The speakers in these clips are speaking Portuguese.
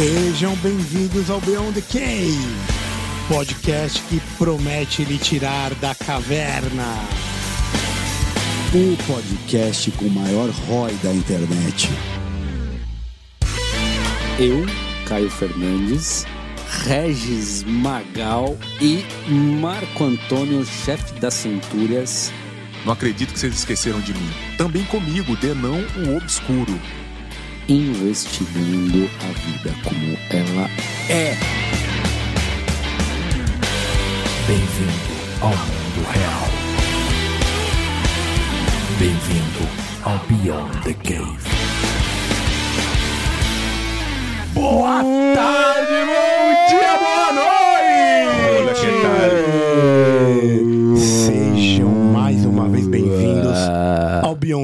Sejam bem-vindos ao Beyond the Cave, podcast que promete lhe tirar da caverna. O podcast com o maior ROI da internet. Eu, Caio Fernandes, Regis Magal e Marco Antônio, chefe das Centúrias. Não acredito que vocês esqueceram de mim. Também comigo, Denão, o Obscuro. Investigando a vida como ela é. Bem-vindo ao mundo real. Bem-vindo ao Beyond the Cave. Boa tarde, bom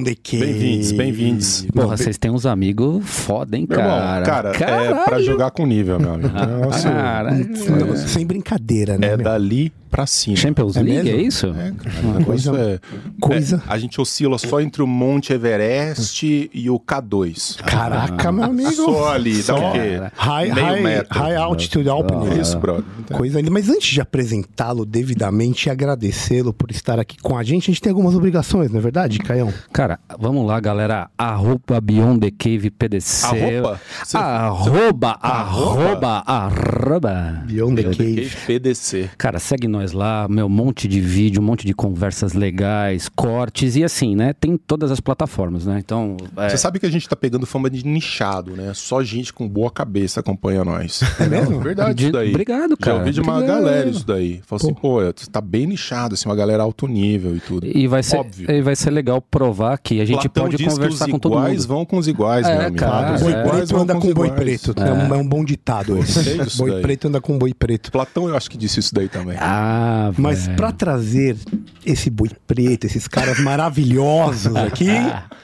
the Cave. Bem-vindos, bem-vindos. Porra, vocês têm uns amigos foda, hein, Meu irmão, cara? cara, é Caralho. pra jogar com nível, meu amigo. Negócio Caralho. Sem brincadeira, né? é meu? dali pra cima. Champions É League, é mesmo? isso? É, cara, coisa- é- coisa- é, a gente oscila só entre o Monte Everest e o K2. Caraca, meu amigo. Só ali, dá o quê? High, Meio high, high altitude alpinism. Isso, brother. Coisa ainda. Mas antes de apresentá-lo devidamente e agradecê-lo por estar aqui com a gente, a gente tem algumas obrigações, não é verdade, Caião? Cara, vamos lá, galera. Arroba Beyond the Cave PDC. Arroba? Você- Arroba, arroba, arroba. Beyond the Cave. PDC. Cara, segue nós lá, meu, um monte de vídeo, um monte de conversas legais, cortes e assim, né? Tem todas as plataformas, né? Então, é, Você sabe que a gente tá pegando fama de nichado, né? Só gente com boa cabeça acompanha nós. É mesmo? Verdade De- isso daí. Obrigado, cara. Já ouvi de uma Obrigado. galera isso daí. Falou assim, pô, você tá bem nichado, assim, uma galera alto nível e tudo. e vai ser, Óbvio. e vai ser legal provar que a gente Platão pode conversar com os todo iguais mundo. vão com os iguais, É, meu amigo. cara, os Boi é. iguais preto anda com com os boi iguais. preto. É. um, é um bom ditado esse. Boi daí. preto anda com boi preto. Platão eu acho que disse isso daí também. Ah, Mas velho. pra trazer esse boi preto, esses caras maravilhosos aqui,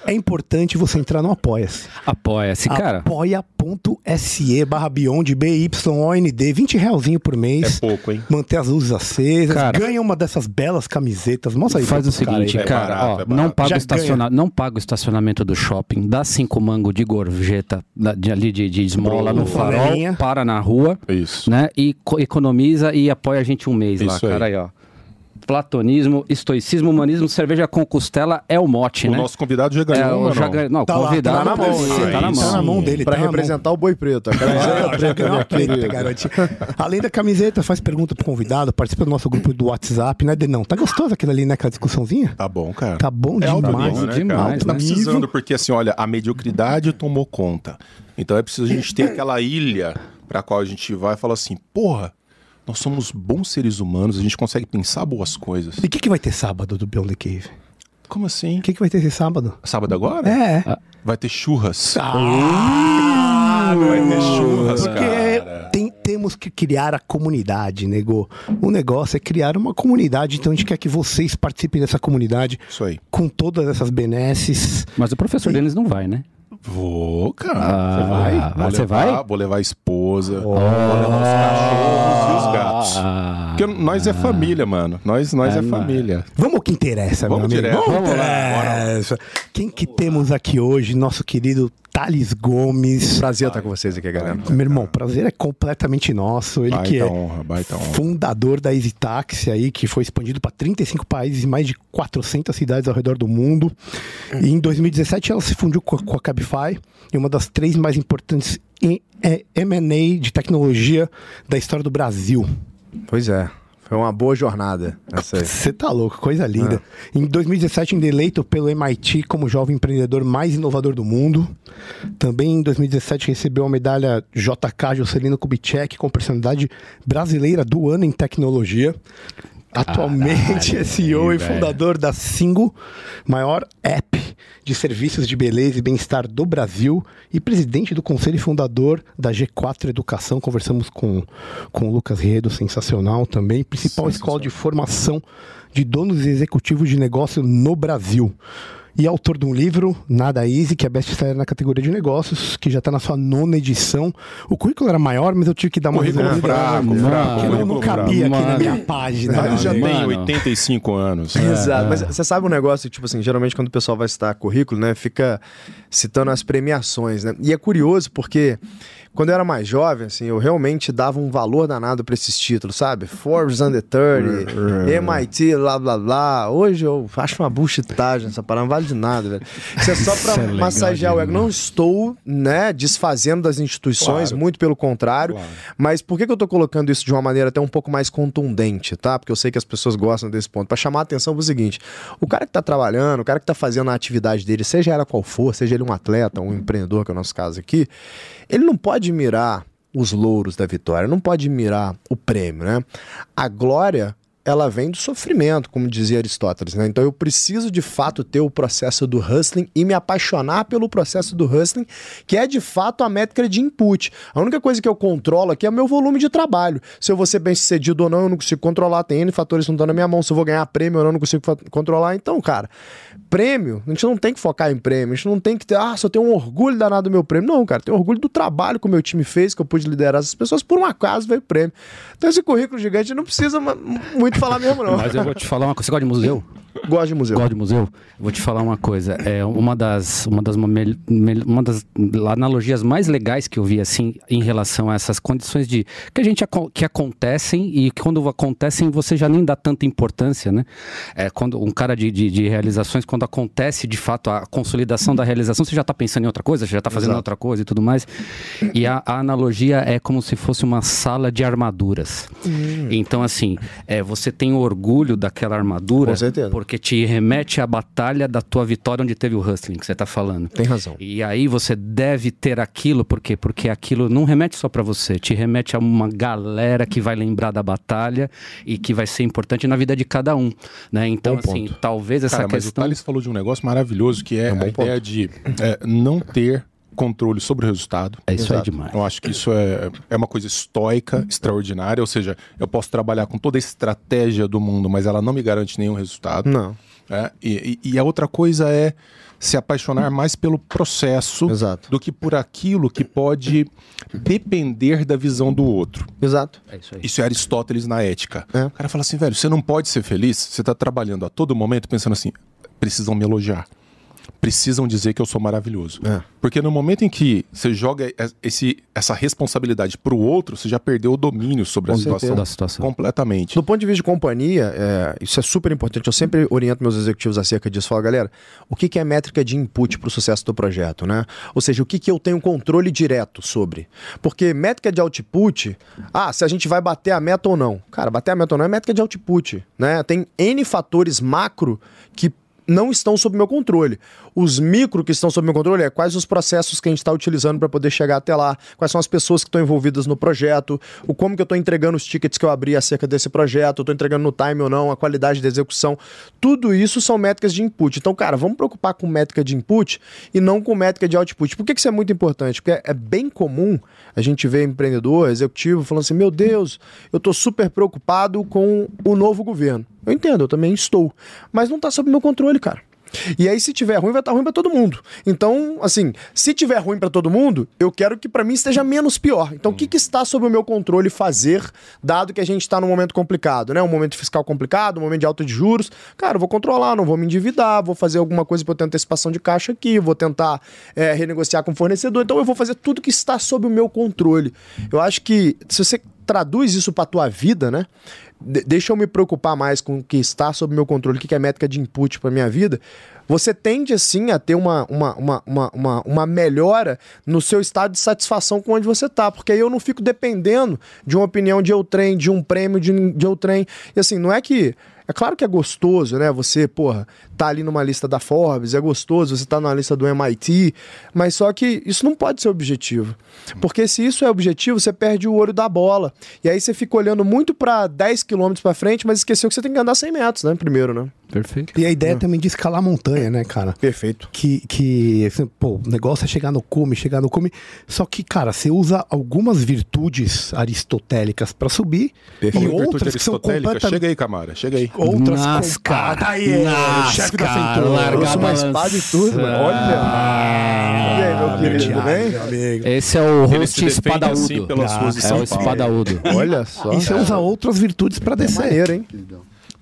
é importante você entrar no Apoia-se. apoia-se, cara. Apoia.se barra Beyond BYOND, 20 realzinho por É mês. pouco, hein? Manter as luzes acesas, Cara. ganha uma dessas belas camisetas. Mostra aí. Faz o cara seguinte, aí, é cara, barato, ó, é não, paga estaciona... não paga o estacionamento do shopping, dá cinco mangos de gorjeta de, ali de, de esmola no farol, para na rua, Isso. né? E co- economiza e apoia a gente um mês lá, Isso aí. cara. Aí, ó. Platonismo, estoicismo, humanismo, cerveja com costela é o mote, O né? nosso convidado já é, ganhou, o uma, já não? ganhou- Não, Tá lá, convidado. tá na mão, hein? tá na Isso. mão. Tá na mão dele. Pra tá representar o boi preto. A camiseta Ah, preta ganhou ali, a preta. Além da camiseta, faz pergunta pro convidado, participa do nosso grupo do WhatsApp, né, Denão? Tá gostoso aquilo ali, né, aquela discussãozinha? Tá bom, cara. Tá bom É alto demais. nível, né, demais, cara? né? Tá precisando, porque assim, olha, a mediocridade tomou conta. Então é preciso a gente ter aquela ilha pra qual a gente vai e fala assim, porra, nós somos bons seres humanos, a gente consegue pensar boas coisas. E o que, que vai ter sábado do Beyond the Cave? Como assim? O que, que vai ter esse sábado? Sábado agora? É. Vai ter churras. Ah, Vai ter churras, Porque cara. tem- temos que criar a comunidade, nego. O negócio é criar uma comunidade, então a gente quer que vocês participem dessa comunidade Isso aí. com todas essas benesses. Mas o professor Denis não vai, né? Vou, cara. Ah, você vai? ah, Vou você levar, vai? Vou levar a esposa, vou levar os cachorros e os gatos. Ah, Porque nós é família, mano. Nós, nós é, família. Vamos ao que interessa, Vamos meu amigo. direto. Vamos Vamos lá, interessa. Quem que temos aqui hoje? Nosso querido Thales Gomes. Prazer estar com vocês aqui, galera. Meu irmão, prazer é completamente nosso. Ele que Baita é honra, baita honra. fundador da Easy Taxi aí, que foi expandido para 35 países e mais de 400 cidades ao redor do mundo. E em 2017 ela se fundiu com a, com a Cabify, e uma das três mais importantes em é, M&A de tecnologia da história do Brasil. Pois é. Foi uma boa jornada. Você tá louco, coisa linda. Em 2017, ainda eleito pelo MIT como jovem empreendedor mais inovador do mundo. Também em 2017 recebeu a medalha JK Juscelino Kubitschek como personalidade brasileira do ano em tecnologia. Atualmente é CEO e velho. fundador da Singo, maior app de serviços de beleza e bem-estar do Brasil e presidente do conselho e fundador da G4 Educação. Conversamos com, com o Lucas Riedo, sensacional também. Principal escola de formação de donos e executivos de negócio no Brasil. E autor de um livro, Nada Easy, que é best-seller na categoria de negócios, que já está na sua nona edição. O currículo era maior, mas eu tive que dar uma Currículo resumida, fraco, porque fraco, não, não currículo cabia aqui na minha página. Mas já tem Mano. 85 anos. Exato. Mas você sabe um negócio, tipo assim, geralmente quando o pessoal vai citar currículo, né, fica citando as premiações, né? E é curioso porque quando eu era mais jovem, assim, eu realmente dava um valor danado pra esses títulos, sabe? Forbes Under 30, MIT, blá blá blá. Hoje eu acho uma bullshitagem essa parada, não vale de nada, velho. Isso é só pra é massagear o ego. Não estou, né, desfazendo das instituições, Claro. muito pelo contrário. Claro. Mas por que, que eu tô colocando isso de uma maneira até um pouco mais contundente, tá? Porque eu sei que as pessoas gostam desse ponto. Pra chamar a atenção pro seguinte: o cara que tá trabalhando, o cara que tá fazendo a atividade dele, seja ela qual for, seja ele um atleta, um empreendedor, que é o nosso caso aqui, ele não pode mirar os louros da vitória, não pode mirar o prêmio, né? A glória ela vem do sofrimento, como dizia Aristóteles, né? Então eu preciso de fato ter o processo do hustling e me apaixonar pelo processo do hustling, que é de fato a métrica de input. A única coisa que eu controlo aqui é o meu volume de trabalho. Se eu vou ser bem sucedido ou não, eu não consigo controlar. Tem N fatores que não estão na minha mão. Se eu vou ganhar prêmio ou não, eu não consigo controlar. Então, cara, prêmio, a gente não tem que focar em prêmio. A gente não tem que ter, ah, só tenho um orgulho danado do meu prêmio. Não, cara, tenho orgulho do trabalho que o meu time fez, que eu pude liderar essas pessoas. Por um acaso veio prêmio. Então, esse currículo gigante não precisa muito falar mesmo, não. Mas eu vou te falar uma coisa. Você gosta de museu? Gosto de museu. Gosto de museu? Vou te falar uma coisa. É uma das, uma das, mel- uma das analogias mais legais que eu vi assim em relação a essas condições de que a gente que acontecem e quando acontecem você já nem dá tanta importância, né? É quando um cara de, de, de realizações quando acontece de fato a consolidação da realização você já está pensando em outra coisa, você já está fazendo Exato. outra coisa e tudo mais. E a, a analogia é como se fosse uma sala de armaduras. Então assim, é, você tem orgulho daquela armadura Com certeza. Porque te remete à batalha da tua vitória onde teve o hustling que você tá falando. Tem razão. E aí você deve ter aquilo, por quê? Porque aquilo não remete só pra você, te remete a uma galera que vai lembrar da batalha e que vai ser importante na vida de cada um, né? Então, Bom assim, ponto. talvez essa Cara, mas o questão... Thales falou de um negócio maravilhoso que é, É um bom a ideia de é, não ter controle sobre o resultado. É isso aí Exato. demais. Eu acho que isso é, é uma coisa estoica, extraordinária. Ou seja, eu posso trabalhar com toda a estratégia do mundo, mas ela não me garante nenhum resultado. Não. né? E, e- e a outra coisa é se apaixonar mais pelo processo Exato. do que por aquilo que pode depender da visão do outro. Exato. É isso aí. Isso é Aristóteles na ética. É. O cara fala assim, velho, você não pode ser feliz, você está trabalhando a todo momento pensando assim, precisam me elogiar. Precisam dizer que eu sou maravilhoso. É. Porque no momento em que você joga es- esse, essa responsabilidade pro outro, você já perdeu o domínio sobre a situação, situação. completamente. Do ponto de vista de companhia, é, isso é super importante. Eu sempre oriento meus executivos acerca disso. Falo, galera, o que, que é métrica de input para o sucesso do projeto, né? Ou seja, o que, que eu tenho controle direto sobre. Porque métrica de output, ah, se a gente vai bater a meta ou não. Cara, bater a meta ou não é métrica de output, né? Tem N fatores macro não estão sob meu controle. Os micro que estão sob meu controle é quais os processos que a gente está utilizando para poder chegar até lá, quais são as pessoas que estão envolvidas no projeto, o como que eu estou entregando os tickets que eu abri acerca desse projeto, estou entregando no time ou não, a qualidade da execução. Tudo isso são métricas de input. Então, cara, vamos preocupar com métrica de input e não com métrica de output. Por que, que isso é muito importante? Porque é bem comum a gente ver empreendedor, executivo, falando assim: meu Deus, eu estou super preocupado com o novo governo. Eu entendo, eu também estou. Mas não está sob meu controle, cara. E aí, se tiver ruim, vai estar ruim para todo mundo. Então, assim, se tiver ruim para todo mundo, eu quero que para mim esteja menos pior. Então, o que, que está sob o meu controle fazer, dado que a gente está num momento complicado, né? Um momento fiscal complicado, um momento de alta de juros. Cara, eu vou controlar, não vou me endividar, vou fazer alguma coisa para ter antecipação de caixa aqui, vou tentar é, renegociar com o fornecedor. Então, eu vou fazer tudo que está sob o meu controle. Eu acho que se você traduz isso para tua vida, né? De- deixa eu me preocupar mais com o que está sob meu controle, o que é métrica de input para minha vida. Você tende, assim, a ter uma, uma, uma, uma, uma, melhora no seu estado de satisfação com onde você tá. Porque aí eu não fico dependendo de uma opinião de outrem, de um prêmio de, de outrem. E assim, não é que. É claro que é gostoso, né? Você, porra, tá ali numa lista da Forbes, é gostoso, você tá numa lista do MIT, mas só que isso não pode ser objetivo. Porque se isso é objetivo, você perde o olho da bola. E aí você fica olhando muito para 10 km para frente, mas esqueceu que você tem que andar 100 metros, né? Primeiro, né? Perfeito. E a ideia também de escalar a montanha, né, cara? Perfeito. Que, que assim, pô, o negócio é chegar no cume, chegar no cume. Só que, cara, você usa algumas virtudes aristotélicas pra subir Perfeito. e outras que são completamente... Chega aí, Camara, chega aí. Outras Nascar. com... Ah, tá aí, é, o chefe da Nascar, Fentor. larga Trouxe a uma espada e tudo, mano. Olha. E aí, meu querido, tudo bem? meu amigo. Esse é o host defende espadaúdo. assim pelas de é o espadaúdo. Olha só. E você usa outras virtudes pra É descer. maneiro, hein?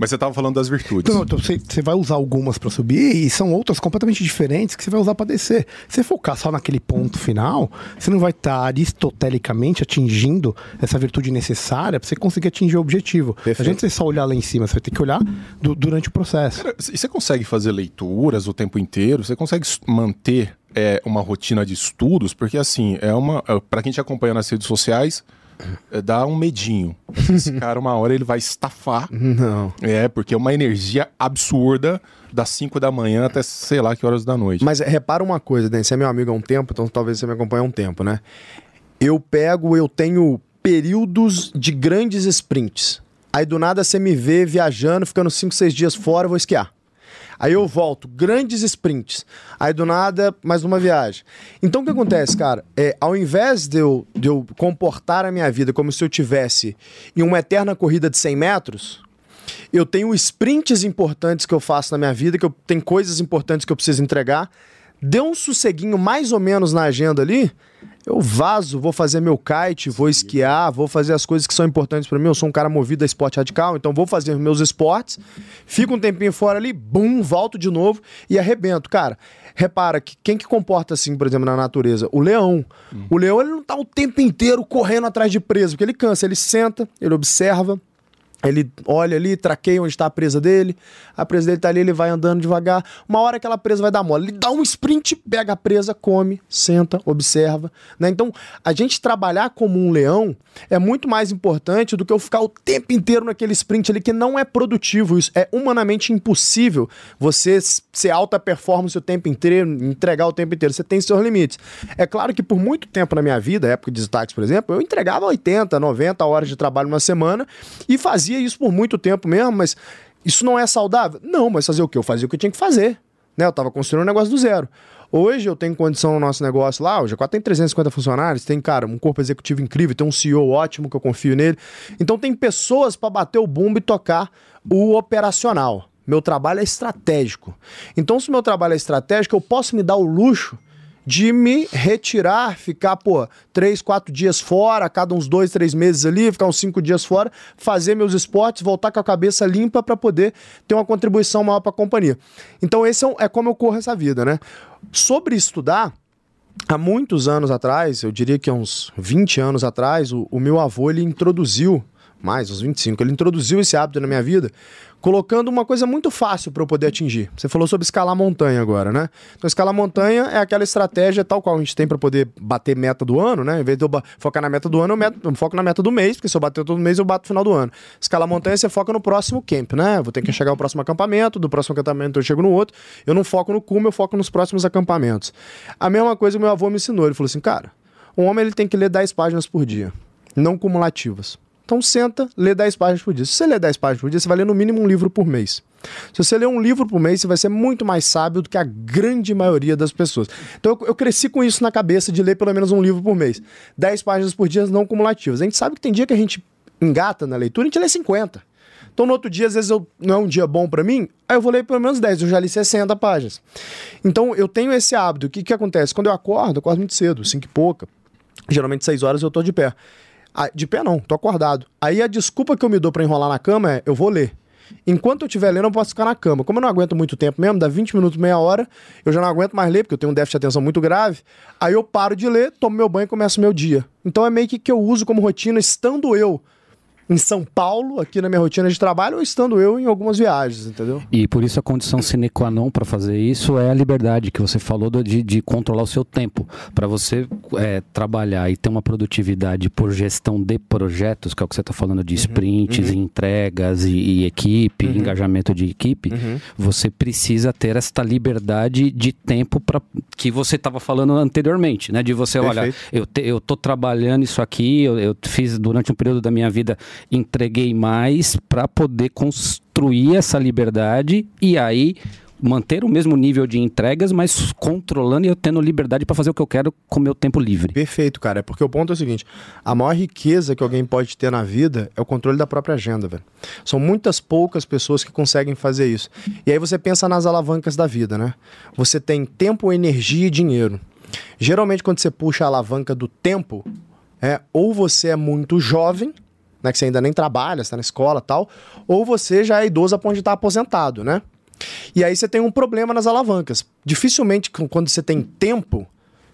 Mas você tava falando das virtudes. Então você, vai usar algumas para subir e são outras completamente diferentes que você vai usar para descer. Se você focar só naquele ponto final, você não vai estar aristotelicamente atingindo essa virtude necessária para você conseguir atingir o objetivo. Perfeito. A gente você só olhar lá em cima, você vai ter que olhar du- durante o processo. Cara, E você consegue fazer leituras o tempo inteiro? Você consegue manter é, uma rotina de estudos? Porque assim, é uma. Para quem te acompanha nas redes sociais, é, dá um medinho. Esse cara, uma hora, ele vai estafar. Não. É, porque é uma energia absurda das 5 da manhã até sei lá que horas da noite. Mas repara uma coisa, Dan, você é meu amigo há um tempo, então talvez você me acompanhe há um tempo, né? Eu pego, eu tenho períodos de grandes sprints. Aí do nada você me vê viajando, ficando 5, 6 dias fora, eu vou esquiar. Aí eu volto, grandes sprints. Aí do nada, mais uma viagem. Então o que acontece, cara? É, ao invés de eu, de eu comportar a minha vida como se eu tivesse em uma eterna corrida de 100 metros, eu tenho sprints importantes que eu faço na minha vida, que eu tenho coisas importantes que eu preciso entregar. Deu um sosseguinho mais ou menos na agenda ali, eu vazo, vou fazer meu kite, vou esquiar, vou fazer as coisas que são importantes pra mim. Eu sou um cara movido a esporte radical, então vou fazer meus esportes, fico um tempinho fora ali, bum, volto de novo e arrebento. Cara, repara que quem que comporta assim, por exemplo, na natureza? O leão. O leão ele não tá o tempo inteiro correndo atrás de presa, porque ele cansa, ele senta, ele observa, ele olha ali, traqueia onde está a presa dele. A presa dele tá ali, ele vai andando devagar. Uma hora aquela presa vai dar mole. Ele dá um sprint, pega a presa, come, senta, observa. Né? Então, a gente trabalhar como um leão é muito mais importante do que eu ficar o tempo inteiro naquele sprint ali, que não é produtivo. Isso é humanamente impossível você ser alta performance o tempo inteiro, entregar o tempo inteiro. Você tem seus limites. É claro que por muito tempo na minha vida, época de destaques, por exemplo, eu entregava 80, 90 horas de trabalho numa semana e fazia isso por muito tempo mesmo, mas isso não é saudável? Não, mas fazer o quê? Eu fazia o que eu tinha que fazer. Né? Eu tava construindo um negócio do zero. Hoje eu tenho condição no nosso negócio lá, o G4 tem 350 funcionários, tem, cara, um corpo executivo incrível, tem um CEO ótimo que eu confio nele. Então tem pessoas para bater o bumbo e tocar o operacional. Meu trabalho é estratégico. Então, se o meu trabalho é estratégico, eu posso me dar o luxo de me retirar, ficar, pô, três, quatro dias fora, cada uns dois, três meses ali, ficar uns cinco dias fora, fazer meus esportes, voltar com a cabeça limpa para poder ter uma contribuição maior para a companhia. Então, esse é, um- é como eu corro essa vida, né? Sobre estudar, há muitos anos atrás, eu diria que há uns 20 anos atrás, o, o meu avô ele introduziu, mais uns 25, ele introduziu esse hábito na minha vida, colocando uma coisa muito fácil para eu poder atingir. Você falou sobre escalar montanha agora, né? Então, escalar montanha é aquela estratégia tal qual a gente tem para poder bater meta do ano, né? Em vez de eu focar na meta do ano, eu, met- eu foco na meta do mês, porque se eu bater todo mês, eu bato no final do ano. Escalar montanha, você foca no próximo camp, né? Vou ter que chegar ao próximo acampamento, do próximo acampamento eu chego no outro. Eu não foco no cume, eu foco nos próximos acampamentos. A mesma coisa que meu avô me ensinou. Ele falou assim, cara, um homem ele tem que ler 10 páginas por dia, não cumulativas. Então senta, lê 10 páginas por dia. Se você ler 10 páginas por dia, você vai ler no mínimo um livro por mês. Se você ler um livro por mês, você vai ser muito mais sábio do que a grande maioria das pessoas. Então eu, eu cresci com isso na cabeça de ler pelo menos um livro por mês. 10 páginas por dia não cumulativas. A gente sabe que tem dia que a gente engata na leitura, a gente lê 50. Então no outro dia, às vezes eu, não é um dia bom pra mim, aí eu vou ler pelo menos 10, eu já li 60 páginas. Então eu tenho esse hábito. O que, que acontece? Quando eu acordo, eu acordo muito cedo, 5 e pouca. Geralmente 6 horas eu tô de pé. Ah, de pé não, tô acordado. Aí a desculpa que eu me dou pra enrolar na cama é: eu vou ler. Enquanto eu estiver lendo, eu posso ficar na cama. Como eu não aguento muito tempo mesmo, dá 20 minutos, meia hora, eu já não aguento mais ler, porque eu tenho um déficit de atenção muito grave. Aí eu paro de ler, tomo meu banho e começo meu dia. Então é meio que que eu uso como rotina, estando eu em São Paulo, aqui na minha rotina de trabalho, ou estando eu em algumas viagens, entendeu? E por isso a condição sine qua non para fazer isso é a liberdade que você falou de, de controlar o seu tempo. Para você é, trabalhar e ter uma produtividade por gestão de projetos, que é o que você está falando de sprints, entregas e, e equipe, engajamento de equipe, você precisa ter esta liberdade de tempo para que você estava falando anteriormente, né? De você, olha, Perfeito. eu, te, eu tô trabalhando isso aqui, eu, eu fiz durante um período da minha vida, entreguei mais para poder construir essa liberdade e aí manter o mesmo nível de entregas, mas controlando e eu tendo liberdade para fazer o que eu quero com meu tempo livre. Perfeito, cara. É porque o ponto é o seguinte: a maior riqueza que alguém pode ter na vida é o controle da própria agenda, velho. São muitas poucas pessoas que conseguem fazer isso. E aí você pensa nas alavancas da vida, né? Você tem tempo, energia e dinheiro. Geralmente, quando você puxa a alavanca do tempo, é ou você é muito jovem, né? Que você ainda nem trabalha, você tá na escola tal, ou você já é idoso a ponto de estar aposentado, né? E aí você tem um problema nas alavancas. Dificilmente, quando você tem tempo,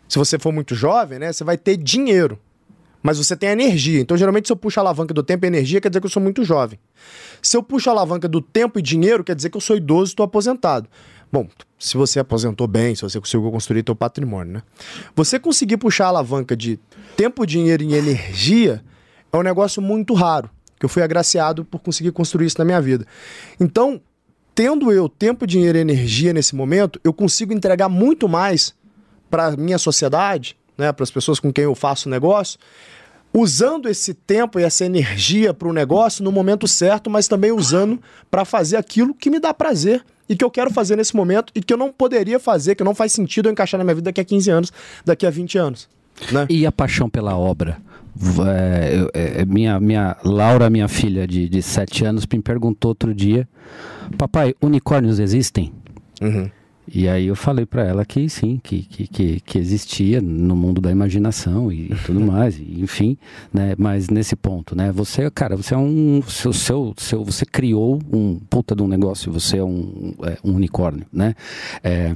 se você for muito jovem, né? Você vai ter dinheiro. Mas você tem energia. Então, geralmente, se eu puxo a alavanca do tempo e energia, quer dizer que eu sou muito jovem. Se eu puxo a alavanca do tempo e dinheiro, quer dizer que eu sou idoso e estou aposentado. Bom, se você aposentou bem, se você conseguiu construir teu patrimônio, né? Você conseguir puxar a alavanca de tempo, dinheiro e energia é um negócio muito raro, que eu fui agraciado por conseguir construir isso na minha vida. Então, tendo eu tempo, dinheiro e energia nesse momento, eu consigo entregar muito mais para a minha sociedade, né, para as pessoas com quem eu faço negócio, usando esse tempo e essa energia para o negócio no momento certo, mas também usando para fazer aquilo que me dá prazer e que eu quero fazer nesse momento e que eu não poderia fazer, que não faz sentido eu encaixar na minha vida daqui a 15 anos, daqui a 20 anos. Né? E a paixão pela obra? É, eu- é, minha, minha Laura, minha filha de, de 7 anos, me perguntou outro dia: Papai, unicórnios existem? Uhum. E aí eu falei pra ela que sim, que, que, que, existia no mundo da imaginação e tudo mais, enfim, né? Mas nesse ponto, né? Você, cara, você é um, seu, seu, seu, você criou um puta de um negócio, você é um, é, um unicórnio, né? É,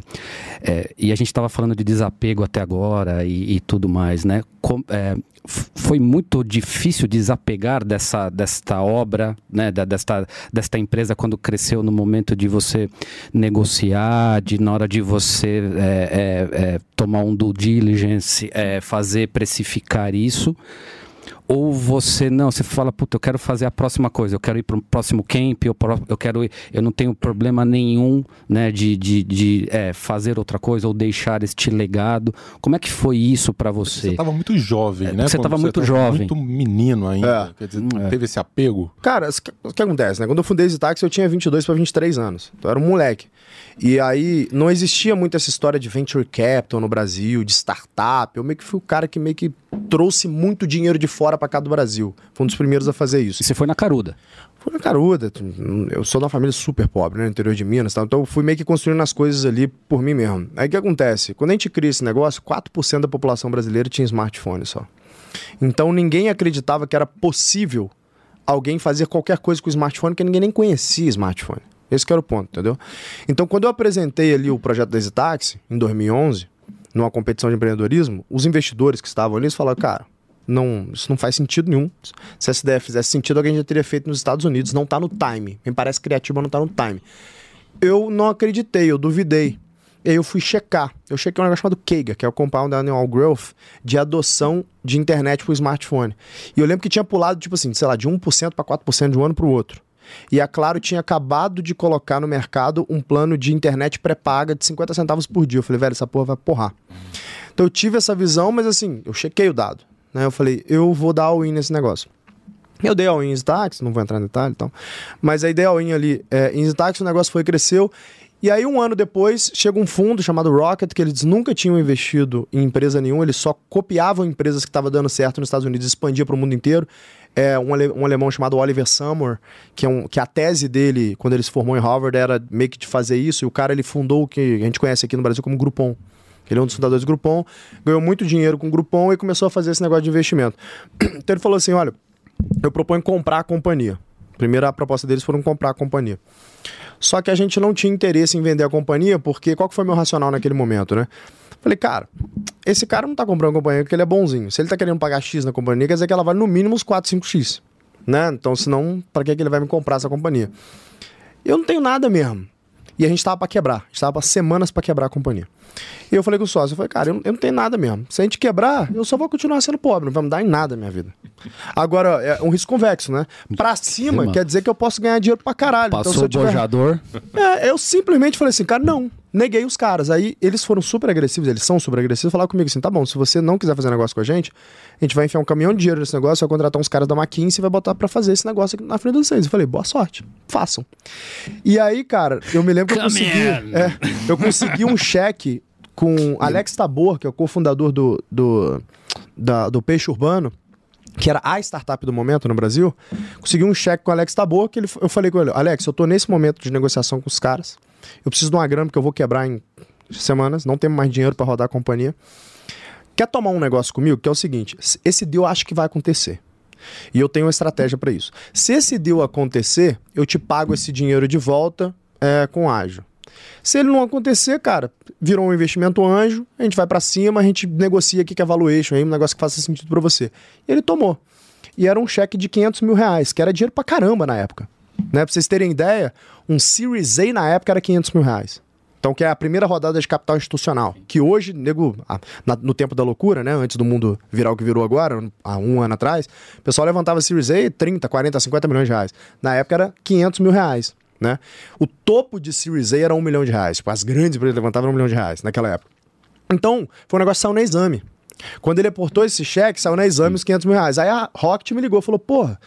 é, e a gente tava falando de desapego até agora e, e tudo mais, né? Com- é, foi muito difícil desapegar dessa, desta obra, né, da- desta, desta empresa quando cresceu no momento de você negociar, de na hora de você é, é, é, tomar um due diligence, é, fazer precificar isso. Ou você não, você fala, puta, eu quero fazer a próxima coisa, eu quero ir para o próximo camp, eu, eu quero ir, eu não tenho problema nenhum, né, de, de, de é, fazer outra coisa ou deixar este legado. Como é que foi isso para você? Você estava muito jovem, É, né? você Quando tava muito tava jovem. Muito menino ainda. É. Quer dizer, teve esse apego. Cara, o que- o que acontece, né? Quando eu fundei esse táxi, eu tinha 22 para 23 anos. Então eu era um moleque. E aí não existia muito essa história de venture capital no Brasil, de startup. Eu meio que fui o cara que meio que trouxe muito dinheiro de fora para cá do Brasil. Foi um dos primeiros a fazer isso. E você foi na caruda. Fui na caruda. Eu sou de uma família super pobre, né? No interior de Minas. Tá? Então eu fui meio que construindo as coisas ali por mim mesmo. Aí o que acontece? Quando a gente cria esse negócio, 4% da população brasileira tinha smartphone só. Então ninguém acreditava que era possível alguém fazer qualquer coisa com o smartphone, que ninguém nem conhecia smartphone. Esse que era o ponto, entendeu? Então quando eu apresentei ali o projeto da Easy Taxi, em 2011, numa competição de empreendedorismo, os investidores que estavam ali eles falaram, cara, não, isso não faz sentido nenhum. Se essa ideia fizesse sentido, alguém já teria feito nos Estados Unidos. Não tá no time. Me parece criativo, mas não tá no time. Eu não acreditei, eu duvidei. E aí eu fui checar. Eu chequei um negócio chamado KEIGA, que é o Compound Annual Growth, de adoção de internet pro smartphone. E eu lembro que tinha pulado, tipo assim, sei lá, de 1% para 4% de um ano pro outro. E a Claro tinha acabado de colocar no mercado um plano de internet pré-paga de 50 centavos por dia. Eu falei, velho, essa porra vai porrar. Então eu tive essa visão, mas assim, eu chequei o dado. Né? Eu falei, eu vou dar all-in nesse negócio. Eu dei all-in em Stax, não vou entrar em detalhe e tal. Mas aí dei all-in ali é, em Stax, o negócio foi cresceu. E aí, um ano depois, chega um fundo chamado Rocket, que eles nunca tinham investido em empresa nenhuma, eles só copiavam empresas que estavam dando certo nos Estados Unidos expandia para o mundo inteiro. É, um, ale- um alemão chamado Oliver Summer, que, é um, que a tese dele, quando ele se formou em Harvard, era meio que de fazer isso. E o cara ele fundou o que a gente conhece aqui no Brasil como Groupon. Ele é um dos fundadores do Groupon, ganhou muito dinheiro com o Groupon e começou a fazer esse negócio de investimento. Então ele falou assim: olha, eu proponho comprar a companhia. Primeiro a proposta deles foram comprar a companhia. Só que a gente não tinha interesse em vender a companhia, porque qual que foi meu racional naquele momento, né? Falei, cara, esse cara não tá comprando a companhia porque ele é bonzinho. Se ele tá querendo pagar X na companhia, quer dizer que ela vale no mínimo uns 4, 5X. Né? Então, senão, pra que, que ele vai me comprar essa companhia? Eu não tenho nada mesmo. E a gente tava pra quebrar. A gente tava pra semanas pra quebrar a companhia. E eu falei com o sócio, eu falei, cara, eu não, eu não tenho nada mesmo. Se a gente quebrar, eu só vou continuar sendo pobre, não vai mudar em nada a minha vida. Agora, é um risco convexo, né? Pra cima, Cima. quer dizer que eu posso ganhar dinheiro pra caralho. então, Passou eu o tiver... bojador. É, eu simplesmente falei assim, cara, não. Neguei os caras. Aí eles foram super agressivos, eles são super agressivos, falaram comigo assim: tá bom, se você não quiser fazer negócio com a gente, a gente vai enfiar um caminhão de dinheiro nesse negócio, vai contratar uns caras da McKinsey e vai botar pra fazer esse negócio aqui na frente de vocês. Eu falei, boa sorte, façam. E aí, cara, eu me lembro que eu Come consegui. é, eu consegui um cheque com Alex Tabor, que é o cofundador do, do, da- do Peixe Urbano que era a startup do momento no Brasil, consegui um cheque com o Alex Tabor, que ele, eu falei com ele, Alex, eu tô nesse momento de negociação com os caras, eu preciso de uma grana porque eu vou quebrar em semanas, não tenho mais dinheiro para rodar a companhia. Quer tomar um negócio comigo? Que é o seguinte, esse deal acho que vai acontecer. E eu tenho uma estratégia para isso. Se esse deal acontecer, eu te pago esse dinheiro de volta é, com ágil. Se ele não acontecer, cara, virou um investimento anjo, a gente vai para cima, a gente negocia aqui que é valuation, aí um negócio que faça sentido para você. E ele tomou. E era um cheque de 500 mil reais, que era dinheiro pra caramba na época. Né? Pra vocês terem ideia, um Series A na época era 500 mil reais. Então, que é a primeira rodada de capital institucional. Que hoje, nego, no tempo da loucura, né? Antes do mundo virar o que virou agora, há um ano atrás, o pessoal levantava Series A 30, 40, 50 milhões de reais. Na época era 500 mil reais. Né? O topo de Series A era um milhão de reais. Tipo, as grandes empresas levantavam um milhão de reais naquela época. Então, foi um negócio que saiu no exame. Quando ele aportou esse cheque, saiu no exame os 500 mil reais. Aí a Rocket me ligou e falou: Porra,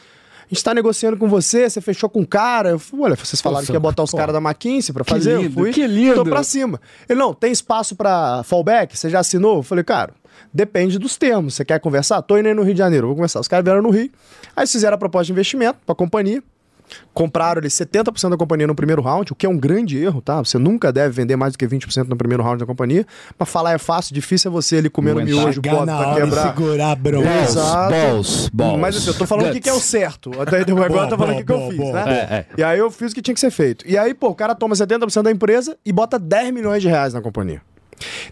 gente tá negociando com você, você fechou com o cara. Eu falei: Olha, vocês falaram Nossa, que ia botar os caras da McKinsey pra fazer. lindo, eu fui, que lindo. Tô pra cima. Ele: Não, tem espaço pra fallback? Você já assinou? Eu falei: Cara. Depende dos termos. Você quer conversar? Tô indo aí no Rio de Janeiro, vou conversar. Os caras vieram no Rio. Aí fizeram a proposta de investimento pra companhia. Compraram ali 70% da companhia no primeiro round, o que é um grande erro, tá? Você nunca deve vender mais do que 20% no primeiro round da companhia. Mas falar é fácil, difícil é você ali comendo Aguentar. miojo, Chegar pobre na pra e quebrar. segurar a bronca. Balls, Exato. balls, balls. Mas assim, eu tô falando o que, que é o certo. Até agora eu tô falando o que, que eu Boa, fiz, boa, né? boa. É, é. E aí eu fiz o que tinha que ser feito. E aí, pô, o cara toma 70% da empresa e bota 10 milhões de reais na companhia.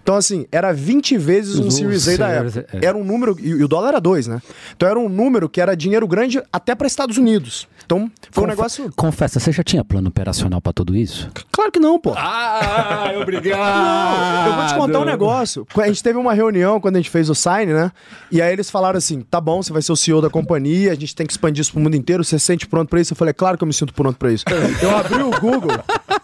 Então, assim, era 20 vezes um Os Series A da época. é. Era um número, e, e o dólar era 2, né? Então era um número que era dinheiro grande até para Estados Unidos. Então foi um negócio. Confessa, você já tinha plano operacional pra tudo isso? Claro que não, pô. Ah, obrigado! Não, eu vou te contar um negócio. A gente teve uma reunião quando a gente fez o sign, né? E aí eles falaram assim: tá bom, você vai ser o CEO da companhia, a gente tem que expandir isso pro mundo inteiro, você se sente pronto pra isso? Eu falei, é claro que eu me sinto pronto pra isso. Eu abri o Google,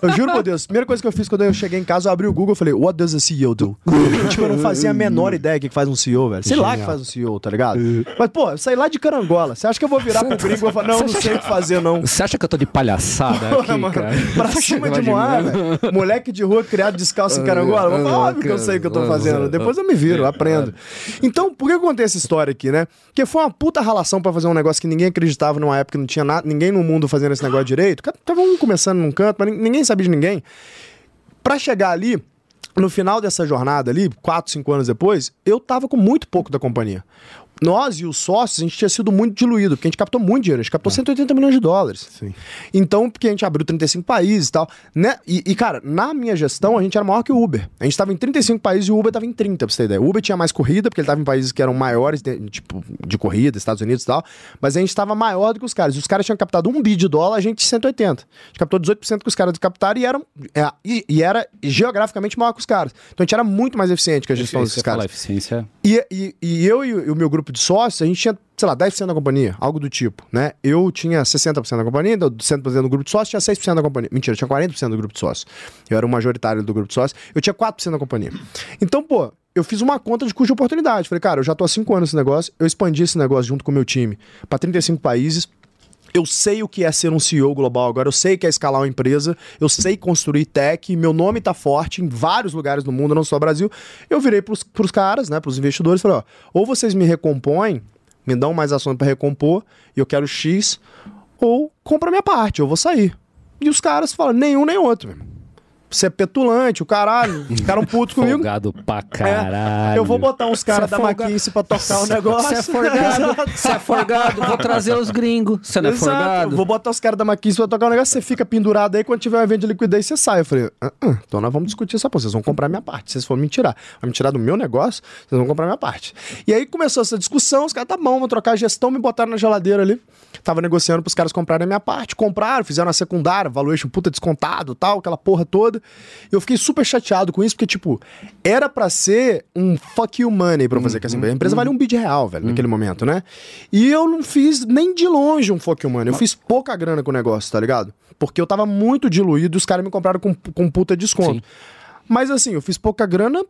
eu juro por Deus, a primeira coisa que eu fiz quando eu cheguei em casa, eu abri o Google e falei, what does a CEO do? tipo, eu não fazia a menor ideia do que faz um CEO, velho. Sei lá o que faz um CEO, tá ligado? Mas, pô, eu saí lá de carangola. Você acha que eu vou virar pro gringo e vou falar, não, não sei o que fazer, não. Você acha que eu tô de palhaçada aqui, mano, cara? pra cima de Moá, velho. Moleque de rua criado descalço em carangola. Eu vou falar, óbvio que eu sei o que eu tô fazendo. Depois eu me viro, eu aprendo. Então, por que eu contei essa história aqui, né? Porque foi uma puta ralação pra fazer um negócio que ninguém acreditava numa época, não tinha nada, ninguém no mundo fazendo esse negócio direito. Tava um começando num canto, mas ninguém sabia de ninguém. Pra chegar ali, no final dessa jornada ali, 4, 5 anos depois, eu tava com muito pouco da companhia. Nós e os sócios, a gente tinha sido muito diluído, porque a gente captou muito dinheiro, a gente captou 180 milhões de dólares. Sim. Então, porque a gente abriu 35 países e tal, né? E, e, cara, na minha gestão, a gente era maior que o Uber. A gente tava em 35 países e o Uber tava em 30, pra você ter ideia. O Uber tinha mais corrida, porque ele tava em países que eram maiores, de- tipo, de corrida, Estados Unidos e tal, mas a gente tava maior do que os caras. E os caras tinham captado um bi de dólar, a gente 180. A gente captou 18% que os caras captaram e, eram, é, e, e era geograficamente maior que os caras. Então a gente era muito mais eficiente que a gestão Você fala caras. eficiência. E, e, e eu e o meu grupo de sócios, a gente tinha, sei lá, 10% da companhia, algo do tipo, né? Eu tinha 60% da companhia, do 100% do grupo de sócios, tinha 6% da companhia. Mentira, eu tinha 40% do grupo de sócios. Eu era o majoritário do grupo de sócios, eu tinha 4% da companhia. Então, pô, eu fiz uma conta de custo de oportunidade. Falei, cara, eu já tô há 5 anos nesse negócio, eu expandi esse negócio junto com o meu time para 35 países. Eu sei o que é ser um CEO global agora, eu sei o que é escalar uma empresa, eu sei construir tech, meu nome tá forte em vários lugares do mundo, não só Brasil. Eu virei pros, pros caras, né, pros investidores, falei, ó, ou vocês me recompõem, me dão mais ações para recompor, e eu quero X, ou compra minha parte, eu vou sair. E os caras falam, nenhum nem outro. Você é petulante, o caralho, ficaram putos comigo. Folgado pra É, caralho. eu vou botar uns caras é da folga- McKinsey pra tocar o negócio. Você é forgado, você é forgado, vou trazer os gringos. Você não é Exato. forgado? Vou botar os caras da McKinsey pra tocar um negócio, você fica pendurado aí, quando tiver um evento de liquidez, você sai. Eu falei, ah, ah, então nós vamos discutir essa porra, vocês vão comprar minha parte. Se vocês forem me tirar, vai me tirar do meu negócio, vocês vão comprar minha parte. E aí começou essa discussão, os caras, tá bom, vão trocar a gestão, me botaram na geladeira ali. Tava negociando pros caras comprarem a minha parte, compraram, fizeram a secundária, valuation puta descontado tal, aquela porra toda. E eu fiquei super chateado com isso, porque, tipo, era pra ser um fuck you money pra eu fazer com essa empresa. A empresa valia um bid real, velho, naquele momento, né? E eu não fiz nem de longe um fuck you money. Eu fiz pouca grana com o negócio, tá ligado? Porque eu tava muito diluído e os caras me compraram com, com puta desconto. Sim. Mas assim, eu fiz pouca grana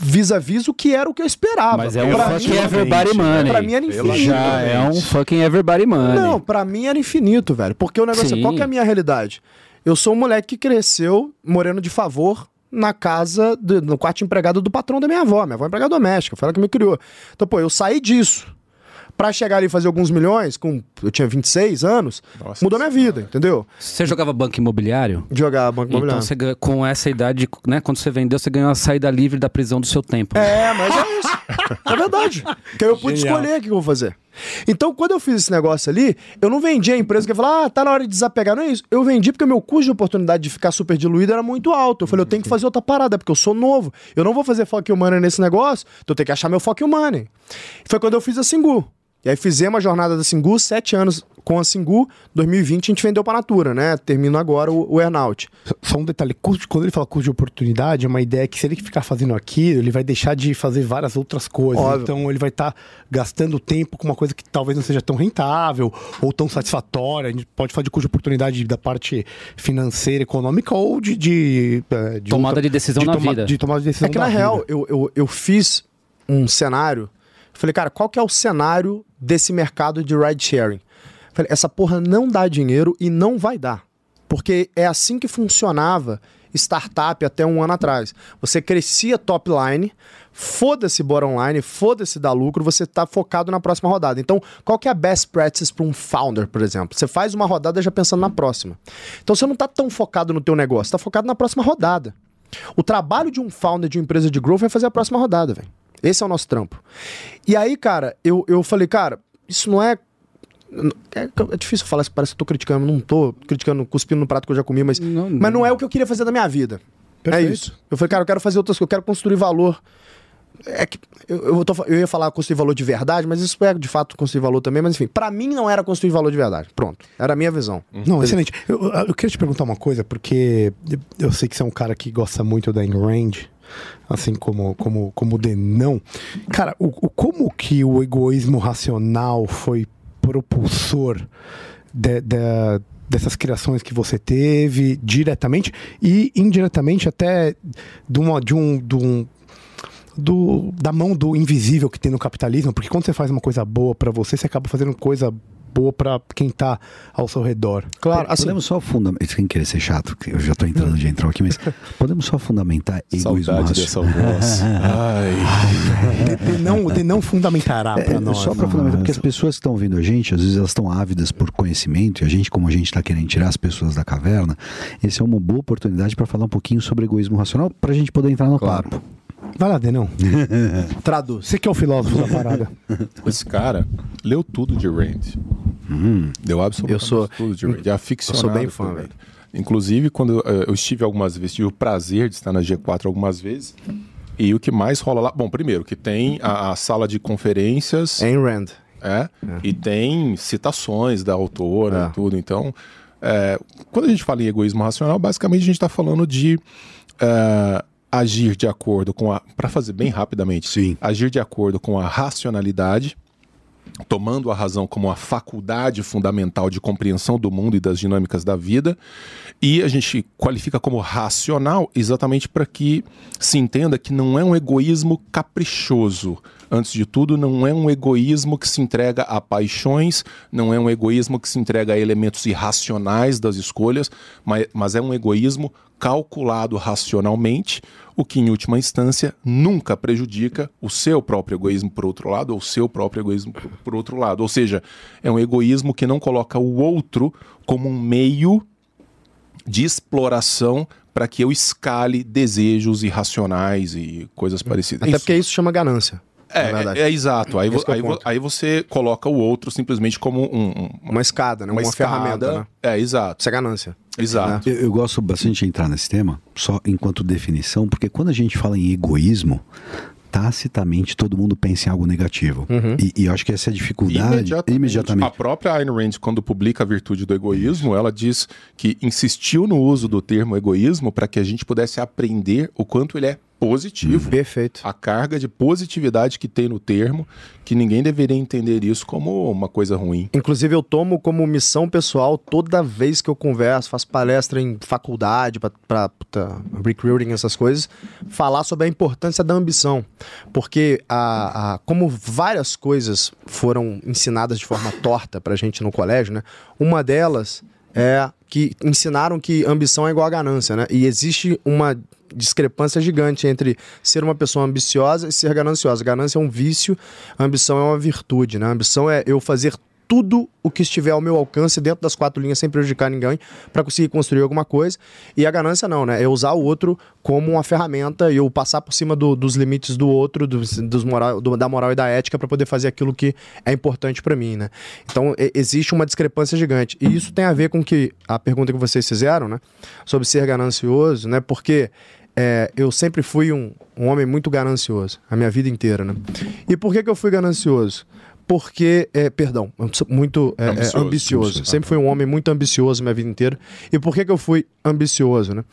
vis-a-vis o que era o que eu esperava. Mas é um Pra fucking mim- everybody money. Pra mim era infinito. Já é um fucking everybody money. Não, pra mim era infinito, velho. Porque o negócio é Sim. qual que é a minha realidade? Eu sou um moleque que cresceu morando de favor na casa, do- no quarto empregado do patrão da minha avó. Minha avó é empregada doméstica, foi ela que me criou. Então, pô, eu saí disso. Pra chegar ali e fazer alguns milhões, com eu tinha 26 anos, Nossa mudou minha vida, entendeu? Você jogava banco imobiliário? Jogar banco Então imobiliário. você ganha- com essa idade, né? Quando você vendeu, você ganhou a saída livre da prisão do seu tempo. É, mas é isso. É verdade. Porque eu pude Genial. escolher o que eu vou fazer. Então, quando eu fiz esse negócio ali, eu não vendi a empresa que falar, ah, tá na hora de desapegar. Não é isso. Eu vendi porque o meu custo de oportunidade de ficar super diluído era muito alto. Eu falei, eu tenho que fazer outra parada, porque eu sou novo. Eu não vou fazer you money nesse negócio, então eu tenho que achar meu you money. Foi quando eu fiz a Singu. E aí fizemos a jornada da Singu, sete anos com a Singu. 2020 a gente vendeu para Natura, né? Termina agora o, o earnout. Só um detalhe, quando ele fala custo de oportunidade, é uma ideia que se ele ficar fazendo aquilo, ele vai deixar de fazer várias outras coisas. Óbvio. Então ele vai estar gastando tempo com uma coisa que talvez não seja tão rentável ou tão satisfatória. A gente pode falar de custo de oportunidade da parte financeira, econômica ou de... de, eh, de Tomada de decisão na vida. De tomada de decisão É que na vida. real, eu, eu, eu fiz um cenário. Falei, cara, qual que é o cenário desse mercado de ride sharing? Falei, essa porra não dá dinheiro e não vai dar. Porque é assim que funcionava startup até um ano atrás. Você crescia top line, foda-se bottom line, foda-se dar lucro, você tá focado na próxima rodada. Então, qual que é a best practice para um founder, por exemplo? Você faz uma rodada já pensando na próxima. Então, você não tá tão focado no teu negócio, tá focado na próxima rodada. O trabalho de um founder de uma empresa de growth é fazer a próxima rodada, velho. Esse é o nosso trampo. E aí, cara, eu, eu falei, cara, isso não é. É, é difícil falar isso, parece que eu tô criticando. Não tô criticando, cuspindo no prato que eu já comi, mas Não, mas não é o que eu queria fazer da minha vida. Perfeito. É isso. Eu falei, cara, eu quero fazer outras coisas, eu quero construir valor. É que eu, eu, tô eu ia falar construir valor de verdade, mas isso é de fato construir valor também. Mas enfim, pra mim não era construir valor de verdade. Pronto. Era a minha visão. Não, excelente. Eu, eu- queria te perguntar uma coisa, porque eu- sei que você é um cara que gosta muito da Ayn Rand, assim como, como, como o Denão. Cara, o, o- como que o egoísmo racional foi propulsor de- de- dessas criações que você teve diretamente e indiretamente até de, uma, de um... De um do, da mão do invisível que tem no capitalismo, porque quando você faz uma coisa boa pra você, você acaba fazendo coisa boa pra quem tá ao seu redor. Claro, assim, podemos só fundamentar, sem querer ser chato, eu já tô entrando de entrar aqui, mas podemos só fundamentar egoísmo Saudade racional. dessa voz. Ai. De, de não, de não fundamentará pra É, nós. só para fundamentar, porque as pessoas que estão ouvindo a gente, às vezes elas estão ávidas por conhecimento, e a gente, como a gente está querendo tirar as pessoas da caverna, esse é uma boa oportunidade para falar um pouquinho sobre egoísmo racional, para a gente poder entrar no Claro. papo. Vai lá, Denão. traduz. Você que é o filósofo da parada. Esse cara leu tudo de Rand. Deu absolutamente Eu sou- tudo de Rand. É aficionado. eu sou bem fã, velho. Inclusive, quando eu estive algumas vezes, tive o prazer de estar na G4 algumas vezes. E o que mais rola lá? Bom, primeiro, que tem a, a sala de conferências. Ayn Rand. É, e tem citações da autora É. e tudo. Então, é, quando a gente fala em egoísmo racional, basicamente a gente está falando de é, agir de acordo com a. Para fazer bem rapidamente, Sim. agir de acordo com a racionalidade, tomando a razão como a faculdade fundamental de compreensão do mundo e das dinâmicas da vida, e a gente qualifica como racional exatamente para que se entenda que não é um egoísmo caprichoso. Antes de tudo, não é um egoísmo que se entrega a paixões, não é um egoísmo que se entrega a elementos irracionais das escolhas, mas, mas é um egoísmo calculado racionalmente, o que em última instância nunca prejudica o seu próprio egoísmo por outro lado, ou o seu próprio egoísmo por, por outro lado. Ou seja, é um egoísmo que não coloca o outro como um meio de exploração para que eu escale desejos irracionais e coisas parecidas. Até porque isso chama ganância. É, verdade. é, é exato. Aí, é aí, aí você coloca o outro simplesmente como um, um- Uma escada, né? Uma, escada. ferramenta, né? É, exato. Isso é ganância. Exato. Eu, eu gosto bastante de entrar nesse tema, só enquanto definição, porque quando a gente fala em egoísmo, tacitamente todo mundo pensa em algo negativo. E, e eu acho que essa é a dificuldade. A própria Ayn Rand, quando publica a virtude do egoísmo, ela diz que insistiu no uso do termo egoísmo para que a gente pudesse aprender o quanto ele é positivo. Perfeito. A carga de positividade que tem no termo, que ninguém deveria entender isso como uma coisa ruim. Inclusive, eu tomo como missão pessoal toda vez que eu converso, faço palestra em faculdade, para recruiting, essas coisas, falar sobre a importância da ambição. Porque, a, a- como várias coisas foram ensinadas de forma torta pra gente no colégio, né? Uma delas é que ensinaram que ambição é igual a ganância, né? E existe uma discrepância gigante entre ser uma pessoa ambiciosa e ser gananciosa. Ganância é um vício, ambição é uma virtude, né? Ambição é eu fazer tudo o que estiver ao meu alcance dentro das quatro linhas sem prejudicar ninguém para conseguir construir alguma coisa. E a ganância não, né? É usar o outro como uma ferramenta e eu passar por cima do- dos limites do outro, dos, dos moral, do- da moral e da ética para poder fazer aquilo que é importante para mim, né? Então e- existe uma discrepância gigante. E isso tem a ver com que a pergunta que vocês fizeram, né? Sobre ser ganancioso, né? Porque é, eu sempre fui um, um homem muito ganancioso, a minha vida inteira, né? E por que, que eu fui ganancioso? Porque, é, perdão, muito é, é, Ambicioso, ambicioso. ambicioso. Sempre fui um homem muito ambicioso minha vida inteira. E por que, que eu fui ambicioso, né?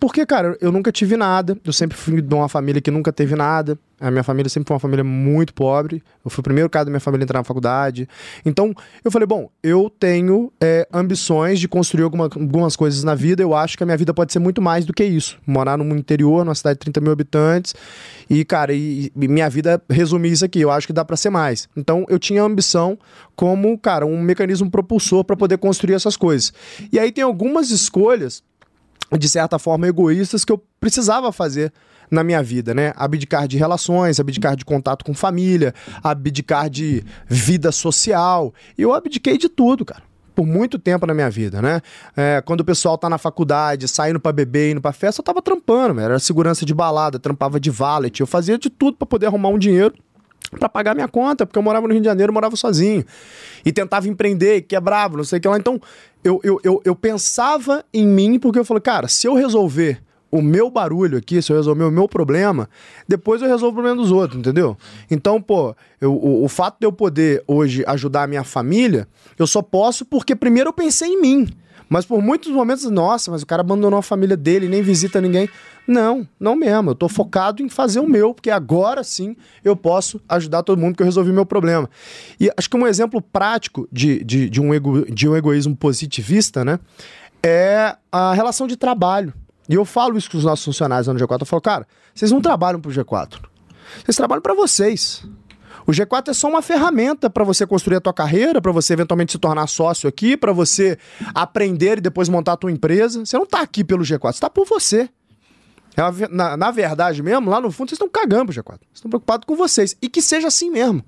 Porque, cara, eu nunca tive nada. Eu sempre fui de uma família que nunca teve nada. A minha família sempre foi uma família muito pobre. Eu fui o primeiro cara da minha família a entrar na faculdade. Então, eu falei, bom, eu tenho é, ambições de construir alguma- algumas coisas na vida. Eu acho que a minha vida pode ser muito mais do que isso. Morar no interior, numa cidade de 30 mil habitantes. E, cara, e, e minha vida resumir isso aqui. Eu acho que dá pra ser mais. Então, eu tinha ambição como, cara, um mecanismo propulsor para poder construir essas coisas. E aí tem algumas escolhas de certa forma, egoístas que eu precisava fazer na minha vida, né? Abdicar de relações, abdicar de contato com família, abdicar de vida social. Eu abdiquei de tudo, cara. Por muito tempo na minha vida, né? É, quando o pessoal tá na faculdade, saindo pra beber, indo pra festa, eu tava trampando, era segurança de balada, trampava de valet, eu fazia de tudo pra poder arrumar um dinheiro pra pagar minha conta, porque eu morava no Rio de Janeiro, morava sozinho. E tentava empreender, quebrava, não sei o que lá. Então, eu, eu, eu, eu pensava em mim, porque eu falei, cara, se eu resolver o meu barulho aqui, se eu resolver o meu problema, depois eu resolvo o problema dos outros, entendeu? Então, pô, eu- o, o fato de eu poder hoje ajudar a minha família, eu só posso porque primeiro eu pensei em mim. Mas por muitos momentos, nossa, mas o cara abandonou a família dele, nem visita ninguém. Não, não mesmo. Eu tô focado em fazer o meu, porque agora sim eu posso ajudar todo mundo que eu resolvi meu problema. E acho que um exemplo prático de, de, de um, ego, de um egoísmo positivista, né? É a relação de trabalho. E eu falo isso com os nossos funcionários lá no G4. Eu falo, cara, vocês não trabalham pro G4. Vocês trabalham para vocês. O G4 é só uma ferramenta para você construir a tua carreira, para você eventualmente se tornar sócio aqui, para você aprender e depois montar a tua empresa. Você não tá aqui pelo G4, você tá por você. É na, na verdade mesmo, lá no fundo, vocês estão cagando pro G4. Vocês estão preocupados com vocês. E que seja assim mesmo.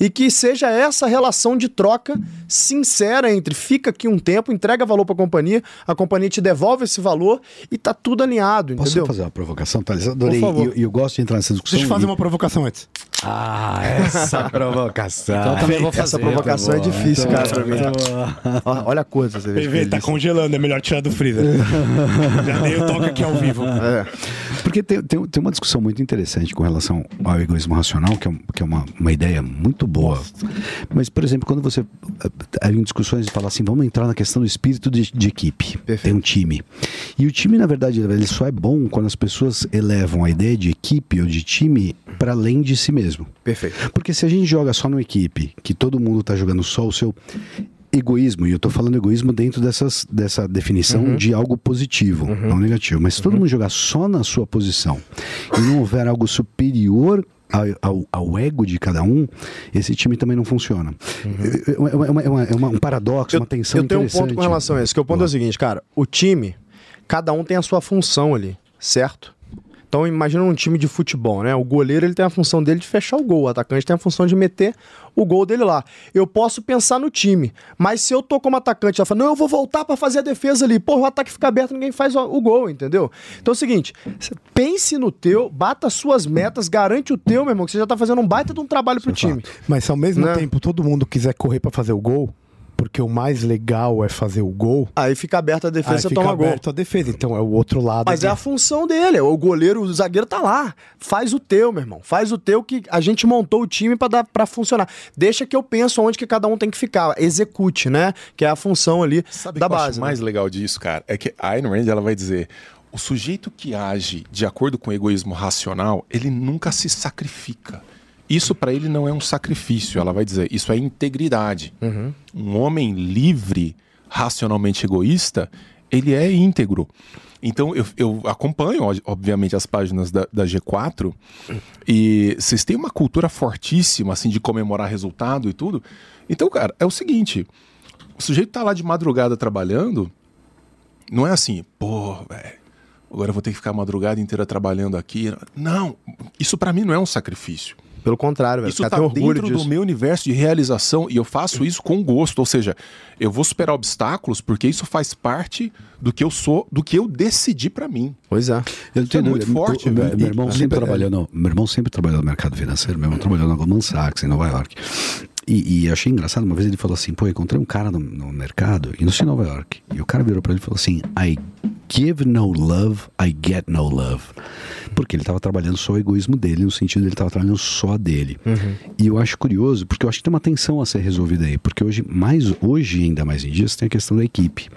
E que seja essa relação de troca sincera entre fica aqui um tempo, entrega valor pra companhia, a companhia te devolve esse valor e tá tudo alinhado, Posso entendeu? fazer uma provocação, Thales? Adorei. Por favor. E eu, eu gosto de entrar nessa discussão. Deixa eu fazer e- uma provocação antes. Ah, essa provocação. Então eu também vou fazer. Essa provocação é difícil, cara, pra mim. Ó, Olha a coisa, você vê. PV, tá congelando, é melhor tirar do freezer. Já dei o toque aqui ao vivo. É. Porque tem, tem, tem uma discussão muito interessante com relação ao egoísmo racional, que é, que é uma, uma ideia muito boa. Mas, por exemplo, quando você. eh, Em discussões e fala assim, vamos entrar na questão do espírito de, de equipe. Tem um time. E o time, na verdade, ele só é bom quando as pessoas elevam a ideia de equipe ou de time para além de si mesmo. Perfeito. Porque se a gente joga só numa equipe, que todo mundo tá jogando só o seu egoísmo, e eu tô falando egoísmo dentro dessas, dessa definição de algo positivo, não negativo, mas se todo mundo jogar só na sua posição e não houver algo superior ao, ao- ego de cada um, esse time também não funciona. É, uma- é uma- é uma- é uma- um paradoxo, uma tensão eu tenho um ponto com relação a isso, que o ponto é o seguinte, cara, o time, cada um tem a sua função ali, certo? Então imagina um time de futebol, né? O goleiro ele tem a função dele de fechar o gol, o atacante tem a função de meter o gol dele lá. Eu posso pensar no time, mas se eu tô como atacante, eu falo, não, eu vou voltar pra fazer a defesa ali. Pô, o ataque fica aberto, ninguém faz o, gol, entendeu? Então é o seguinte, pense no teu, bata as suas metas, garante o teu, meu irmão, que você já tá fazendo um baita de um trabalho pro time. Mas se ao mesmo Né? tempo todo mundo quiser correr pra fazer o gol, porque o mais legal é fazer o gol, Aí fica aberta a defesa aí e fica toma gol. aberto a defesa. Então é o outro lado. Mas é ali. a função dele. O goleiro, o zagueiro tá lá. Faz o teu, meu irmão. Faz o teu que a gente montou o time pra dar para funcionar. Deixa que eu penso onde que cada um tem que ficar. Execute, né? Que é a função ali Sabe da o base. acho né? mais legal disso, cara? É que a Ayn Rand ela vai dizer: o sujeito que age de acordo com o egoísmo racional, ele nunca se sacrifica. Isso pra ele não é um sacrifício, ela vai dizer, isso é integridade. Uhum. Um homem livre, racionalmente egoísta, ele é íntegro. Então eu, eu acompanho, obviamente, as páginas da, da G4 e vocês têm uma cultura fortíssima, assim, de comemorar resultado e tudo. Então, cara, é o seguinte: o sujeito tá lá de madrugada trabalhando, não é assim, pô, velho, agora eu vou ter que ficar a madrugada inteira trabalhando aqui. Não, isso pra mim não é um sacrifício. Pelo contrário, velho. Isso Os tá dentro disso. do meu universo de realização e eu faço isso com gosto. Ou seja, eu vou superar obstáculos porque isso faz parte do que eu sou, do que eu decidi pra mim. Pois é. Eu Isso é entendo, muito forte, meu, né? meu irmão E- sempre e- trabalhou no, meu irmão sempre trabalhou no mercado financeiro, meu irmão trabalhou na Goldman Sachs em Nova York. E, e achei engraçado, uma vez ele falou assim, pô, eu encontrei um cara no, no mercado, e isso em Nova York, e o cara virou pra ele e falou assim, I give no love, I get no love. Porque ele estava trabalhando só o egoísmo dele, no sentido de ele estava trabalhando só dele. E eu acho curioso, porque eu acho que tem uma tensão a ser resolvida aí, porque hoje, mais hoje ainda mais em dias, tem a questão da equipe.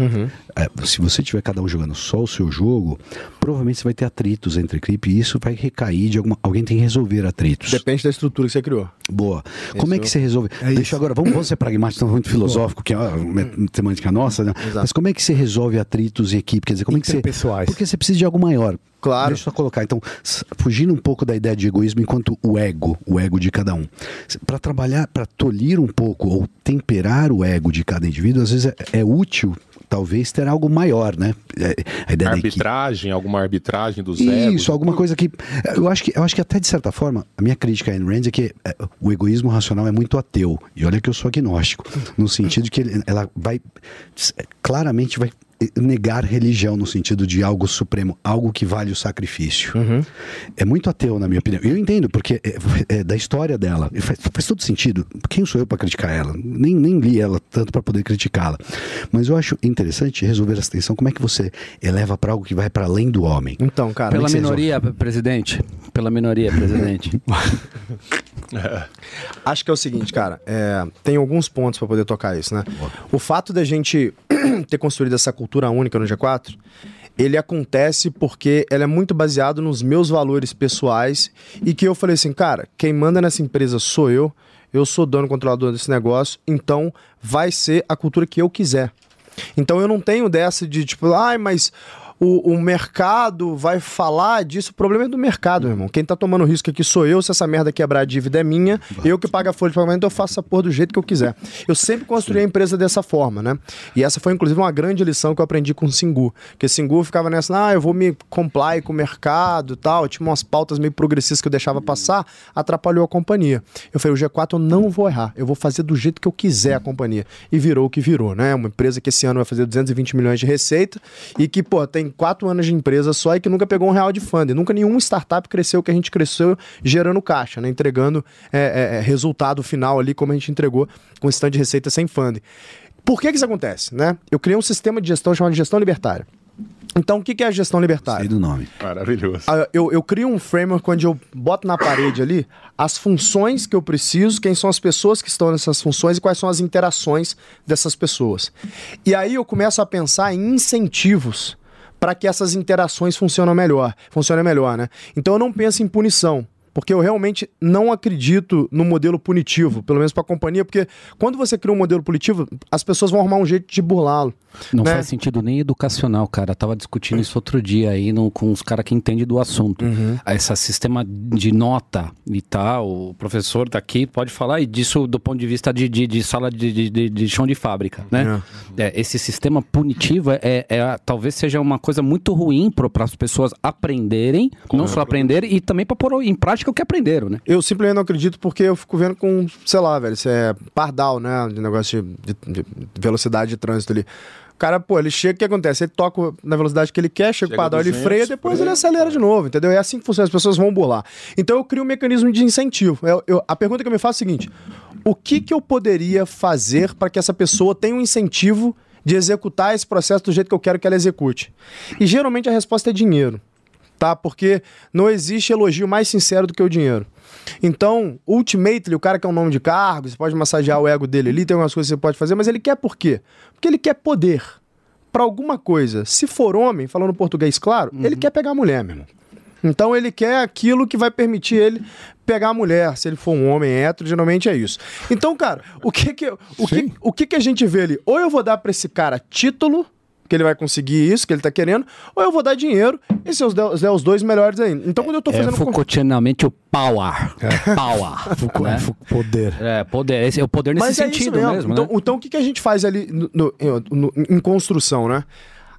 É, se você tiver cada um jogando só o seu jogo, provavelmente você vai ter atritos entre equipe e isso vai recair de alguma. Alguém tem que resolver atritos. Depende da estrutura que você criou. Boa. Como é que você resolve? Deixa agora, vamos, vamos ser pragmáticos, não muito filosófico, que é uma temática nossa, né? Exato. Mas como é que você resolve atritos em equipe? Quer dizer, como é que você. Porque você precisa de algo maior. Claro. Deixa eu só colocar. Então, fugindo um pouco da ideia de egoísmo enquanto o ego, o ego de cada um. Para trabalhar, para tolir um pouco ou temperar o ego de cada indivíduo, às vezes é, é útil, talvez, ter algo maior, né? É, a ideia. Arbitragem, alguma arbitragem dos egos. Isso, alguma coisa que. Eu acho que, eu acho que até de certa forma, a minha crítica a Ayn Rand é que é, o egoísmo racional é muito ateu. E olha que eu sou agnóstico. No sentido de que ele- ela vai. Claramente vai negar religião no sentido de algo supremo, algo que vale o sacrifício. É muito ateu, na minha opinião. Eu entendo, porque é, é da história dela. Faz, faz todo sentido. Quem sou eu para criticar ela? Nem, nem li ela tanto para poder criticá-la. Mas eu acho interessante resolver essa tensão. Como é que você eleva para algo que vai para além do homem? Então, cara. Pela é minoria, presidente. Pela minoria, presidente. Acho que é o seguinte, cara. é, tem alguns pontos pra poder tocar isso, né? O fato da gente ter construído essa cultura única no G4, ele acontece porque ela é muito baseado nos meus valores pessoais e que eu falei assim, cara, quem manda nessa empresa sou eu, eu sou dono controlador desse negócio, então vai ser a cultura que eu quiser. Então eu não tenho dessa de tipo, ai, mas o, o mercado vai falar disso. O problema é do mercado, meu irmão. Quem tá tomando risco aqui sou eu. Se essa merda quebrar a dívida é minha, eu que pago a folha de pagamento, eu faço essa porra do jeito que eu quiser. Eu sempre construí a empresa dessa forma, né? E essa foi, inclusive, uma grande lição que eu aprendi com o Singu. Porque Singu ficava nessa, ah, eu vou me comply com o mercado e tal. Tinha umas pautas meio progressistas que eu deixava passar, atrapalhou a companhia. Eu falei, o G4 eu não vou errar. Eu vou fazer do jeito que eu quiser a companhia. E virou o que virou, né? Uma empresa que esse ano vai fazer 220 milhões de receita e que, pô, tem quatro anos de empresa só e que nunca pegou um real de funding. Nunca nenhuma startup cresceu o que a gente cresceu gerando caixa, né? Entregando é, é, é, resultado final ali como a gente entregou com esse tanto de receita sem funding. Por que que isso acontece, né? Eu criei um sistema de gestão chamado gestão libertária. Então, o que que é a gestão libertária? Sei do nome. Maravilhoso. Ah, eu, eu crio um framework onde eu boto na parede ali as funções que eu preciso, quem são as pessoas que estão nessas funções e quais são as interações dessas pessoas. E aí eu começo a pensar em incentivos para que essas interações funcionem melhor, funcionem melhor, né? Então eu não penso em punição. Porque eu realmente não acredito no modelo punitivo, pelo menos para a companhia, porque quando você cria um modelo punitivo, as pessoas vão arrumar um jeito de burlá-lo. Não né? faz sentido nem educacional, cara. Tava discutindo isso outro dia aí no- com os caras que entendem do assunto. Uhum. Esse sistema de nota e tal, o professor daqui pode falar e disso do ponto de vista de, de, de sala de, de, de- chão de fábrica, né? É, esse sistema punitivo é, é- talvez seja uma coisa muito ruim para as pessoas aprenderem, não só aprenderem, e também para pôr em prática o que aprenderam, né? Eu simplesmente não acredito porque eu fico vendo com, sei lá, velho, isso é pardal, né? De negócio de, de- de velocidade de trânsito ali. O cara, pô, ele chega, o que acontece? Ele toca na velocidade que ele quer, chega, Chega o pardal, ele 200, freia, depois ele acelera de novo, entendeu? É assim que funciona, as pessoas vão burlar. Então eu crio um mecanismo de incentivo. Eu- eu- a pergunta que eu me faço é a seguinte: o que, que eu poderia fazer para que essa pessoa tenha um incentivo de executar esse processo do jeito que eu quero que ela execute? E geralmente a resposta é dinheiro tá? Porque não existe elogio mais sincero do que o dinheiro. Então, ultimately, o cara quer um nome de cargo, você pode massagear o ego dele ali, tem algumas coisas que você pode fazer, mas ele quer por quê? Porque ele quer poder para alguma coisa. Se for homem, falando português claro, ele quer pegar a mulher, meu irmão. Então ele quer aquilo que vai permitir ele pegar a mulher. Se ele for um homem hétero, geralmente é isso. Então, cara, o que que, o que, o que, que a gente vê ali? Ou eu vou dar pra esse cara título, que ele vai conseguir isso que ele tá querendo, ou eu vou dar dinheiro e se eu der, der os dois melhores ainda. Então, quando eu tô É fazendo. com- Foucaultianamente o power. Power. Foucault- né? Fou- Poder. É, poder. Esse é o poder nesse Mas é sentido isso mesmo. mesmo, então, né? então, o que, que a gente faz ali no- no- no- em construção, né?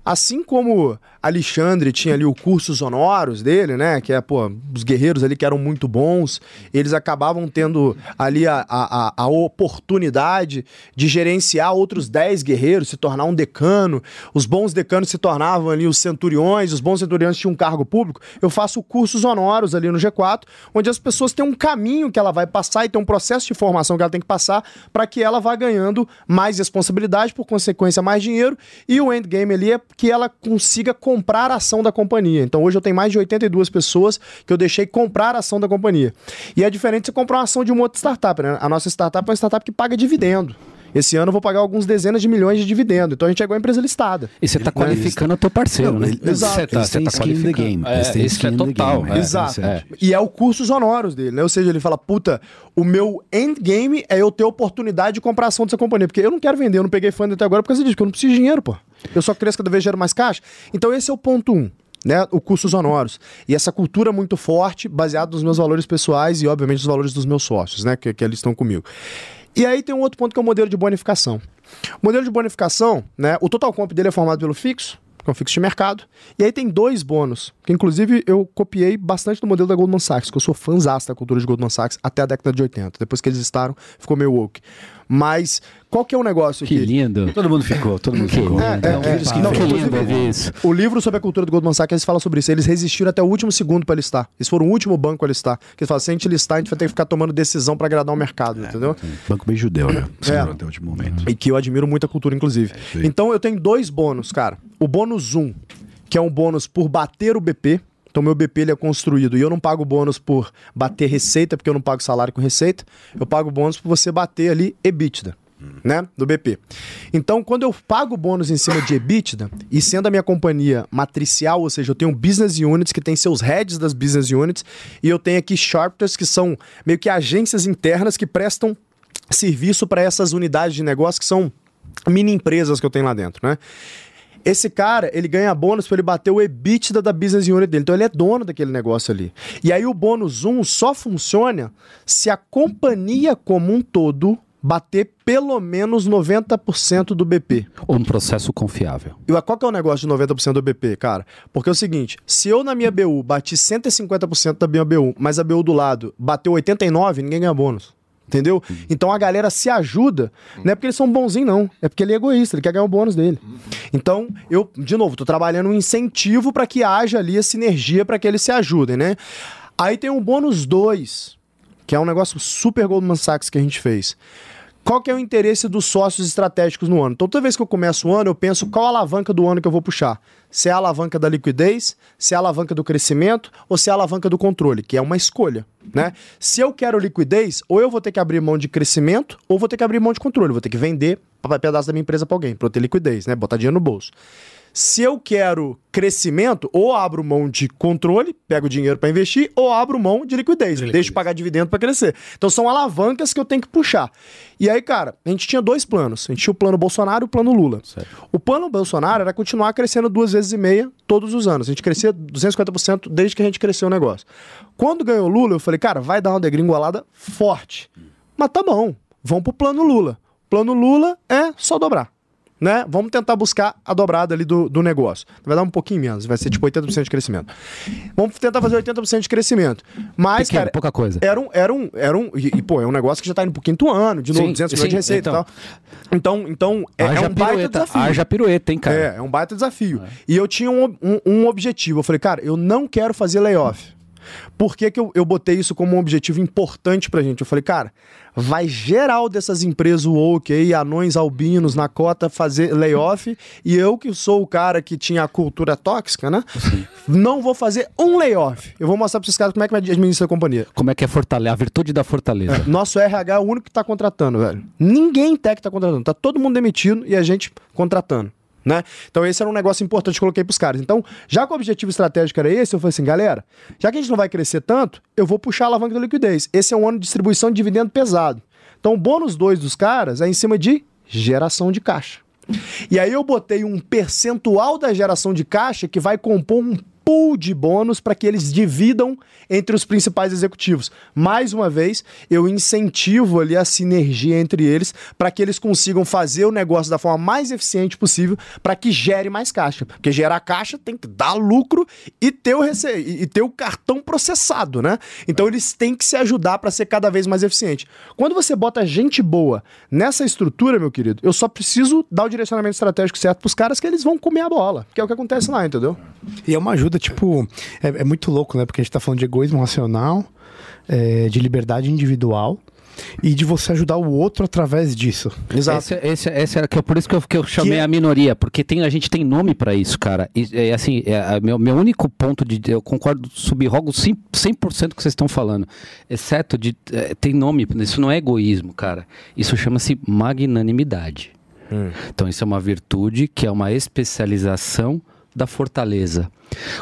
Assim como Alexandre tinha ali o cursos honoros dele, né? Que é, pô, os guerreiros ali que eram muito bons, eles acabavam tendo ali a, a, a oportunidade de gerenciar outros 10 guerreiros, se tornar um decano. Os bons decanos se tornavam ali os centuriões, os bons centuriões tinham um cargo público. Eu faço cursos honoros ali no G4, onde as pessoas têm um caminho que ela vai passar e tem um processo de formação que ela tem que passar para que ela vá ganhando mais responsabilidade, por consequência, mais dinheiro. E o endgame ali é que ela consiga comprar a ação da companhia. Então hoje eu tenho mais de 82 pessoas que eu deixei comprar a ação da companhia. E é diferente você comprar uma ação de uma outra startup, né? A nossa startup é uma startup que paga dividendo. Esse ano eu vou pagar alguns dezenas de milhões de dividendo. Então a gente é igual a empresa listada. E você está qualificando o teu parceiro, Não, né? ele- Exato. Você tá, têm tá the qualificando. game. É, isso é total. game, é. Exato. É. E é o cursos honoros dele, né? Ou seja, ele fala, puta, o meu endgame é eu ter oportunidade de comprar ação dessa companhia. Porque eu não quero vender, eu não peguei fundo até agora por causa disso, porque eu não preciso de dinheiro, pô. Eu só cresço cada vez gero mais caixa. Então esse é o ponto um. Né, o cursos honoros. E essa cultura muito forte, baseada nos meus valores pessoais e, obviamente, nos valores dos meus sócios, né? Que, que eles estão comigo. E aí tem um outro ponto que é o modelo de bonificação. O modelo de bonificação, né? O total comp dele é formado pelo fixo, que é um fixo de mercado. E aí tem dois bônus, que inclusive eu copiei bastante do modelo da Goldman Sachs, que eu sou fãzaço da cultura de Goldman Sachs até a década de 80. Depois que eles estaram, ficou meio woke. Mas qual que é o negócio Que aqui? lindo. Todo mundo ficou, todo mundo ficou. É, é, é, que não, que lindo ouvir isso. O livro sobre a cultura do Goldman Sachs eles falam sobre isso. Eles resistiram até o último segundo para listar. Eles foram o último banco a listar. Que eles falam, se a gente listar, a gente vai ter que ficar tomando decisão para agradar o mercado, entendeu? Banco bem judeu, né? É. Segurou Até o último momento. E que eu admiro muito a cultura, inclusive. aí. então eu tenho dois bônus, cara. O bônus 1, que é um bônus por bater o BP. Então meu BP ele é construído e eu não pago bônus por bater receita, porque eu não pago salário com receita. Eu pago bônus por você bater ali EBITDA. Né, do BP. Então, quando eu pago bônus em cima de EBITDA, e sendo a minha companhia matricial, ou seja, eu tenho business units que tem seus heads das business units, e eu tenho aqui sharpters que são meio que agências internas que prestam serviço para essas unidades de negócio que são mini empresas que eu tenho lá dentro, né? Esse cara, ele ganha bônus para ele bater o EBITDA da business unit dele. Então ele é dono daquele negócio ali. E aí o bônus 1 só funciona se a companhia como um todo bater pelo menos 90% do BP. Um processo confiável. E qual que é o negócio de 90% do BP, cara? Porque é o seguinte, se eu na minha BU bati 150% da minha BU, mas a BU do lado bateu 89%, ninguém ganha bônus. Entendeu? Então a galera se ajuda, não é porque eles são bonzinhos, não. É porque ele é egoísta, ele quer ganhar o bônus dele. Então, eu, de novo, tô trabalhando um incentivo para que haja ali a sinergia para que eles se ajudem, né? Aí tem o bônus 2, que é um negócio super Goldman Sachs que a gente fez. Qual que é o interesse dos sócios estratégicos no ano? Então, toda vez que eu começo o ano, eu penso qual a alavanca do ano que eu vou puxar. Se é a alavanca da liquidez, se é a alavanca do crescimento ou se é a alavanca do controle, que é uma escolha, né? Se eu quero liquidez, ou eu vou ter que abrir mão de crescimento ou vou ter que abrir mão de controle. Vou ter que vender pedaço da minha empresa para alguém, para eu ter liquidez, né? Botar dinheiro no bolso. Se eu quero crescimento, ou abro mão de controle, pego dinheiro para investir, ou abro mão de liquidez, deixo de pagar dividendo para crescer. Então são alavancas que eu tenho que puxar. E aí, cara, a gente tinha dois planos. A gente tinha o plano Bolsonaro e o plano Lula. O plano Bolsonaro era continuar crescendo duas vezes e meia todos os anos. A gente crescia 250% desde que a gente cresceu o negócio. Quando ganhou o Lula, eu falei, cara, vai dar uma degringolada forte. Mas tá bom, vamos pro plano Lula. Plano Lula é só dobrar né? Vamos tentar buscar a dobrada ali do, do negócio. Vai dar um pouquinho menos, vai ser tipo 80% de crescimento. Vamos tentar fazer 80% de crescimento. Mas, Pequeno, cara, pouca coisa. era um, era um, era um, e, e, pô, é um negócio que já tá indo pro quinto ano, de novo, Sim, 200 milhões de receita então. e tal. Então, então é, é um baita desafio. haja pirueta, hein, cara? É, é um baita desafio. E eu tinha um, um- um objetivo. Eu falei, cara, eu não quero fazer layoff. Por que, que eu, eu botei isso como um objetivo importante pra gente? Eu falei, cara, vai geral dessas empresas woke aí, anões albinos na cota fazer layoff, e eu que sou o cara que tinha a cultura tóxica, né? Não vou fazer um layoff. Eu vou mostrar pra esses caras como é que vai administrar a companhia. Como é que é fortaleza? A virtude da fortaleza. Nosso RH é o único que tá contratando, velho. Ninguém tech tá contratando. Tá todo mundo demitido e a gente contratando. Né? Então esse era um negócio importante que eu coloquei pros caras. Então, já que o objetivo estratégico era esse, eu falei assim, galera, já que a gente não vai crescer tanto, eu vou puxar a alavanca da liquidez. Esse é um ano de distribuição de dividendo pesado. Então, o bônus 2 dos caras é em cima de geração de caixa. E aí eu botei um percentual da geração de caixa que vai compor um pool de bônus para que eles dividam entre os principais executivos. Mais uma vez, eu incentivo ali a sinergia entre eles para que eles consigam fazer o negócio da forma mais eficiente possível para que gere mais caixa. Porque gerar caixa tem que dar lucro e ter o, rece... e ter o cartão processado, né? Então eles têm que se ajudar para ser cada vez mais eficiente. Quando você bota gente boa nessa estrutura, meu querido, eu só preciso dar o direcionamento estratégico certo para os caras que eles vão comer a bola, que é o que acontece lá, entendeu? E é uma ajuda, tipo, é, é muito louco, né? Porque a gente tá falando de egoísmo racional, é, de liberdade individual e de você ajudar o outro através disso. Exato. Esse, esse, esse é, que é por isso que eu, que eu chamei que... a minoria, porque tem, a gente tem nome para isso, cara. E, é, assim, é, meu, meu único ponto de. Eu concordo, subrrogo 100%, 100 que vocês estão falando. Exceto de. É, tem nome, isso não é egoísmo, cara. Isso chama-se magnanimidade. Hum. Então, isso é uma virtude que é uma especialização da fortaleza.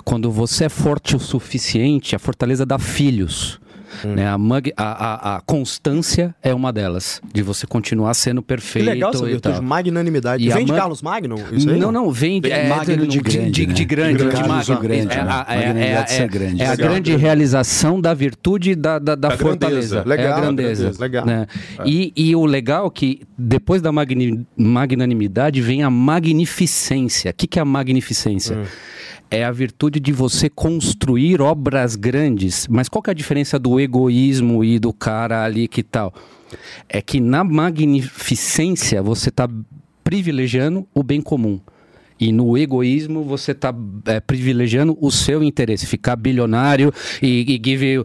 Quando você é forte o suficiente, a fortaleza dá filhos. Hum. Né? A, mag, a, a, a, constância é uma delas, de você continuar sendo perfeito. Que legal essa virtude, magnanimidade. E vem de Carlos Magno? Isso aí, não, não, vem de, é, Magno de, grande. De, de, de grande, de, grande, de grande. É, né? é, é, grande. é a grande realização da virtude da, da, da, da fortaleza. Legal, é a grandeza. grandeza. Legal. Né? E, e o legal é que depois da magnanimidade vem a magnificência. O que, que é a magnificência? Hum é a virtude de você construir obras grandes. Mas qual que é a diferença do egoísmo e do cara ali que tal? É que na magnificência você está privilegiando o bem comum. E no egoísmo você está é, privilegiando o seu interesse, ficar bilionário e, e give,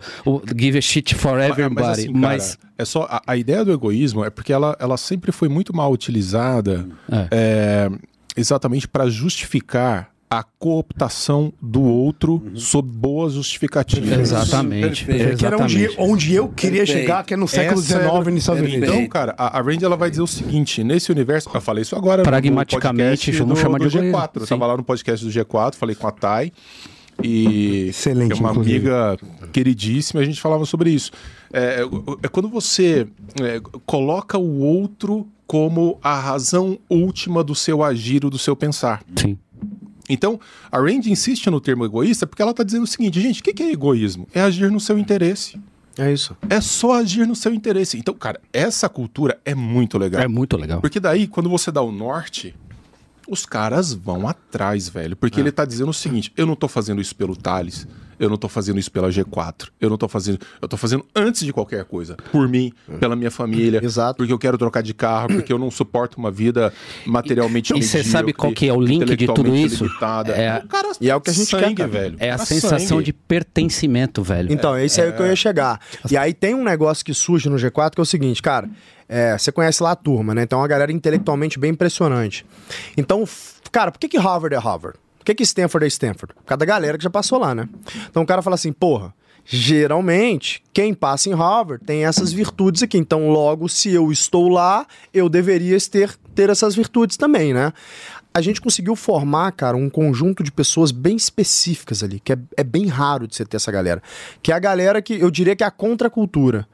give a shit for everybody. Mas, assim, cara, mas... é só a, a, ideia do egoísmo é porque ela, ela sempre foi muito mal utilizada é. É, exatamente para justificar a cooptação do outro uhum. sob boas justificativas. Exatamente. Perfeito. Que era onde, onde eu queria Perfeito. chegar, que é no século XIX nos Estados Unidos. Então, cara, a, a Randy ela vai dizer o seguinte: nesse universo, eu falei isso agora. Pragmaticamente, vamos chamar de G4. Eu estava lá no podcast do G4, falei com a Thay. E Excelente, é uma inclusive. amiga queridíssima, a gente falava sobre isso. É, é quando você é, coloca o outro como a razão última do seu agir ou do seu pensar. Sim. Então, a Randy insiste no termo egoísta porque ela está dizendo o seguinte, gente, o que, que é egoísmo? É agir no seu interesse. É isso. É só agir no seu interesse. Então, cara, essa cultura é muito legal. É muito legal. Porque daí, quando você dá o norte, os caras vão atrás, velho. Porque é. ele tá dizendo o seguinte: eu não tô fazendo isso pelo Thales, eu não tô fazendo isso pela G4, eu não tô fazendo. Eu tô fazendo antes de qualquer coisa. Por mim, é. pela minha família. Exato. Porque eu quero trocar de carro, porque eu não suporto uma vida materialmente E você sabe qual que é o link de tudo isso? É, o cara e é o que a gente sangue, quer, velho. É a sensação de pertencimento, velho. Então, é isso aí que eu ia chegar. E aí tem um negócio que surge no G4 que é o seguinte, cara. É, você conhece lá a turma, né? Então, é uma galera intelectualmente bem impressionante. Então, cara, por que, que Harvard é Harvard? Que, que Stanford é Stanford? Por causa da galera que já passou lá, né? Então o cara fala assim, porra, geralmente quem passa em Harvard tem essas virtudes aqui. Então, logo, se eu estou lá, eu deveria ter, ter essas virtudes também, né? A gente conseguiu formar, cara, um conjunto de pessoas bem específicas ali, que é, é bem raro de você ter essa galera. Que é a galera que eu diria que é a contracultura.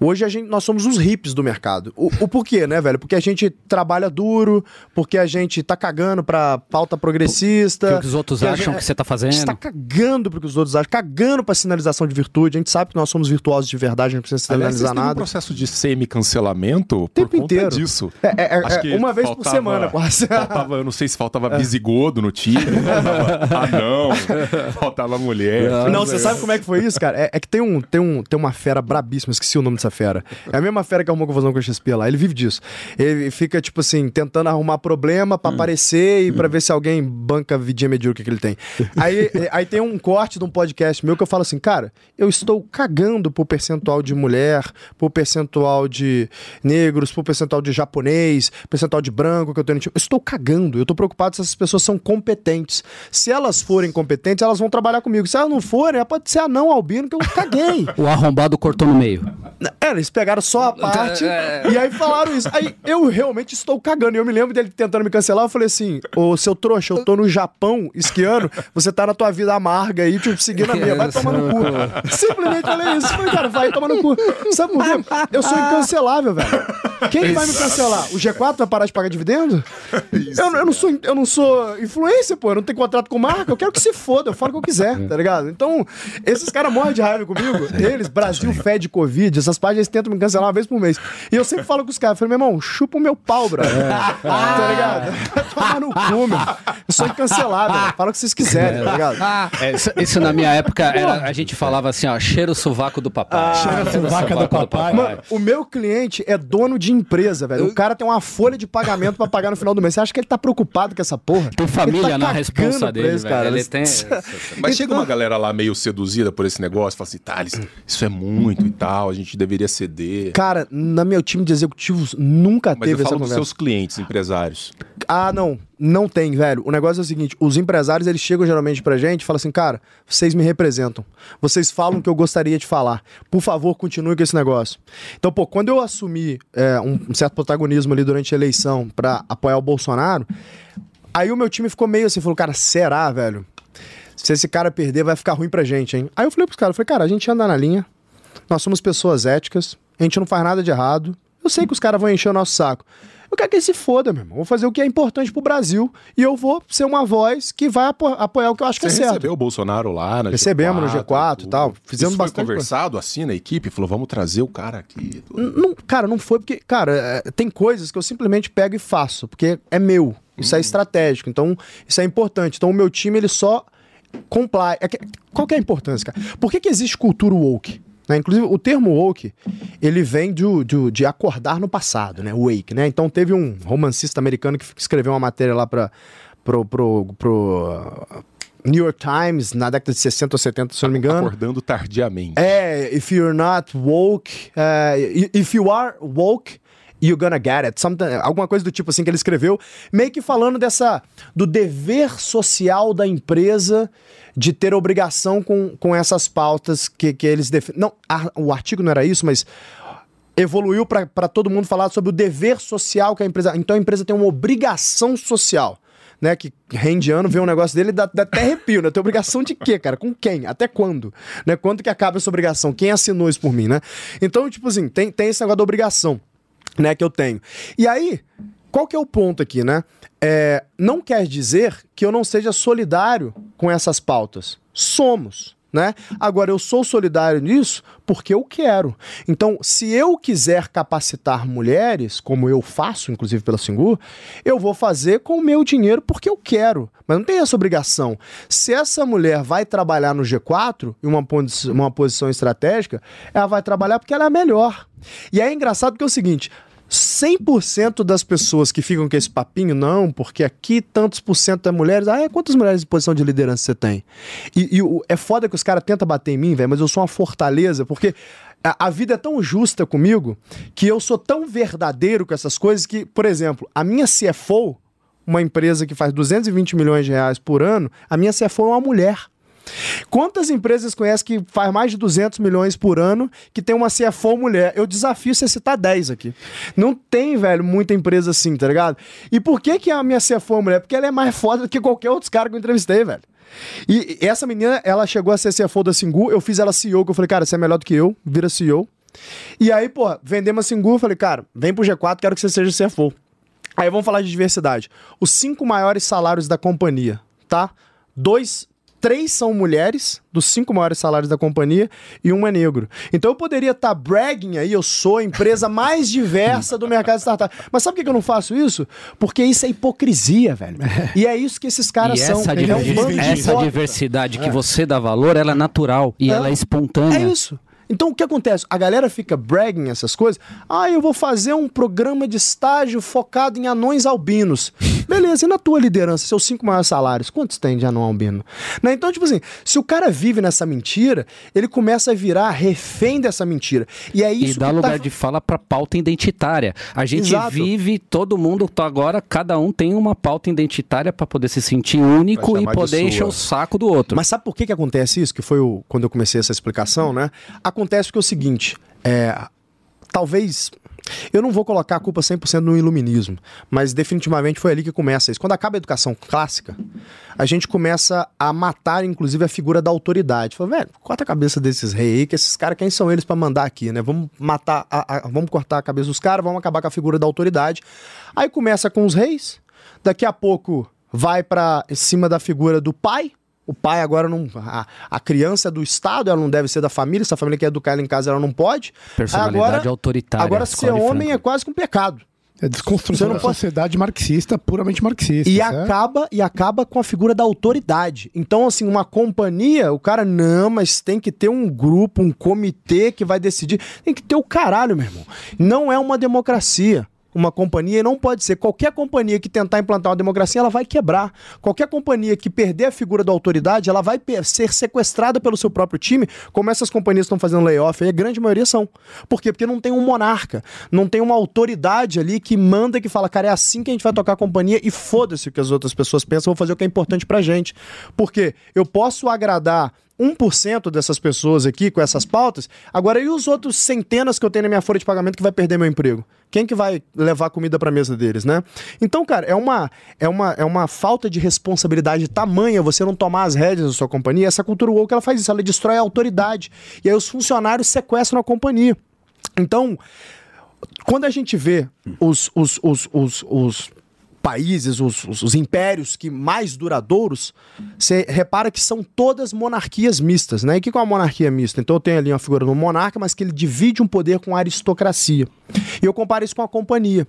Hoje a gente, nós somos os hips do mercado. O, o porquê, né, velho? Porque a gente trabalha duro, porque a gente tá cagando pra pauta progressista. O que os outros que acham gente, que você tá fazendo. A gente tá cagando pro que os outros acham, cagando pra sinalização de virtude. A gente sabe que nós somos virtuosos de verdade, a gente não precisa sinalizar Aliás, nada. um processo de semi-cancelamento por conta inteiro. disso. É, é, é uma vez faltava, por semana, quase. Faltava, eu não sei se faltava é. bisigodo no time, faltava anão, faltava mulher. Não, não, você sabe como é que foi isso, cara? É, é, que tem, um, tem, um, tem uma fera brabíssima, esqueci o nome dessa fera. É a mesma fera que arrumou confusão com o XP lá. Ele vive disso. Ele fica, tipo assim, tentando arrumar problema pra hum. aparecer e pra ver se alguém banca a vidinha medíocre que ele tem. Aí, aí tem um corte de um podcast meu que eu falo assim, cara, eu estou cagando por percentual de mulher, por percentual de negros, por percentual de japonês, percentual de branco que eu tenho no time. Eu estou cagando. Eu tô preocupado se essas pessoas são competentes. Se elas forem competentes, elas vão trabalhar comigo. Se elas não forem, pode ser anão albino que eu caguei. o arrombado cortou no meio. É, eles pegaram só a parte é. e aí falaram isso. Aí eu realmente estou cagando. E eu me lembro dele tentando me cancelar. Eu falei assim: Ô seu trouxa, eu tô no Japão esquiando, você tá na tua vida amarga aí, tipo, seguindo a minha. Vai tomar no cu. Simplesmente falei isso. Falei, cara, vai tomar no cu. Sabe por quê? Eu sou incancelável, velho. Quem vai me cancelar? O G4 vai parar de pagar dividendo? Eu, eu não sou, eu não sou influencer, pô. Eu não tenho contrato com marca. Eu quero que se foda. Eu falo o que eu quiser, tá ligado? Então, esses caras morrem de raiva comigo. Eles, Brasil Fed Covid, essas páginas tentam me cancelar uma vez por mês. E eu sempre falo com os caras. Eu falei, meu irmão, chupa o meu pau, brother. Tá ligado? Toma no cu, meu. Eu sou incancelável. velho. Fala o que vocês quiserem, tá ligado? É, isso, isso na minha época, era- a gente falava assim, ó, cheira o sovaco do papai. Cheira o sovaco do papai. Mano, o meu cliente é dono de empresa, velho. O cara tem uma folha de pagamento pra pagar no final do mês. Você acha que ele tá preocupado com essa porra? Tem família tá na responsa dele, isso, velho. Ele tem... Mas chega uma galera lá meio seduzida por esse negócio, fala assim, Thales, isso é muito e tal, a gente deveria ceder. Cara, no meu time de executivos nunca Mas eu teve essa falo dos seus clientes, empresários. Ah, não. Não tem, velho. O negócio é o seguinte: os empresários eles chegam geralmente pra gente e falam assim, cara, vocês me representam. Vocês falam o que eu gostaria de falar. Por favor, continue com esse negócio. Então, pô, quando eu assumi é, um, um certo protagonismo ali durante a eleição pra apoiar o Bolsonaro, aí o meu time ficou meio assim, falou, cara, será, velho? Se esse cara perder, vai ficar ruim pra gente, hein? Aí eu falei pros caras, falei, cara, a gente anda na linha, nós somos pessoas éticas, a gente não faz nada de errado. Eu sei que os caras vão encher o nosso saco. Eu quero que eles se foda, meu irmão. Vou fazer o que é importante pro Brasil e eu vou ser uma voz que vai apo- apoiar o que eu acho que Você é certo. recebeu o Bolsonaro lá na Recebemos no G4 e tal. Fizemos Isso foi bastante conversado assim na equipe? Falou, vamos trazer o cara aqui. Não, cara, não foi porque, cara, é, tem coisas que eu simplesmente pego e faço, porque é meu. Isso é estratégico. Então, isso é importante. Então, o meu time, ele só comply. É qual que é a importância, cara? Por que, que existe cultura woke? Né? Inclusive, o termo woke, ele vem do, do- de acordar no passado, né? Wake, né? Então, teve um romancista americano que escreveu uma matéria lá para pro, pro, pro New York Times, na década de 60 ou 70, se eu não me engano. Acordando tardiamente. É, if you're not woke, uh, if you are woke, you're gonna get it. Something, alguma coisa do tipo assim que ele escreveu, meio que falando dessa do dever social da empresa de ter obrigação com, com essas pautas que, que eles defendem. Não, a- o artigo não era isso, mas evoluiu para todo mundo falar sobre o dever social que a empresa. Então a empresa tem uma obrigação social. Né, que rende ano, vê um negócio dele, dá, dá até arrepio, né? Tem obrigação de quê, cara? Com quem? Até quando? Né? Quando que acaba essa obrigação? Quem assinou isso por mim, né? Então, tipo assim, tem, tem esse negócio da obrigação, né, que eu tenho. E aí, qual que é o ponto aqui, né? É, não quer dizer que eu não seja solidário com essas pautas. Somos. Né? Agora, eu sou solidário nisso porque eu quero. Então, se eu quiser capacitar mulheres, como eu faço, inclusive pela Singu, eu vou fazer com o meu dinheiro porque eu quero. Mas não tem essa obrigação. Se essa mulher vai trabalhar no G4, em uma, uma posição estratégica, ela vai trabalhar porque ela é a melhor. E é engraçado porque é o seguinte: 100% das pessoas que ficam com esse papinho, não, porque aqui tantos por cento é mulheres. Ah, é, quantas mulheres em posição de liderança você tem? E, e é foda que os caras tentam bater em mim, velho, mas eu sou uma fortaleza, porque a, a vida é tão justa comigo que eu sou tão verdadeiro com essas coisas que, por exemplo, a minha CFO, uma empresa que faz 220 milhões de reais por ano, a minha CFO é uma mulher. Quantas empresas conhece que faz mais de 200 milhões por ano, que tem uma CFO mulher? Eu desafio você citar 10 aqui. Não tem, velho, muita empresa assim, tá ligado? E por que que a minha CFO mulher? Porque ela é mais foda do que qualquer outro cara que eu entrevistei, velho. E e essa menina, ela chegou a ser CFO da Singu, eu fiz ela CEO, que eu falei, cara, você é melhor do que eu, vira CEO. E aí, pô, vendemos a Singu, eu falei, cara, vem pro G4, quero que você seja CFO. Aí vamos falar de diversidade. Os cinco maiores salários da companhia, tá? Dois, três são mulheres, dos cinco maiores salários da companhia, e um é negro. Então eu poderia estar bragging aí, eu sou a empresa mais diversa do mercado de startup. Mas sabe por que eu não faço isso? Porque isso é hipocrisia, velho. E é isso que esses caras e são. essa, É um diver- bando de essa diversidade que você dá valor, ela é natural e É. ela é espontânea. É isso. Então o que acontece? A galera fica bragging essas coisas. Ah, eu vou fazer um programa de estágio focado em anões albinos. Beleza, e na tua liderança, seus cinco maiores salários, quantos tem de anão albino? Né? Então, tipo assim, se o cara vive nessa mentira, ele começa a virar refém dessa mentira. E é E isso dá que lugar tá... de fala pra pauta identitária. A gente Exato. vive, todo mundo tá agora, cada um tem uma pauta identitária pra poder se sentir único e poder encher o saco do outro. Mas sabe por que, que acontece isso? Que foi o, quando eu comecei essa explicação, né? Acontece porque é o seguinte: é, talvez. Eu não vou colocar a culpa 100% no iluminismo, mas definitivamente foi ali que começa isso. Quando acaba a educação clássica, a gente começa a matar, inclusive, a figura da autoridade. Fala, velho, corta a cabeça desses reis aí, que esses caras, quem são eles pra mandar aqui, né? Vamos matar, a- a- vamos cortar a cabeça dos caras, vamos acabar com a figura da autoridade. Aí começa com os reis, daqui a pouco vai para cima da figura do pai. O pai agora não. A, a, criança é do Estado, ela não deve ser da família. Se a família quer educar ela em casa, ela não pode. Personalidade agora, autoritária. Agora, ser homem é quase que um pecado. É desconstrução da pode... sociedade marxista, puramente marxista. E acaba, e acaba com a figura da autoridade. Então, assim, uma companhia, o cara, não, mas tem que ter um grupo, um comitê que vai decidir. Tem que ter o caralho, meu irmão. Não é uma democracia uma companhia e não pode ser. Qualquer companhia que tentar implantar uma democracia, ela vai quebrar. Qualquer companhia que perder a figura da autoridade, ela vai ser sequestrada pelo seu próprio time, como essas companhias estão fazendo layoff, aí a grande maioria são. Por quê? Porque não tem um monarca, não tem uma autoridade ali que manda, que fala, cara, é assim que a gente vai tocar a companhia e foda-se o que as outras pessoas pensam, vou fazer o que é importante pra gente. Porque eu posso agradar 1% dessas pessoas aqui com essas pautas. Agora, e os outros centenas que eu tenho na minha folha de pagamento que vai perder meu emprego? Quem que vai levar comida para mesa deles, né? Então, cara, é uma, é, uma, é uma falta de responsabilidade tamanha você não tomar as rédeas da sua companhia. Essa cultura woke, ela faz isso, ela destrói a autoridade. E aí os funcionários sequestram a companhia. Então, quando a gente vê os, os, os, os países, os, os, os, impérios que mais duradouros, você repara que são todas monarquias mistas, né? E o que é uma monarquia mista? Então eu tenho ali uma figura do monarca, mas que ele divide um poder com a aristocracia. E eu comparo isso com a companhia.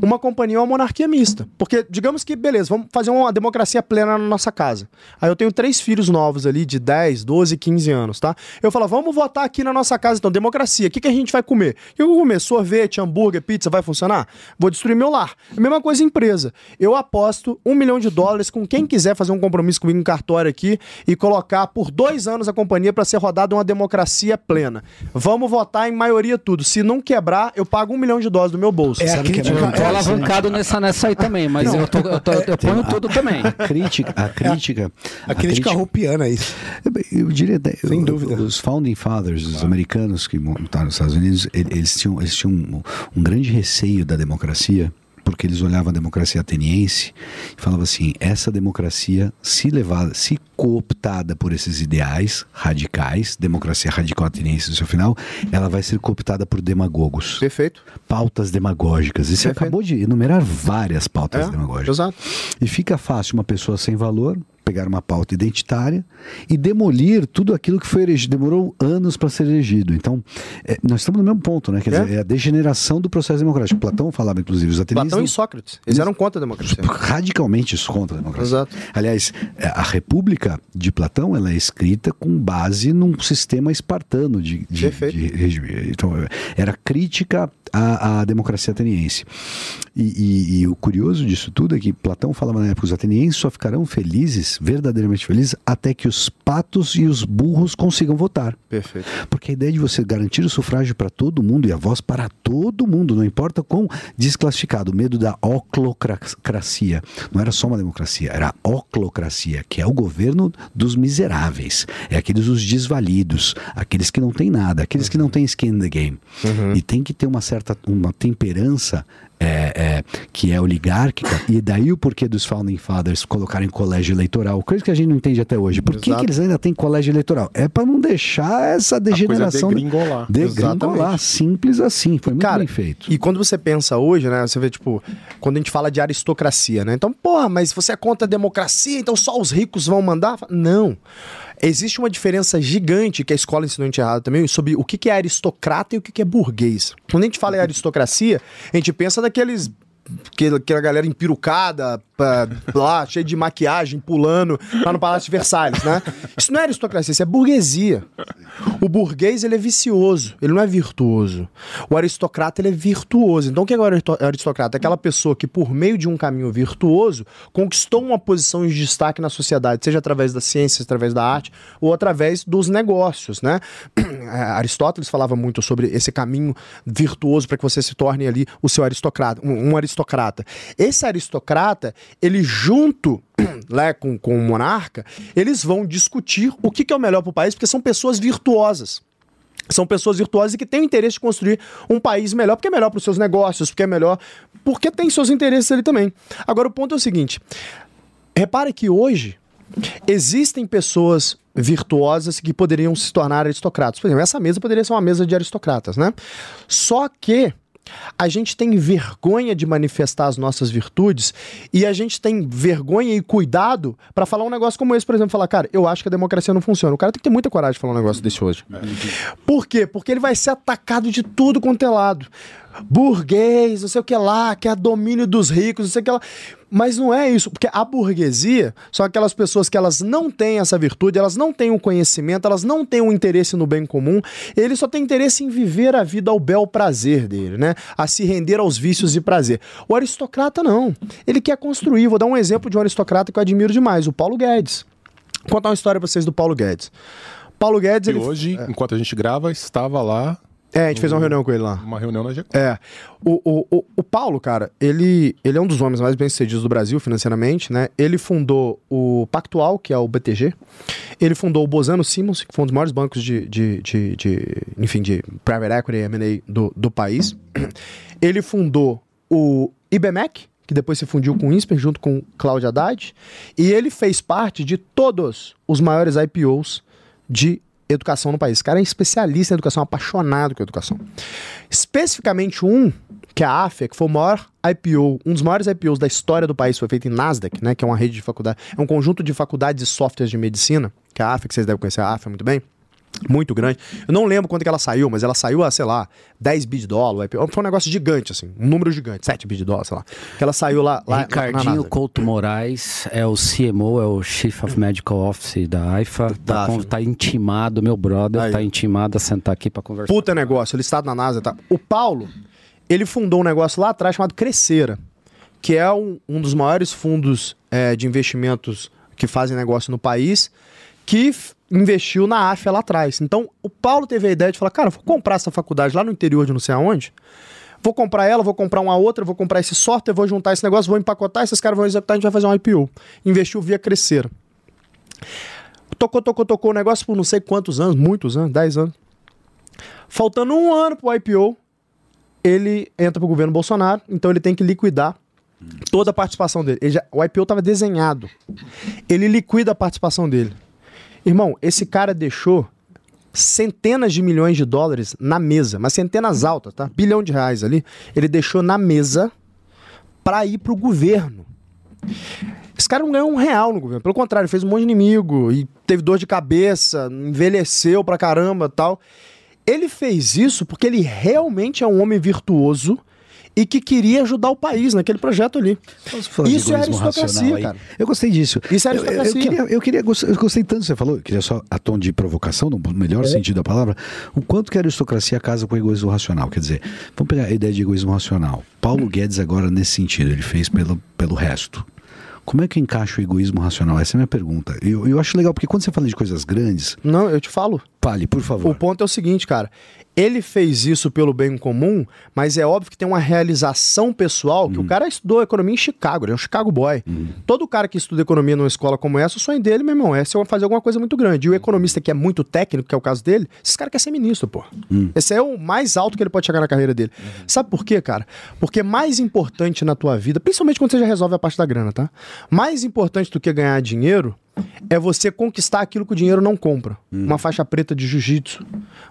Uma companhia é uma monarquia mista. Porque, digamos que, beleza, vamos fazer uma democracia plena na nossa casa. Aí eu tenho três filhos novos ali, de 10, 12, 15 anos, tá? Eu falo, vamos votar aqui na nossa casa, então, democracia. O que, que a gente vai comer? O que eu vou comer? Sorvete, hambúrguer, pizza, vai funcionar? Vou destruir meu lar. A mesma coisa empresa. Eu aposto um milhão de dólares com quem quiser fazer um compromisso comigo em cartório aqui e colocar por dois anos a companhia para ser rodada uma democracia plena. Vamos votar em maioria tudo. Se não quebrar, eu pago um milhão de dólares do meu bolso. É a crítica, eu tô alavancado nessa, nessa aí também, mas eu, tô, eu, tô, eu ponho a, tudo também. A crítica, a crítica, a, a crítica roupiana é isso. Eu, diria, sem eu, dúvida, os founding fathers, os ah. americanos que montaram os Estados Unidos, eles tinham, eles tinham um, um grande receio da democracia porque eles olhavam a democracia ateniense e falavam assim: essa democracia, se levada, se cooptada por esses ideais radicais, democracia radical ateniense no seu final, ela vai ser cooptada por demagogos. Perfeito. Pautas demagógicas. E você Perfeito. acabou de enumerar várias pautas é, demagógicas. Exato. E fica fácil uma pessoa sem valor pegar uma pauta identitária e demolir tudo aquilo que foi erigido. Demorou anos para ser erigido. Então, é, nós estamos no mesmo ponto, né? Quer é. dizer, é a degeneração do processo democrático. Platão falava, inclusive, os atenienses... Platão e Sócrates. Eles eram contra a democracia. Radicalmente contra a democracia. Exato. Aliás, é, a República de Platão, ela é escrita com base num sistema espartano de, de, de regime. Então, era crítica à, à democracia ateniense. E, e, e, o curioso disso tudo é que Platão falava na época, os atenienses só ficarão felizes, verdadeiramente felizes, até que os patos e os burros consigam votar. Perfeito. Porque a ideia de você garantir o sufrágio para todo mundo e a voz para todo mundo, não importa quão desclassificado, o medo da oclocracia. Não era só uma democracia, era a oclocracia, que é o governo dos miseráveis. É aqueles os desvalidos, aqueles que não têm nada, aqueles que não têm skin in the game. Uhum. E tem que ter uma certa uma temperança é, é, que é oligárquica, e daí o porquê dos Founding Fathers colocarem colégio eleitoral, coisa que a gente não entende até hoje. Por que, que eles ainda têm colégio eleitoral? É para não deixar essa degeneração. degringolar. Degringolar, simples assim. Foi muito Cara, bem feito. E quando você pensa hoje, né? Você vê, tipo, quando a gente fala de aristocracia, né? Então, porra, mas você é contra a democracia, então só os ricos vão mandar? Não. Existe uma diferença gigante que a escola ensinou a gente errado também sobre o que é aristocrata e o que é burguês. Quando a gente fala em aristocracia, a gente pensa daqueles aquela galera empirucada, pra, lá, cheia de maquiagem, pulando lá no Palácio de Versalhes, né? Isso não é aristocracia, isso é burguesia. O burguês, ele é vicioso, ele não é virtuoso. O aristocrata, ele é virtuoso. Então, o que é o aristocrata? É aquela pessoa que, por meio de um caminho virtuoso, conquistou uma posição de destaque na sociedade, seja através da ciência, através da arte, ou através dos negócios, né? Aristóteles falava muito sobre esse caminho virtuoso para que você se torne ali o seu aristocrata, um, um aristocrata. Esse aristocrata, ele junto né, com, com o monarca, eles vão discutir o que, que é o melhor para o país, porque são pessoas virtuosas. São pessoas virtuosas e que têm o interesse de construir um país melhor, porque é melhor para os seus negócios, porque é melhor, porque tem seus interesses ali também. Agora, o ponto é o seguinte: repare que hoje existem pessoas virtuosas que poderiam se tornar aristocratas. Por exemplo, essa mesa poderia ser uma mesa de aristocratas, né? Só que a gente tem vergonha de manifestar as nossas virtudes e a gente tem vergonha e cuidado para falar um negócio como esse, por exemplo, falar, cara, eu acho que a democracia não funciona. O cara tem que ter muita coragem de falar um negócio desse hoje. Por quê? Porque ele vai ser atacado de tudo quanto é lado burguês, não sei o que lá, que é domínio dos ricos, não sei o que lá. Mas não é isso, porque a burguesia são aquelas pessoas que elas não têm essa virtude, elas não têm o conhecimento, elas não têm o interesse no bem comum, ele só tem interesse em viver a vida ao bel prazer dele, né? A se render aos vícios e prazer. O aristocrata não. Ele quer construir. Vou dar um exemplo de um aristocrata que eu admiro demais, o Paulo Guedes. Vou contar uma história pra vocês do Paulo Guedes. Paulo Guedes, E ele hoje, enquanto a gente grava, estava lá É, a gente fez uma reunião com ele lá. uma reunião na G4. É. O, o, o, o Paulo, cara, ele, ele é um dos homens mais bem-sucedidos do Brasil financeiramente, né? Ele fundou o Pactual, que é o BTG. Ele fundou o Bozano Simmons, que foi um dos maiores bancos de, de, de, de enfim, de private equity e M&A do, do país. Ele fundou o IBMEC, que depois se fundiu com o INSPER, junto com Cláudio Haddad. E ele fez parte de todos os maiores IPOs de educação no país. Esse cara é especialista em educação, apaixonado com educação. Especificamente um, que é a AFIA, que foi o maior IPO, um dos maiores IPOs da história do país, foi feito em Nasdaq, né, que é uma rede de faculdade, é um conjunto de faculdades e softwares de medicina, que é a AFIA, que vocês devem conhecer a AFIA muito bem. Muito grande. Eu não lembro quanto que ela saiu, mas ela saiu a, sei lá, 10 bi de dólar. Foi um negócio gigante, assim. Um número gigante. 7 bi de dólar, sei lá. Que ela saiu lá, lá Ricardinho. Couto Moraes é o CMO, é o Chief of Medical Office da AIFA. Tá, con- tá intimado, meu brother, Aí. tá intimado a sentar aqui pra conversar. Puta negócio, listado na NASA, tá? O Paulo, ele fundou um negócio lá atrás chamado Crescera, que é um, um dos maiores fundos é, de investimentos que fazem negócio no país, que investiu na AFIA lá atrás. Então, o Paulo teve a ideia de falar, cara, vou comprar essa faculdade lá no interior de não sei aonde, vou comprar ela, vou comprar uma outra, vou comprar esse software, vou juntar esse negócio, vou empacotar, esses caras vão executar, a gente vai fazer um IPO. Investiu via Crescera. Tocou, tocou, tocou o negócio por não sei quantos anos, muitos anos, 10 anos. Faltando um ano pro IPO, ele entra pro governo Bolsonaro, então ele tem que liquidar toda a participação dele. Ele já- o IPO estava desenhado. Ele liquida a participação dele. Irmão, esse cara deixou centenas de milhões de dólares na mesa, mas centenas altas, tá? Bilhão de reais ali. Ele deixou na mesa para ir pro governo. Esse cara não ganhou um real no governo. Pelo contrário, fez um monte de inimigo e teve dor de cabeça, envelheceu pra caramba tal. Ele fez isso porque ele realmente é um homem virtuoso e que queria ajudar o país naquele projeto ali. Isso é aristocracia, cara. Eu gostei disso. Isso é Eu- eu, eu, aristocracia. queria, eu queria, eu gostei tanto que você falou, eu queria só a tom de provocação, no melhor sentido da palavra, o quanto que a aristocracia casa com o egoísmo racional. Quer dizer, vamos pegar a ideia de egoísmo racional. Paulo Guedes agora, nesse sentido, ele fez pelo, pelo resto. Como é que encaixa o egoísmo racional? Essa é a minha pergunta. Eu, eu acho legal, porque quando você fala de coisas grandes, Não, eu te falo. fale, por favor. O ponto é o seguinte, cara. Ele fez isso pelo bem comum, mas é óbvio que tem uma realização pessoal que o cara estudou economia em Chicago, ele é um Chicago boy. Todo cara que estuda economia numa escola como essa, o sonho dele, meu irmão, é ser- fazer alguma coisa muito grande. E o economista que é muito técnico, que é o caso dele, esse cara quer ser ministro, pô. Esse é o mais alto que ele pode chegar na carreira dele. Sabe por quê, cara? Porque mais importante na tua vida, principalmente quando você já resolve a parte da grana, tá? Mais importante do que ganhar dinheiro é você conquistar aquilo que o dinheiro não compra. Uma faixa preta de jiu-jitsu.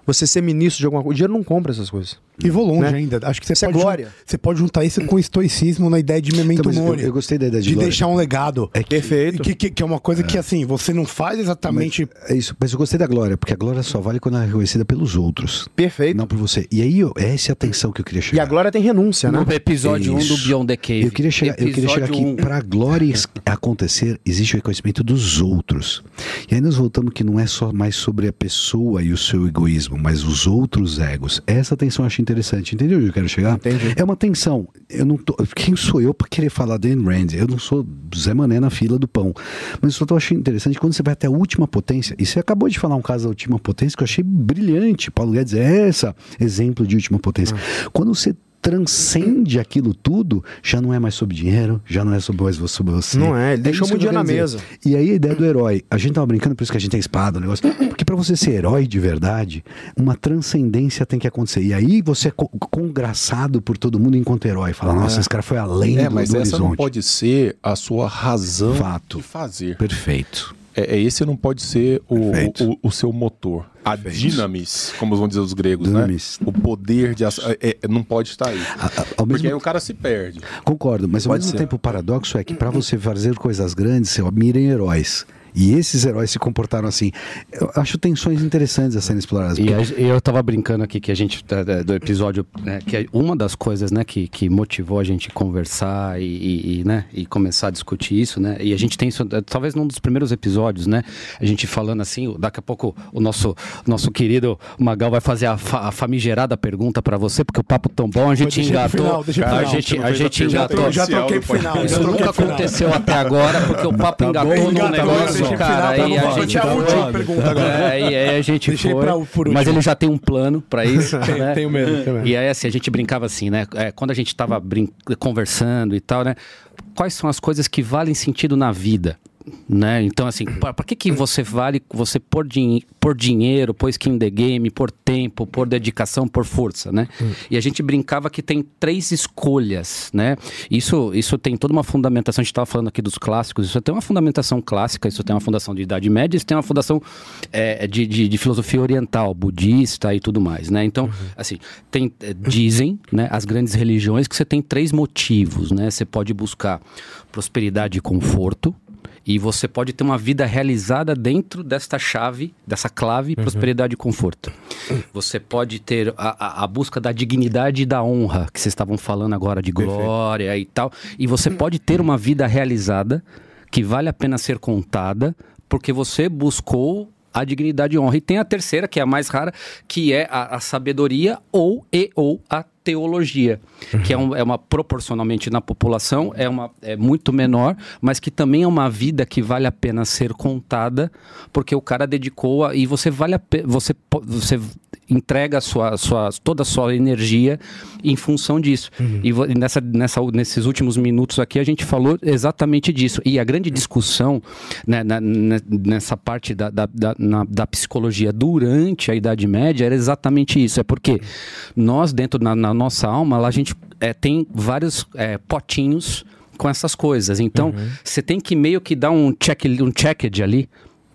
Você ser ministro de alguma coisa. O dinheiro não compra essas coisas. E vou longe Né? ainda. Acho que você Isso é pode, jun- glória. você pode juntar isso com estoicismo na ideia de memento Então, mas eu- mori. eu gostei da ideia de de glória. deixar um legado. É que- Perfeito. Que, que, que é uma coisa que, assim, você não faz exatamente. É isso, mas eu gostei da glória, porque a glória só vale quando ela é reconhecida pelos outros, Perfeito. não por você. E aí, eu- essa é a tensão que eu queria E chegar. a glória tem renúncia, né? No episódio 1 Isso. do Beyond the Cave. Eu queria chegar, eu queria chegar aqui. Um. Para a glória acontecer, existe o reconhecimento dos outros. E aí nós voltamos que não é só mais sobre a pessoa e o seu egoísmo, mas os outros egos. Essa tensão eu acho interessante. Entendeu onde eu quero chegar? Entendi. É uma tensão. Eu não tô, quem sou eu para querer falar de Ayn Rand? Eu não sou Zé Mané na fila do pão. Mas eu só tô achando interessante quando você vai até a última potência. E você acabou de falar um caso da última potência que eu achei brilhante. Paulo Guedes é essa exemplo de última potência. Ah. Quando você transcende aquilo tudo, já não é mais sobre dinheiro, já não é sobre mais sobre você. Não é, ele deixou muito que eu dinheiro na mesa. E aí a ideia do herói, a gente tava brincando, por isso que a gente tem espada, o negócio. Porque pra você ser herói de verdade, uma transcendência tem que acontecer. E aí você é co- congraçado por todo mundo enquanto herói. Fala, nossa, esse cara foi além É, do, mas do essa não horizonte. pode ser a sua razão Fato. de fazer. Perfeito. É, é esse não pode ser o, o, o seu motor. A Perfeito. dynamis, como vão dizer os gregos, né? O poder de ação. é- é- não pode estar aí. A- a- Porque mesmo aí o cara se perde. Concordo, mas ao Pode mesmo ser. tempo o paradoxo é que para você fazer coisas grandes, você mira em heróis. E esses heróis se comportaram assim. Eu acho tensões interessantes a serem exploradas. E eu tava brincando aqui que a gente, do episódio, né, que é uma das coisas, né, que, que motivou a gente conversar e, e, e, né, e começar a discutir isso, né, e a gente tem isso, talvez num dos primeiros episódios, né, a gente falando assim, daqui a pouco o nosso, nosso querido Magal vai fazer a, fa- a famigerada pergunta pra você, porque o papo tão bom, a gente engatou, final, a gente, a gente engatou. já troquei pro final. Isso nunca final. aconteceu até agora, porque o papo engatou bom, no agora, negócio, pro cara. tá Aí bom, a gente ser a pergunta agora. É, aí a gente Deixei foi. pra- por mas ele já tem um plano pra isso. Tem- né? tenho medo, tenho medo. E aí, assim, a gente brincava assim, né? É, quando a gente tava conversando e tal, né? Quais são as coisas que valem sentido na vida? Né? Então, assim, pra que, que você vale você por, din por dinheiro, por skin in the game, por tempo, por dedicação, por força, né? E a gente brincava que tem três escolhas, né? Isso, isso tem toda uma fundamentação, a gente estava falando aqui dos clássicos, isso tem uma fundamentação clássica, isso tem uma fundação de Idade Média, isso tem uma fundação é, de, de, de filosofia oriental, budista e tudo mais, né? Então, assim, tem, eh, dizem, né, as grandes religiões que você tem três motivos, né? Você pode buscar prosperidade e conforto, e você pode ter uma vida realizada dentro desta chave, dessa clave, prosperidade e conforto. Você pode ter a, a- busca da dignidade e da honra, que vocês estavam falando agora de glória e tal. E você pode ter uma vida realizada que vale a pena ser contada, porque você buscou a dignidade e honra. E tem a terceira, que é a mais rara, que é a, a sabedoria ou e ou a teologia, que é, um- é uma proporcionalmente na população é uma é muito menor, mas que também é uma vida que vale a pena ser contada, porque o cara dedicou a, e você vale a pe- você você entrega a sua, sua toda a sua energia em função disso. E vo- e nessa, nessa nesses últimos minutos aqui a gente falou exatamente disso. E a grande discussão né, na- na- nessa parte da, da, da, na- da psicologia durante a Idade Média era exatamente isso. É porque nós, dentro na, na nossa alma, lá a gente é, tem vários é, potinhos com essas coisas. Então, você tem que meio que dar um check um checked ali.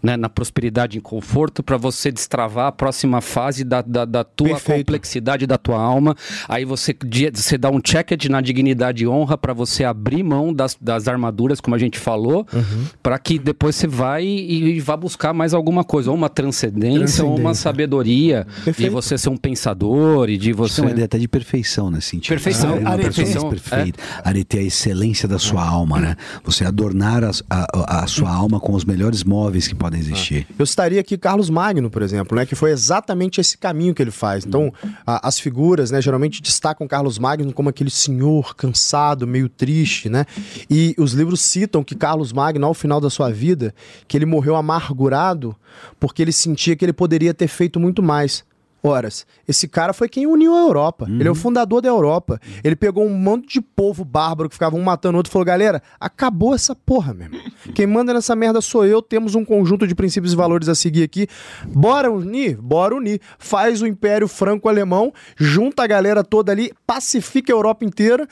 Né, na prosperidade e conforto para você destravar a próxima fase da, da, da tua Perfeito. complexidade da tua alma. Aí você, você dá um checked na dignidade e honra para você abrir mão das, das armaduras, como a gente falou, para que depois você vai e, e vá buscar mais alguma coisa, ou uma transcendência, ou uma Transcendência. sabedoria de Perfeito. você ser um pensador e de você. é uma ideia até de perfeição nesse sentido. Perfeição, uma arete. pessoa Perfeição, perfeita. Arete é a excelência da sua alma, né? Você adornar a, a- a sua alma com os melhores móveis que podem existir. Eu citaria aqui Carlos Magno, por exemplo, né, que foi exatamente esse caminho que ele faz. Então, a- as figuras, né, geralmente destacam Carlos Magno como aquele senhor cansado, meio triste, né? E os livros citam que Carlos Magno, ao final da sua vida, que ele morreu amargurado porque ele sentia que ele poderia ter feito muito mais. Horas. Esse cara foi quem uniu a Europa. Ele é o fundador da Europa. Ele pegou um monte de povo bárbaro que ficava um matando o outro e falou: galera, acabou essa porra, meu irmão. Quem manda nessa merda sou eu. Temos um conjunto de princípios e valores a seguir aqui. Bora unir? Bora unir. Faz o Império Franco-Alemão, junta a galera toda ali, pacifica a Europa inteira,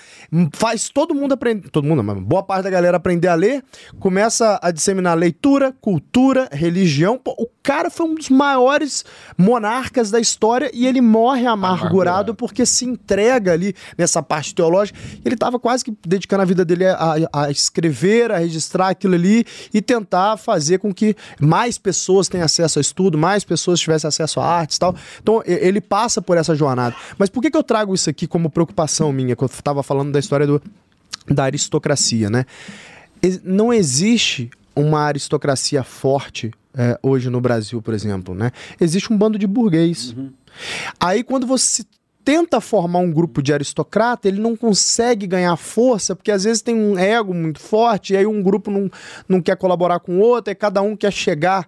faz todo mundo aprender. Todo mundo, mas boa parte da galera aprender a ler, começa a disseminar leitura, cultura, religião. Pô, o cara foi um dos maiores monarcas da história e ele morre amargurado, Amargurado. porque se entrega ali nessa parte teológica. Ele estava quase que dedicando a vida dele a, a escrever, a registrar aquilo ali e tentar fazer com que mais pessoas tenham acesso a estudo, mais pessoas tivessem acesso a artes e tal. Então ele passa por essa jornada. Mas por que, que eu trago isso aqui como preocupação minha, quando eu estava falando da história do, da aristocracia, né? Não existe uma aristocracia forte é, hoje no Brasil, por exemplo, né? Existe um bando de burguês. Aí quando você tenta formar um grupo de aristocrata, ele não consegue ganhar força, porque às vezes tem um ego muito forte, e aí um grupo não, não quer colaborar com o outro, e cada um quer chegar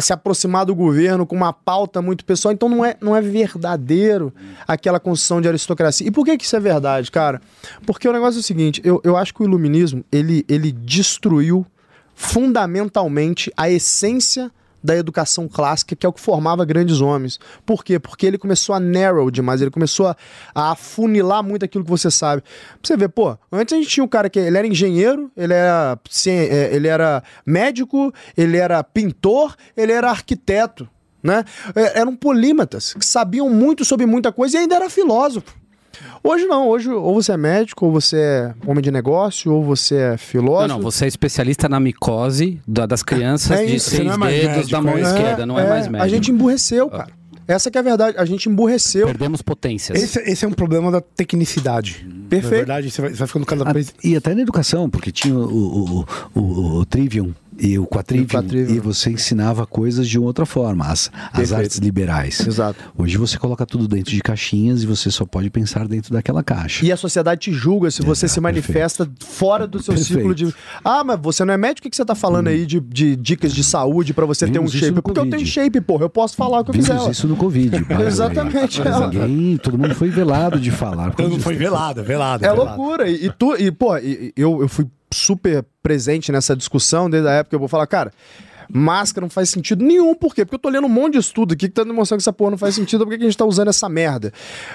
se aproximar do governo com uma pauta muito pessoal, então não é, não é verdadeiro aquela construção de aristocracia. E por que, que isso é verdade, cara? Porque o negócio é o seguinte, eu, eu acho que o iluminismo, ele, ele destruiu fundamentalmente a essência da educação clássica, que é o que formava grandes homens. Por quê? Porque ele começou a narrow demais, ele começou a, a afunilar muito aquilo que você sabe. Você ver, pô, antes a gente tinha um cara que ele era engenheiro, ele era, é, ele era médico, ele era pintor, ele era arquiteto. Né? É, Eram polímatas que sabiam muito sobre muita coisa e ainda era filósofo. Hoje não, hoje ou você é médico, ou você é homem de negócio, ou você é Não, filósofo. não, você é especialista na micose da- das crianças É de isso, seis não é dedos médico, da mão é? esquerda, não é, mais médico. A gente emburreceu, cara. Essa que é a verdade, a gente emburreceu. Perdemos potências. Esse, esse é um problema da tecnicidade. Perfeito. Na verdade, você vai, você vai ficando cada vez. e até na educação, porque tinha o, o, o, o- o Trivium e o Quatrivium, E o e você ensinava coisas de outra forma, as, as Perfeito. artes liberais. Exato. Hoje você coloca tudo dentro de caixinhas e você só pode pensar dentro daquela caixa. E a sociedade te julga se você se manifesta fora do seu Perfeito. ciclo de. Ah, mas você não é médico? O que você tá falando aí de, de dicas de saúde pra você ter um Vimos shape? Porque eu Covid. tenho shape, porra. Eu posso falar o que eu Vimos quiser. isso no Covid. Exatamente, Mas é. ninguém, todo mundo foi velado de falar. Todo mundo foi velado, velado. É velado. loucura. E, e tu, e, pô, eu, eu fui super presente nessa discussão desde a época. Eu vou falar, cara. Máscara não faz sentido nenhum, por quê? Porque eu tô lendo um monte de estudo aqui que tá demonstrando que essa porra não faz sentido, por que a gente tá usando essa merda?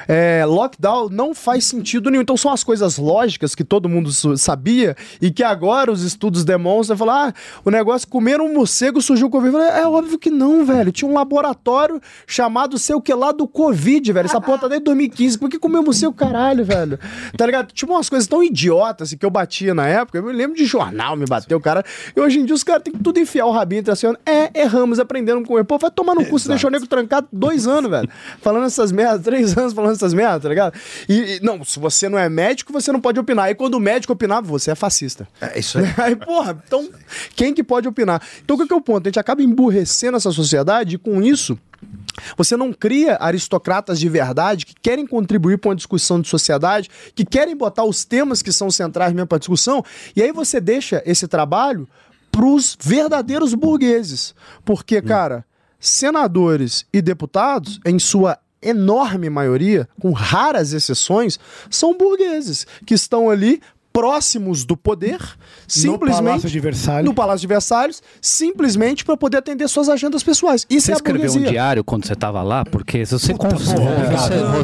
É, lockdown não faz sentido nenhum. Então são as coisas lógicas que todo mundo sabia e que agora os estudos demonstram. Falar, ah, o negócio comer um morcego surgiu o Covid. Falei, é óbvio que não, velho. Tinha um laboratório chamado sei o que lá do Covid, velho. Essa porra tá desde 2015. Por que comer um morcego, caralho, velho? Tá ligado? Tipo umas coisas tão idiotas assim, que eu batia na época. Eu me lembro de jornal, me bateu, cara. E hoje em dia os caras têm que tudo enfiar o rabinho assim. É, erramos, aprendendo com o Pô, vai tomar no cu, você deixou o nego trancado dois anos, velho. Falando essas merdas, três anos falando essas merdas, tá ligado? E, e, não, se você não é médico, você não pode opinar. E quando o médico opinava, você é fascista. É isso aí. Aí, porra, então, quem que pode opinar? Então, qual que é o ponto? A gente acaba emburrecendo essa sociedade e com isso. Você não cria aristocratas de verdade que querem contribuir para uma discussão de sociedade, que querem botar os temas que são centrais mesmo para a discussão, e aí você deixa esse trabalho para os verdadeiros burgueses. Porque, cara, senadores e deputados, em sua enorme maioria, com raras exceções, são burgueses que estão ali próximos do poder, simplesmente Palácio de Versalhes. no Palácio de Versalhes, simplesmente para poder atender suas agendas pessoais. Isso Você é escreveu um diário quando você estava lá? Porque se você, Puta, cons- porra,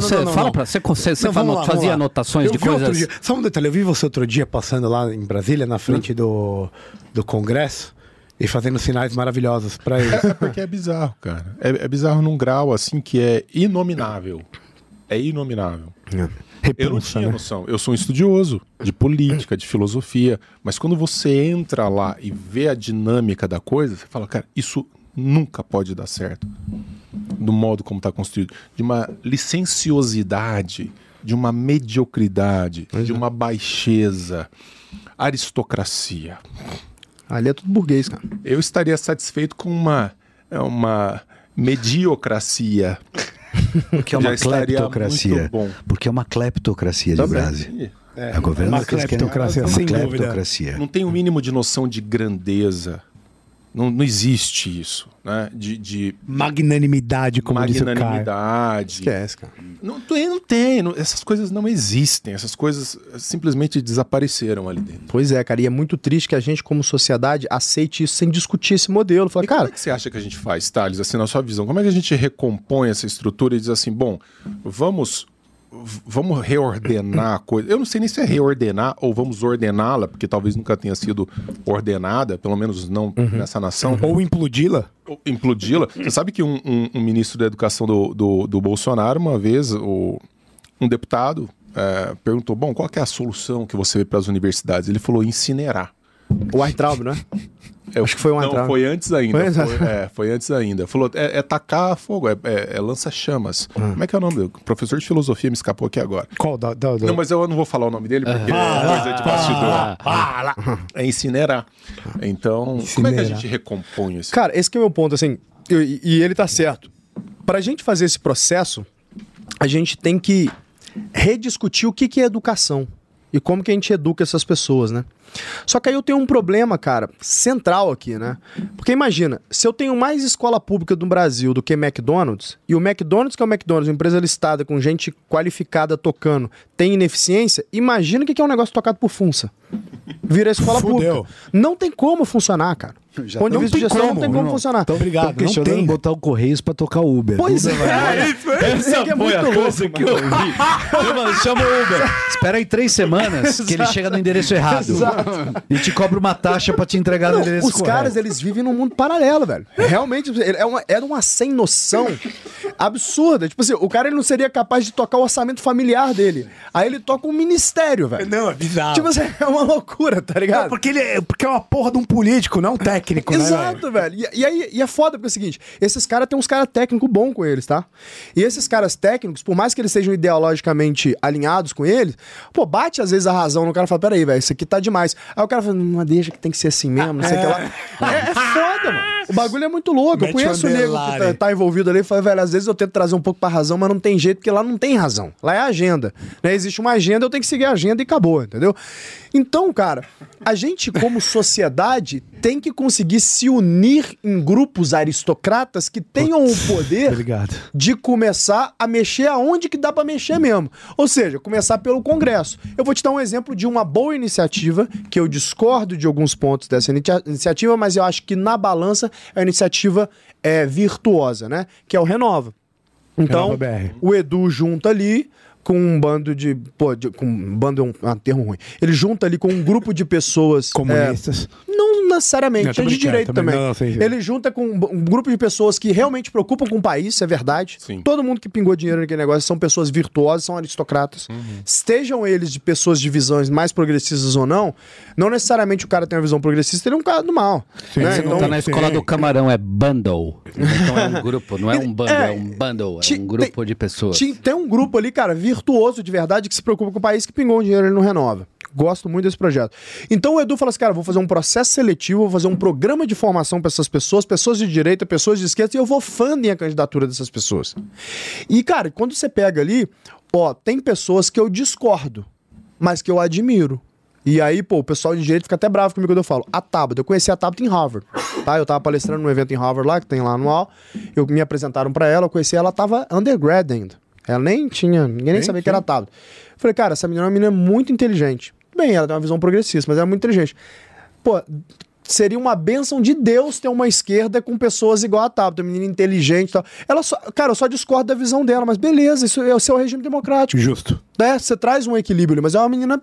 você, fala para você, você, você fazia lá. anotações Eu de coisas. dia- Só um detalhe, eu vi você outro dia passando lá em Brasília, na frente do, do Congresso, e fazendo sinais maravilhosos pra eles. É porque é bizarro, cara. É, é bizarro num grau assim que é inominável. É inominável. Eu não Repulsa, tinha né? noção. Eu sou um estudioso de política, de filosofia, mas quando você entra lá e vê a dinâmica da coisa, você fala, cara, isso nunca pode dar certo. Do modo como está construído. De uma licenciosidade, de uma mediocridade, de uma baixeza, aristocracia. Ali é tudo burguês, cara. Eu estaria satisfeito com uma, uma mediocracia. Porque é uma cleptocracia. Porque é uma cleptocracia de. Brase. É, a governança uma eles querem- cleptocracia, é uma sem dúvida. cleptocracia. Não tem o mínimo de noção de grandeza. Não, não existe isso, né? De, de Magnanimidade, como o magnanimidade. Esquece, cara. Não tem, não tem. não- essas coisas não existem. Essas coisas simplesmente desapareceram ali dentro. Pois é, cara, e é muito triste que a gente, como sociedade, aceite isso sem discutir esse modelo. Fala, E como cara, é que você acha que a gente faz, Thales, assim, na sua visão? Como é que a gente recompõe essa estrutura e diz assim, bom, vamos vamos reordenar a coisa. Eu não sei nem se é reordenar ou vamos ordená-la, porque talvez nunca tenha sido ordenada, pelo menos não nessa nação. Ou implodi-la. Implodi-la. Você sabe que um, um- um ministro da educação do, do, do Bolsonaro, uma vez, o, um deputado eh, perguntou: bom, qual é a solução que você vê para as universidades? Ele falou: incinerar. o Artraub, né? Eu- Acho que foi um Não, atraso. foi antes ainda. Foi Foi, antes? é, foi antes ainda. Falou, é, é tacar fogo, é, é- é lança-chamas. Como é que é o nome dele? O professor de filosofia me escapou aqui agora. Qual? Da, da, da- Não, mas eu não vou falar o nome dele porque é coisa de bastidor. Ah, É incinerar. Então, como é que a Incinerar. gente recompõe isso? Cara, esse é o meu ponto, assim, e, e ele tá certo. Pra gente fazer esse processo, a gente tem que rediscutir o que, que é educação e como que a gente educa essas pessoas, né? Só que aí eu tenho um problema, cara, central aqui, né? Porque imagina, se eu tenho mais escola pública do Brasil do que McDonald's, e o McDonald's, que é o McDonald's, uma empresa listada com gente qualificada tocando, tem ineficiência, imagina o que é um negócio tocado por Funça. Vira escola Fudeu. pública. Não tem como funcionar, cara. Já Ponto de não vista de tem gestão, não como, tem como não. funcionar. Então, obrigado. Não questionando tem. botar o Correios pra tocar Uber. Pois Uber é, vai- isso é, muito louco. que eu ouvi. Chama o Uber. Espera aí três semanas que ele chega no endereço errado. E te cobra uma taxa pra te entregar no endereço os correto. caras, eles vivem num mundo paralelo, velho. Realmente, é uma, é uma sem noção absurda. Tipo assim, o cara ele não seria capaz de tocar o orçamento familiar dele. Aí ele toca um ministério, velho. Não, é bizarro. Tipo assim, é uma loucura, tá ligado? Não, porque ele é, porque é uma porra de um político, não um técnico, né? Exato, velho. E, e aí e é foda, porque é o seguinte: esses caras têm uns caras técnicos bons com eles, tá? E esses caras técnicos, por mais que eles sejam ideologicamente alinhados com eles, pô, bate às vezes a razão no cara e fala: peraí, velho, isso aqui tá demais. Aí o cara fala: não, deixa que tem que ser assim mesmo, não sei o que lá. É, é foda, mano. O bagulho é muito louco. Eu Mete conheço o nego que tá, tá envolvido ali e fala, velho, às vezes eu tento trazer um pouco pra razão, mas não tem jeito, porque lá não tem razão. Lá é agenda. Né? Existe uma agenda, eu tenho que seguir a agenda e acabou, entendeu? Então, cara, a gente, como sociedade, tem que conseguir se unir em grupos aristocratas que tenham o poder Obrigado. de começar a mexer aonde que dá pra mexer mesmo. Ou seja, começar pelo Congresso. Eu vou te dar um exemplo de uma boa iniciativa, que eu discordo de alguns pontos dessa inicia- iniciativa, mas eu acho que na balança é uma iniciativa é, virtuosa, né? Que é o Renova. Então, Renova o Edu junta ali com um bando de. Pô, de- com um bando é um, ah, termo ruim. Ele junta ali com um grupo de pessoas. é, Comunistas. necessariamente, Não, tô é de direito também. também. Não, sim, sim. Ele junta com um, grupo de pessoas que realmente preocupam com o país, isso é verdade. Sim. Todo mundo que pingou dinheiro naquele negócio são pessoas virtuosas, são aristocratas. Uhum. Estejam eles de pessoas de visões mais progressistas ou não, não necessariamente o cara tem uma visão progressista, ele é um cara do mal. Sim, né? você Não Então, tá na escola sim. do camarão, é bundle. Então é um grupo, não é um bando, É, é, um bundle, é ti- um grupo tem- de pessoas. Ti- Tem um grupo ali, cara, virtuoso de verdade, que se preocupa com o país, que pingou o dinheiro e não renova. Gosto muito desse projeto. Então o Edu fala assim, cara, vou fazer um processo seletivo, vou fazer um programa de formação para essas pessoas, pessoas de direita, pessoas de esquerda, e eu vou funding a candidatura dessas pessoas. E, cara, quando você pega ali, ó, tem pessoas que eu discordo, mas que eu admiro. E aí, pô, o pessoal de direito fica até bravo comigo quando eu falo. A Tabata, eu conheci a Tabata em Harvard, tá? Eu tava palestrando num evento em Harvard lá, que tem lá anual. Eu me apresentaram pra ela, eu conheci ela, ela tava undergrad ainda. Ela nem tinha, ninguém nem sabia que era Tabata. Falei, cara, essa menina é uma menina muito inteligente. Bem, ela tem uma visão progressista, mas ela é muito inteligente. Pô, seria uma bênção de Deus ter uma esquerda com pessoas igual a Tabata, uma menina inteligente e tal. Ela só, cara, eu só discordo da visão dela, mas beleza, isso é o seu regime democrático Justo. né? Você traz um equilíbrio, mas é uma menina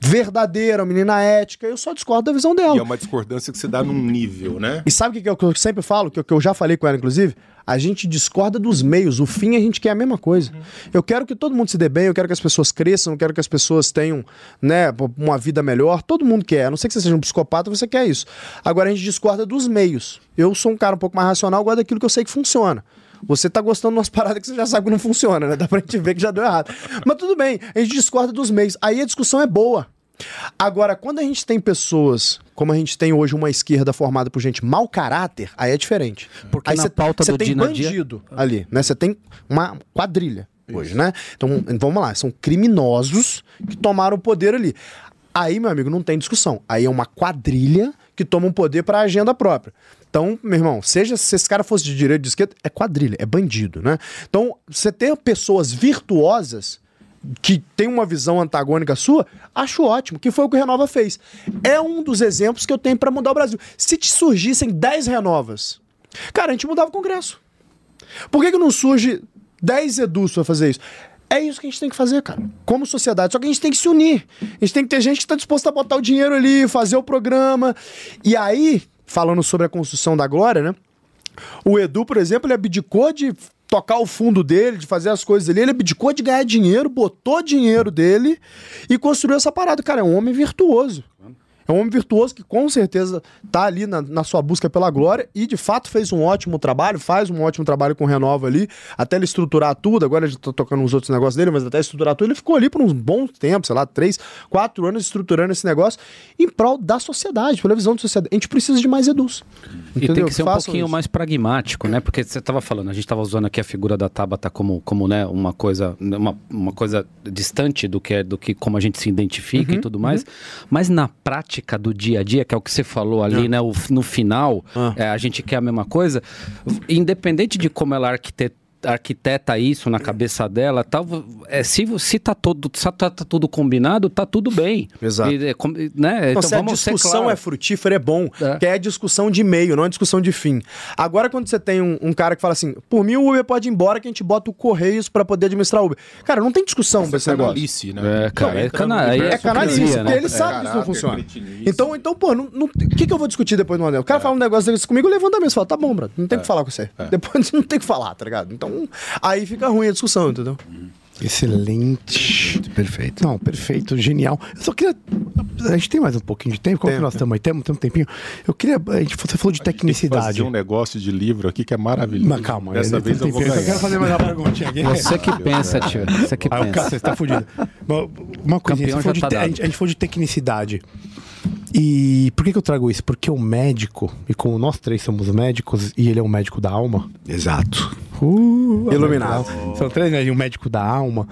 verdadeira, uma menina ética. Eu só discordo da visão dela. E é uma discordância que se dá num nível, né? E sabe o que, que eu- que eu sempre falo, que eu, que eu já falei com ela, inclusive? A gente discorda dos meios. O fim a gente quer a mesma coisa. Eu quero que todo mundo se dê bem, eu quero que as pessoas cresçam, eu quero que as pessoas tenham né, uma vida melhor. Todo mundo quer. A não ser que você seja um psicopata, você quer isso. Agora a gente discorda dos meios. Eu sou um cara um pouco mais racional, gosto daquilo que eu sei que funciona. Você tá gostando de umas paradas que você já sabe que não funciona, né? Dá pra gente ver que já deu errado. Mas tudo bem, a gente discorda dos meios. Aí a discussão é boa. Agora, quando a gente tem pessoas, como a gente tem hoje uma esquerda formada por gente mau caráter, aí é diferente. Porque aí na cê- pauta cê do tem dia a dia- bandido ali, né? Você tem uma quadrilha hoje, né? Então, vamos lá, são criminosos que tomaram o poder ali. Aí, meu amigo, não tem discussão. Aí é uma quadrilha que toma um poder para agenda própria. Então, meu irmão, seja se esse cara fosse de direita ou de esquerda, é quadrilha, é bandido, né? Então, você ter pessoas virtuosas que tem uma visão antagônica sua, acho ótimo, que foi o que o Renova fez. É um dos exemplos que eu tenho para mudar o Brasil. Se te surgissem 10 Renovas, cara, a gente mudava o Congresso. Por que, que não surge 10 Edus para fazer isso? É isso que a gente tem que fazer, cara. Como sociedade. Só que a gente tem que se unir. A gente tem que ter gente que está disposta a botar o dinheiro ali, fazer o programa. E aí, falando sobre a construção da glória, né? O Edu, por exemplo, ele abdicou de tocar o fundo dele, de fazer as coisas ali, ele abdicou de ganhar dinheiro, botou dinheiro dele e construiu essa parada. Cara, é um homem virtuoso. É um homem virtuoso que com certeza tá ali na, na sua busca pela glória e de fato fez um ótimo trabalho, faz um ótimo trabalho com o Renova ali, até ele estruturar tudo. Agora ele já tá tocando uns outros negócios dele, mas até estruturar tudo, ele ficou ali por uns bons tempos, sei lá, três, quatro anos estruturando esse negócio em prol da sociedade, pela visão da sociedade. A gente precisa de mais edus. E tem entendeu? que ser um façam pouquinho isso. mais pragmático, né? Porque você estava falando, a gente estava usando aqui a figura da Tabata como, como né, uma coisa, uma, uma coisa distante do que é, do que como a gente se identifica Uhum, e tudo mais. Mas na prática prática do dia a dia, que é o que você falou ali, né? o- no final, Ah. é, a gente quer a mesma coisa. Independente de como ela arquiteta arquiteta isso na cabeça dela, tal, é, se, se tá todo se tá, tá tudo combinado, tá tudo bem. Exato. E, é, com- né? Não, se a vamos ser discussão claro. é frutífera, é bom. É. Que é discussão de meio, não é discussão de fim. Agora, quando você tem um, um cara que fala assim, por mim o Uber pode ir embora que a gente bota o Correios pra poder administrar o Uber. Cara, não tem discussão pra esse negócio. canalice, né? É, cara, é Entra cana- universo É canalice, né? ele É sabe que isso não funciona. Então, então pô, não, não- o que, que eu vou discutir depois no anel? O cara fala um negócio desse comigo, eu levanto a mesa e falo, tá bom, brother, não tem o que falar com você. Depois não tem o que falar, tá ligado? Então, aí fica ruim a discussão, entendeu? Excelente. Perfeito. Não, perfeito, genial. Eu só queria. A gente tem mais um pouquinho de tempo? Como que nós estamos aí? Temos, temos um tempinho. Eu queria. A gente, você falou de Tem que tecnicidade. fazer um negócio de livro aqui que é maravilhoso. Mas calma, Dessa vez eu vou ganhar. quero fazer mais uma perguntinha aqui. Você que pensa, tio. Você que Ah, pensa. Cássio está fudido. Uma- você falou já tá te- a, gente, a gente falou de tecnicidade. E por que, que eu trago isso? Porque o médico, e como nós três somos médicos, e ele é um médico da alma. Exato. Uh, Iluminado. São três, né? E um médico da alma.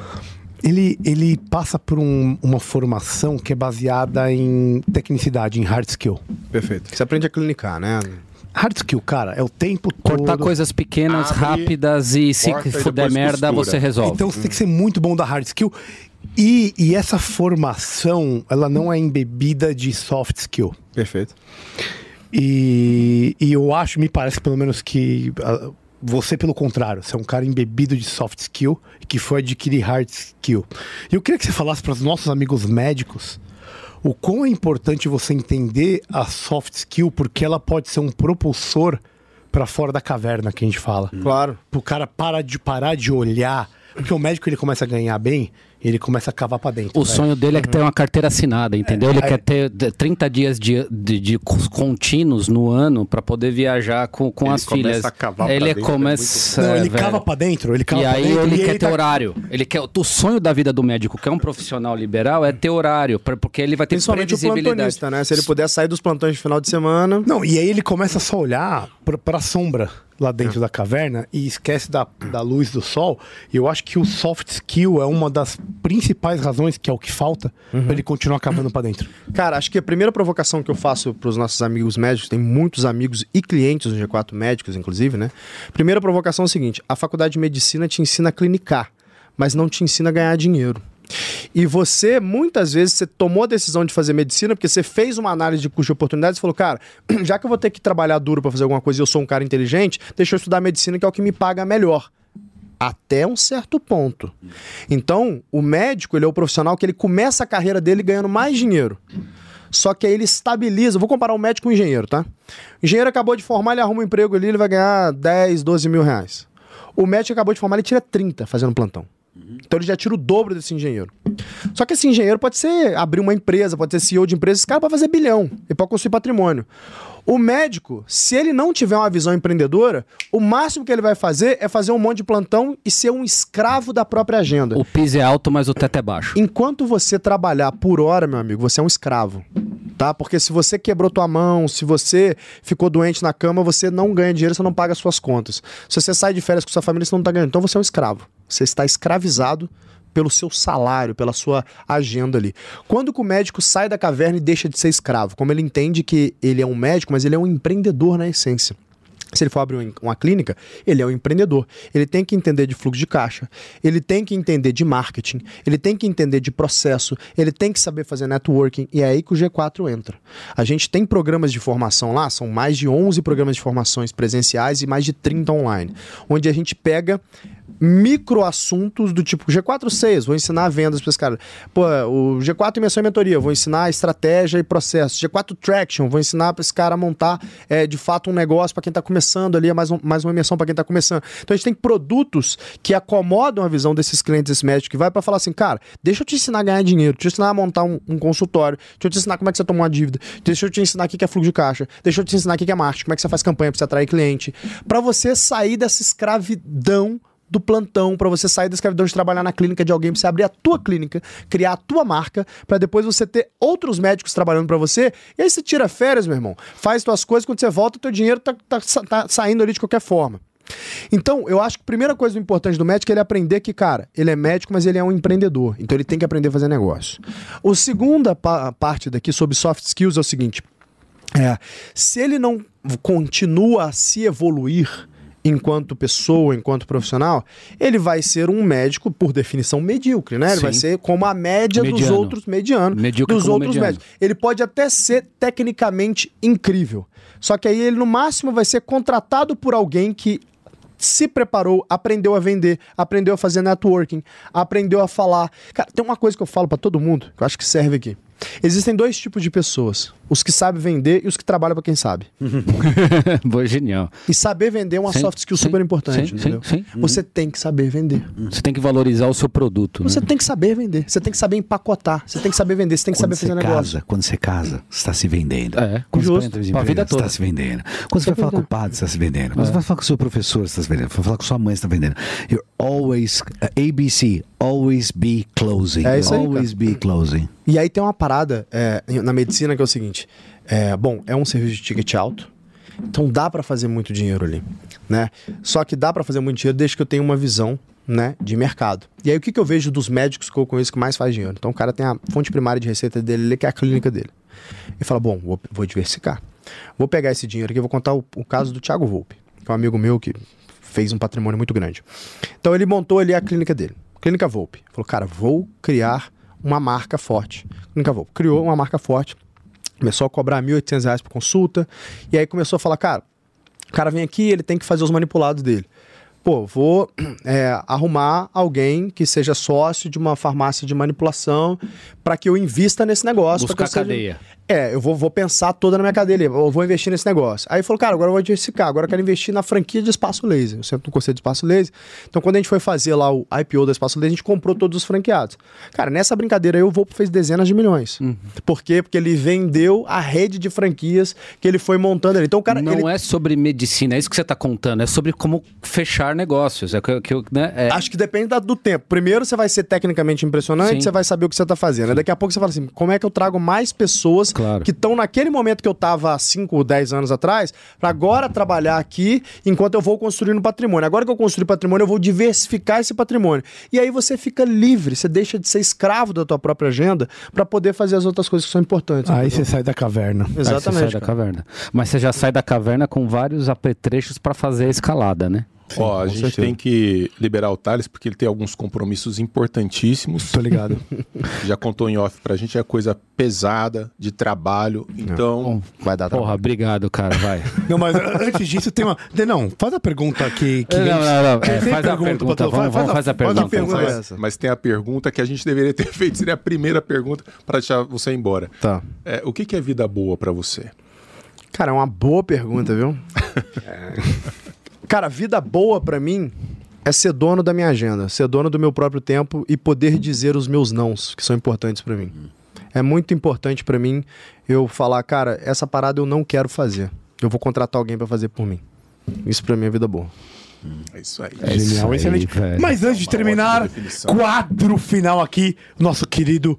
Ele, ele passa por um- uma formação que é baseada em tecnicidade, em hard skill. Perfeito. Você aprende a clinicar, né? Hard skill, cara, é o tempo Cortar todo. coisas pequenas, Abre, rápidas e se fuder merda, costura. você resolve. Então você tem que ser muito bom da hard skill. E, e essa formação, ela não é embebida de soft skill. Perfeito. E, e eu acho, me parece pelo menos que ah, você, pelo contrário, você é um cara embebido de soft skill que foi adquirir hard skill. E eu queria que você falasse para os nossos amigos médicos o quão é importante você entender a soft skill, porque ela pode ser um propulsor para fora da caverna que a gente fala. Claro. Pro cara parar de, parar de olhar. Porque o médico ele começa a ganhar bem, ele começa a cavar pra dentro. O velho. sonho dele é que ter uma carteira assinada, entendeu? Ele É. quer ter de- 30 dias de, de, de contínuos no ano pra poder viajar com, com Ele as começa filhas. a cavar pra ele dentro, é começa. Não, ele velho. cava pra dentro, ele cava E pra aí dentro. ele e quer ter tá- horário. Ele quer o sonho da vida do médico, que é um profissional liberal, é ter horário, pra- porque ele vai ter Principalmente o previsibilidade. plantonista, né? Se ele puder sair dos plantões de final de semana. Não, e aí ele começa só a olhar pra sombra lá dentro da caverna e esquece da, da luz do sol. E eu acho que o soft skill é uma das principais razões, que é o que falta, pra ele continuar cavando pra dentro. Cara, acho que a primeira provocação que eu faço pros nossos amigos médicos, tem muitos amigos e clientes do G4 médicos, inclusive, né? Primeira provocação é o seguinte: a faculdade de medicina te ensina a clinicar, mas não te ensina a ganhar dinheiro. E você, muitas vezes, você tomou a decisão de fazer medicina porque você fez uma análise de custo de oportunidades e falou, cara, já que eu vou ter que trabalhar duro para fazer alguma coisa e eu sou um cara inteligente, deixa eu estudar medicina que é o que me paga melhor. Até um certo ponto. Então, o médico, ele é o profissional que ele começa a carreira dele ganhando mais dinheiro. Só que aí ele estabiliza. Vou comparar o médico com o engenheiro, tá? O engenheiro acabou de formar, ele arruma um emprego ali, ele vai ganhar 10, 12 mil reais. O médico acabou de formar, ele tira 30 fazendo plantão. Então ele já tira o dobro desse engenheiro. Só que esse engenheiro pode ser abrir uma empresa, pode ser CEO de empresa, esse cara pode fazer bilhão e pode construir patrimônio. O médico, se ele não tiver uma visão empreendedora, o máximo que ele vai fazer é fazer um monte de plantão e ser um escravo da própria agenda. O piso é alto, mas o teto é baixo. Enquanto você trabalhar por hora, meu amigo, você é um escravo. Tá? Porque se você quebrou tua mão, se você ficou doente na cama, você não ganha dinheiro, você não paga as suas contas. Se você sai de férias com sua família, você não tá ganhando. Então você é um escravo. Você está escravizado pelo seu salário, pela sua agenda ali. Quando o médico sai da caverna e deixa de ser escravo? Como ele entende que ele é um médico, mas ele é um empreendedor na essência. Se ele for abrir um- uma clínica, ele é um empreendedor. Ele tem que entender de fluxo de caixa, ele tem que entender de marketing, ele tem que entender de processo, ele tem que saber fazer networking, e é aí que o G4 entra. A gente tem programas de formação lá, são mais de 11 programas de formações presenciais e mais de 30 online, onde a gente pega microassuntos do tipo G4 vou ensinar vendas para esse cara. Pô, o G4 imersão e mentoria, vou ensinar estratégia e processo. G4 Traction, vou ensinar para esse cara montar é, de fato um negócio para quem está começando ali, mais, um- mais uma imersão para quem está começando. Então a gente tem produtos que acomodam a visão desses clientes, desse médico que vai para falar assim, cara, deixa eu te ensinar a ganhar dinheiro, deixa eu te ensinar a montar um, um consultório, deixa eu te ensinar como é que você toma uma dívida, deixa eu te ensinar o que é fluxo de caixa, deixa eu te ensinar o que é marketing, como é que você faz campanha para você atrair cliente, para você sair dessa escravidão do plantão, para você sair da escravidão de trabalhar na clínica de alguém, pra você abrir a tua clínica, criar a tua marca, para depois você ter outros médicos trabalhando para você. E aí você tira férias, meu irmão. Faz tuas coisas, quando você volta, teu dinheiro tá, tá tá saindo ali de qualquer forma. Então, eu acho que a primeira coisa importante do médico é ele aprender que, cara, ele é médico, mas ele é um empreendedor. Então ele tem que aprender a fazer negócio. A segunda pa parte daqui sobre soft skills é o seguinte: é, se ele não continua a se evoluir enquanto pessoa, enquanto profissional, ele vai ser um médico, por definição, medíocre, né? Ele Sim. vai ser como a média dos Mediano. outros, mediano, Medíocre dos outros mediano. médicos. Ele pode até ser tecnicamente incrível. Só que aí ele, no máximo, vai ser contratado por alguém que se preparou, aprendeu a vender, aprendeu a fazer networking, aprendeu a falar. Cara, tem uma coisa que eu falo pra todo mundo, que eu acho que serve aqui. Existem dois tipos de pessoas: os que sabem vender e os que trabalham pra quem sabe. Boa, genial. E saber vender é uma Sim, soft skill sim, super importante, sim, entendeu? sim. Você tem que saber vender. Você tem que valorizar o seu produto. Você né? tem que saber vender. Você tem que saber empacotar. Você tem que saber vender. Você tem que Quando saber fazer você negócio. casa, quando você casa, você está se vendendo. É, Quando você justo. entrar de Pra vida emprego, você toda. está se vendendo. Quando você vai falar com o padre, você está se vendendo. Quando você vai falar com o seu professor, você está se vendendo. Vai falar com sua mãe, você está vendendo. You're always, uh, ABC, always be closing. É isso aí, Always be closing. E aí tem uma parada é, na medicina que é o seguinte: é, bom, é um serviço de ticket alto, então dá pra fazer muito dinheiro ali, né? Só que dá pra fazer muito dinheiro desde que eu tenha uma visão, né, de mercado. E aí o que, que eu vejo dos médicos que eu conheço que mais faz dinheiro? Então o cara tem a fonte primária de receita dele, que é a clínica dele. E fala: bom, vou, vou diversificar. Vou pegar esse dinheiro aqui, vou contar o, o caso do Thiago Volpe, que é um amigo meu que fez um patrimônio muito grande. Então ele montou ali a clínica dele, Clínica Volpe. Falou, cara, vou criar uma marca forte. Clínica Volpe criou uma marca forte, começou a cobrar 1.800 reais por consulta, e aí começou a falar, cara, o cara vem aqui, ele tem que fazer os manipulados dele. Pô, vou é, arrumar alguém que seja sócio de uma farmácia de manipulação para que eu invista nesse negócio. Buscar seja- cadeia. É, eu vou, vou pensar toda na minha cadeia, eu vou investir nesse negócio. Aí falou, cara, agora eu vou diversificar, agora eu quero investir na franquia de Espaço Laser. Eu sempre no conceito de Espaço Laser. Então, quando a gente foi fazer lá o IPO da Espaço Laser, a gente comprou todos os franqueados. Cara, nessa brincadeira aí, o Volpo fez dezenas de milhões. Uhum. Por quê? Porque ele vendeu a rede de franquias que ele foi montando ali. Então, o cara. não ele- é sobre medicina, é isso que você está contando, é sobre como fechar negócios. É que, que, eu- né, é- Acho que depende do tempo. Primeiro você vai ser tecnicamente impressionante, Sim. você vai saber o que você tá fazendo. Aí Daqui a pouco você fala assim: como é que eu trago mais pessoas Claro. que estão naquele momento que eu tava há 5 ou 10 anos atrás, pra agora trabalhar aqui enquanto eu vou construindo patrimônio. Agora que eu construí patrimônio, eu vou diversificar esse patrimônio. E aí você fica livre, você deixa de ser escravo da tua própria agenda pra poder fazer as outras coisas que são importantes. Aí entendeu? você sai da caverna. Aí você sai Exatamente. da cara. caverna. Mas você já sai da caverna com vários apetrechos para fazer a escalada, né? Ó, a gente certeza. tem que liberar o Thales porque ele tem alguns compromissos importantíssimos. Tô ligado. Já contou em off pra gente, é coisa pesada, de trabalho. Então, Vai dar Porra, trabalho. obrigado, cara, vai. Não, mas antes disso tem uma. Não, faz a pergunta aqui. Que Não, não, não, é, faz a pergunta pra vamos- vamos fazer a faz pergunta. pergunta mas, mas tem a pergunta que a gente deveria ter feito, seria a primeira pergunta para deixar você ir embora. Tá. É, o que, que é vida boa pra você? Cara, é uma boa pergunta, viu? Cara, vida boa pra mim é ser dono da minha agenda, ser dono do meu próprio tempo e poder dizer os meus nãos, que são importantes pra mim. É muito importante pra mim eu falar, cara, essa parada eu não quero fazer. Eu vou contratar alguém pra fazer por mim. Isso pra mim é vida boa. É isso aí. É isso Genial, aí, excelente. velho. Mas antes de terminar, quadro final aqui, nosso querido.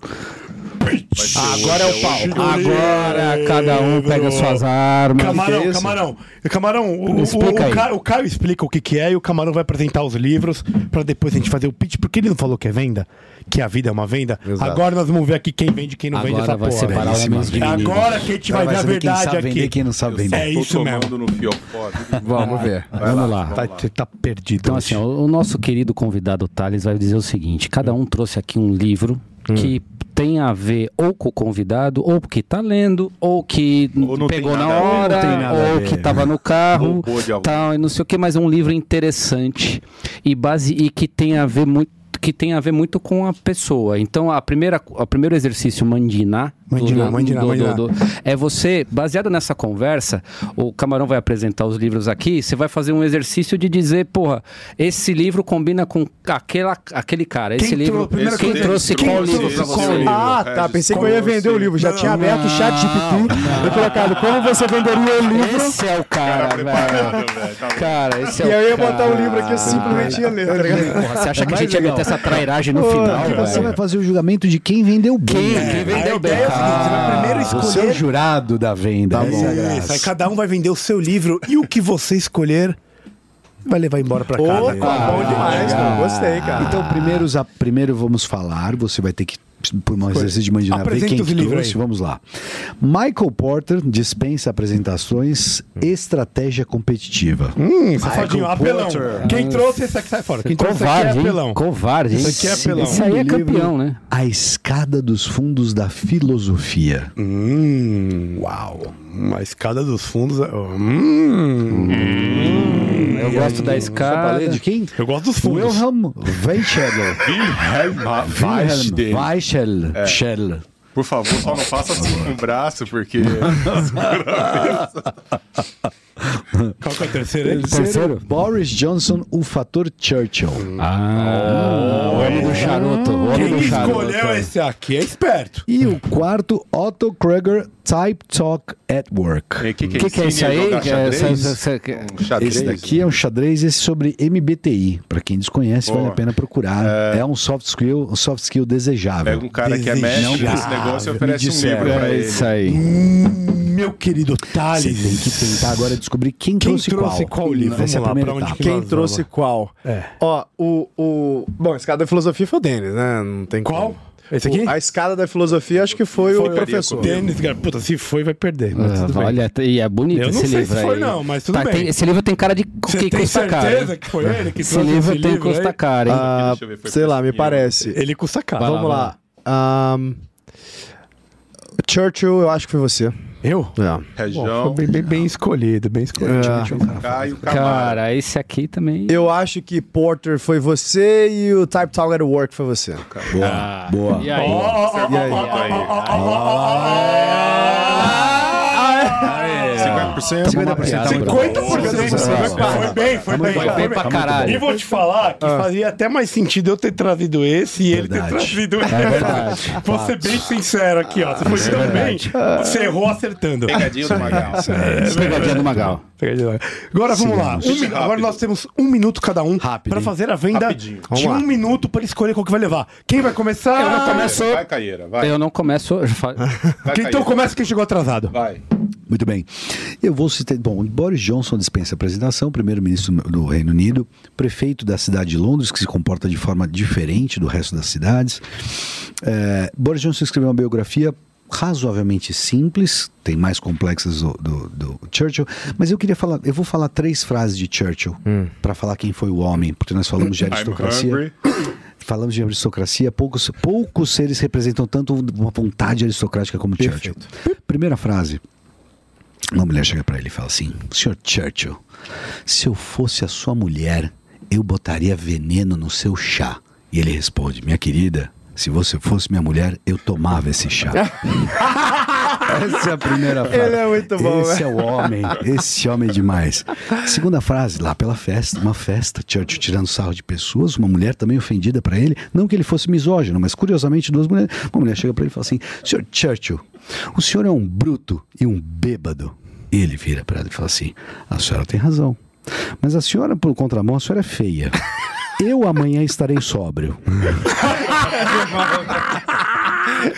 Agora é o pau. Agora cada um pega suas armas. Camarão, é isso? Camarão. Camarão, o, o, Explica o, aí. Caio, o Caio explica o que, que é e o Camarão vai apresentar os livros pra depois a gente fazer o pitch, porque ele não falou que é venda, que a vida é uma venda. Exato. Agora nós vamos ver aqui quem vende e quem não vende Agora essa vai porra. separar Belíssima. homens de meninos. agora que a gente vai ver a saber quem verdade sabe vender aqui. quem não sabe vender. É isso mesmo. no fiofó. Vamos ver. Vai Vamos lá. vamos Tá, você tá perdido. Então, hoje. assim, o nosso querido convidado Thales vai dizer o seguinte: cada um trouxe aqui um livro que tem a ver ou com o convidado, ou que tá lendo, ou que Ou pegou na ver. hora, a ou ver. que tava no carro, tal, e não sei o que, mas é um livro interessante e base e que tem a ver muito que tem a ver muito com a pessoa. Então, a primeira, o primeiro exercício mandinar, Do- mandinar. do- é você, baseado nessa conversa, o Camarão vai apresentar os livros aqui, você vai fazer um exercício de dizer, porra, esse livro combina com aquela, aquele cara. Esse Quem livro, trou- quem coisa- trouxe quem qual livro pra você? livro? Ah, É, tá. Pensei que eu ia vender o livro. Já tinha aberto o chat GPT e colocado como você venderia o livro. Esse é o cara, velho. Cara, esse é E o aí eu ia cara. botar o livro aqui, eu simplesmente ia ler, tá? Porra, você acha que a gente ia meter essa trairagem no final, você vai fazer o julgamento de quem vendeu bem. Quem, quem vendeu bem? É seguinte, você vai primeiro Você é o escolher jurado da venda. Tá é bom. Isso, aí cada um vai vender o seu livro e o que você escolher vai levar embora pra casa. Opa, bom demais, cara. Gostei, cara. Então, primeiro, primeiro vamos falar. Você vai ter que, por um exercício de imaginar, ver Apresenta quem que trouxe. Vamos lá. Michael Porter dispensa apresentações, estratégia competitiva. Hum, safadinho, apelão. Porter. Quem trouxe esse aqui sai fora. Quem trouxe esse aqui é Covarde, hein? apelão. Covarde, hein? Isso aqui é apelão. Esse aí é campeão, né? A escada dos fundos da filosofia. Hum, uau. Uma escada dos fundos. Hum. Eu gosto da escada. de quem? Eu gosto dos fundos. Wilhelm Weichel. Vai dele. Weichel. Schell. Por favor, só não faça assim com o braço, porque. Qual que é o terceiro aí? Terceiro? Boris Johnson, o fator Churchill. Ah, o homem do charuto. O homem Quem do charuto. escolheu esse aqui é esperto. E o quarto, Otto Kruger, Type Talk at Work. O que, O que, que é isso a aí? Que é- que- Um? Esse daqui é um xadrez esse sobre MBTI. Para quem desconhece, vale Boa. a pena procurar. É... um soft skill, um soft skill desejável. Pega um cara que é mestre Desejável. nesse negócio e oferece um livro pra É ele. isso aí. Hum, meu querido Você Thales. tem que tentar agora descobrir quem, Quem trouxe, trouxe qual livro? Essa é a lá, primeira pra onde etapa. que Quem trouxe vamos? qual? É. Ó, o, o. Bom, a escada da filosofia foi o Denis, né? Não tem Qual? como. Esse aqui? O- a escada da filosofia acho que foi, o professor. Tênis, cara. Puta, se foi, vai perder. Mas Ah, tudo bem. olha, e é bonito Eu não esse sei livro se foi aí. não, mas tudo Tá, bem. tem- esse livro tem cara de Você que tem custa caro. certeza que foi ele que Esse trouxe livro esse tem livro custa aí? caro, hein? Ah, Deixa eu ver, foi sei lá, me parece. Ele custa lá, Vamos lá. Churchill, eu acho que foi você. Eu? É. Bom, Região, foi bem, bem- bem escolhido, bem escolhido. É. Caio. Cara, esse aqui também. Eu acho que Porter foi você e o Type Talk at Work foi você. Boa, Ah, boa. E aí? E aí? 50%. 50%. 50%. Foi bem, foi bem. Foi bem pra caralho. E vou te falar que fazia até mais sentido eu ter trazido esse e ele ter trazido esse. É verdade. Vou ser bem sincero aqui, ó. Você foi tão bem, você errou acertando. Pegadinho do Magal. Pegadinha do Magal. Agora vamos lá. Um mi- agora nós temos um minuto cada um Rápido, para fazer a venda Rapidinho. de um minuto para escolher qual que vai levar. Quem vai começar? Eu não começo. Vai, Caieira, vai. Eu não começo. vai Quem então começa quem chegou atrasado. Vai. Muito bem. Eu vou citar. Bom, Boris Johnson dispensa apresentação, primeiro-ministro do Reino Unido, prefeito da cidade de Londres, que se comporta de forma diferente do resto das cidades. É, Boris Johnson escreveu uma biografia razoavelmente simples, tem mais complexas do, do- do Churchill, mas eu queria falar, eu vou falar três frases de Churchill para falar quem foi o homem, porque nós falamos de aristocracia. Falamos de aristocracia, poucos, poucos seres representam tanto uma vontade aristocrática como Churchill. Primeira frase. Uma mulher chega para ele e fala assim: Senhor Churchill, se eu fosse a sua mulher, eu botaria veneno no seu chá. E ele responde: Minha querida, se você fosse minha mulher, eu tomava esse chá. Essa é a primeira frase. Ele é muito bom, Esse né? é o homem, esse homem demais. Segunda frase, lá pela festa, uma festa, Churchill tirando sarro de pessoas, uma mulher também ofendida para ele, não que ele fosse misógino, mas curiosamente duas mulheres. Uma mulher chega para ele e fala assim: Senhor Churchill, o senhor é um bruto e um bêbado. E ele vira para ela e fala assim: A senhora tem razão. Mas a senhora, por contramão, a senhora é feia. Eu amanhã estarei sóbrio.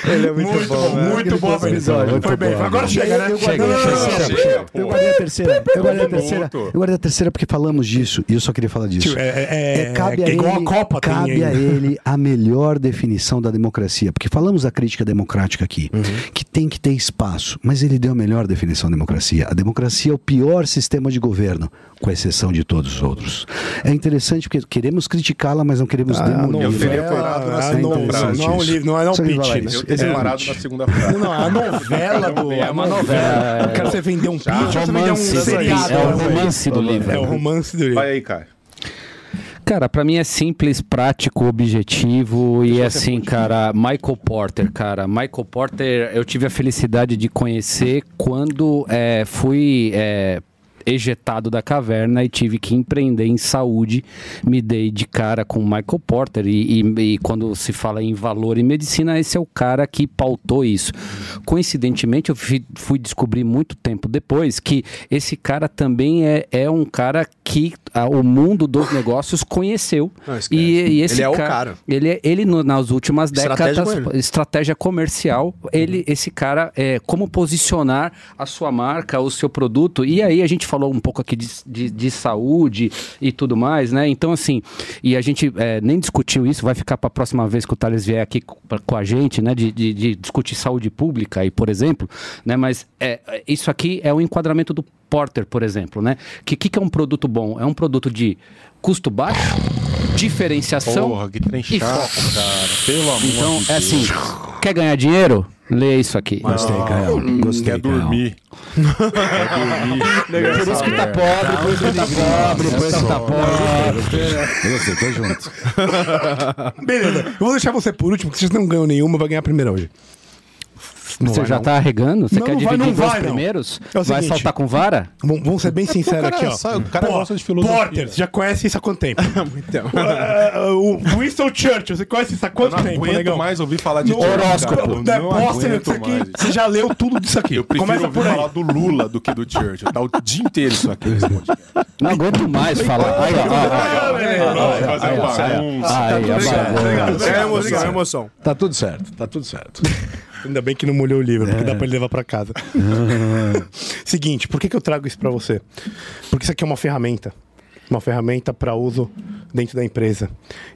Ele é muito, Muito bom. bom, né? muito bom, Benizório. Foi bem. Agora chega, né? Eu guardei Não, não, não, a não, terceira. não. Chega, Eu guardei a terceira. Eu guardei a terceira. Eu guardei a terceira porque falamos disso e eu só queria falar disso. Tio, é- é- é- cabe a é igual ele, a Copa cabe a ele a melhor definição da democracia, porque falamos da crítica democrática aqui, Uhum. que tem que ter espaço, mas ele deu a melhor definição da democracia. A democracia é o pior sistema de governo, com exceção de todos os outros. É interessante porque queremos criticá-la, mas não queremos Ah, demolir. Eu teria Novela, parado na ah, segunda não, frase. não é um livro, não é um pitch, né? isso. Eu teria Exatamente. parado na segunda frase. Não, a novela do. É uma novela. Eu quero você vender um pitch você vender um Romance. seriado. É o né? romance do livro. É o romance do livro. Vai aí, Caio. Cara, pra mim é simples, prático, objetivo e assim, cara, Michael Porter, cara, Michael Porter, eu tive a felicidade de conhecer quando é, fui é, ejetado da caverna e tive que empreender em saúde, me dei de cara com Michael Porter e, e- e quando se fala em valor em medicina, esse é o cara que pautou isso. Coincidentemente, eu fui, fui descobrir muito tempo depois que esse cara também é, é um cara que ah, o mundo dos negócios conheceu. Não, e, e esse Ele é o cara. Ele, é- ele no- nas últimas Estratégia décadas, com ele. estratégia comercial, ele, esse cara, é, como posicionar a sua marca, o seu produto. E aí a gente falou um pouco aqui de, de, de saúde e tudo mais, né? Então, assim, e a gente é, nem discutiu isso, vai ficar para a próxima vez que o Thales vier aqui co- pra- com a gente, né? De, de, de discutir saúde pública aí, por exemplo, né? Mas é, isso aqui é o enquadramento do Porter, por exemplo, né? Que que, que é um produto bom? É um produto de custo baixo, diferenciação Porra, que trem e chato, foco. cara. Pelo amor Então, de é Deus. assim, quer ganhar dinheiro? Lê isso aqui. Gostei, Caio. Gostei, Quer Caio. dormir. Quer dormir. Por isso que tá pobre, por isso que tá pobre, por isso que tá pobre. Eu gostei, tô junto. Beleza. Eu vou deixar você por último, porque vocês não ganham nenhuma, vai ganhar a primeira hoje. Não Você vai, já não. tá arregando? Você Não, quer não vai, dividir não em dois vai, não. primeiros? É o vai seguinte. saltar com vara? Vamos, vamos ser bem sinceros aqui, ó. sabe, o cara gosta de filosofia. Porter, você já conhece isso há quanto tempo? Então. Uh, o Winston Churchill, você conhece isso há Eu quanto não tempo, aguento negão? mais ouvir falar de horóscopo. Eu não disso aqui, mais. você já leu tudo disso aqui. Eu prefiro Começa ouvir por aí. falar do Lula do que do Churchill. Tá o dia inteiro isso aqui. Não aguento mais falar. Aí, ó, ó, ó. Fazer Aí, ó. É emoção, é emoção. Tá tudo certo, tá tudo certo. Ainda bem que não molhou o livro, porque dá pra ele levar pra casa. Seguinte, por que, que eu trago isso pra você? Porque isso aqui é uma ferramenta. Uma ferramenta para uso dentro da empresa.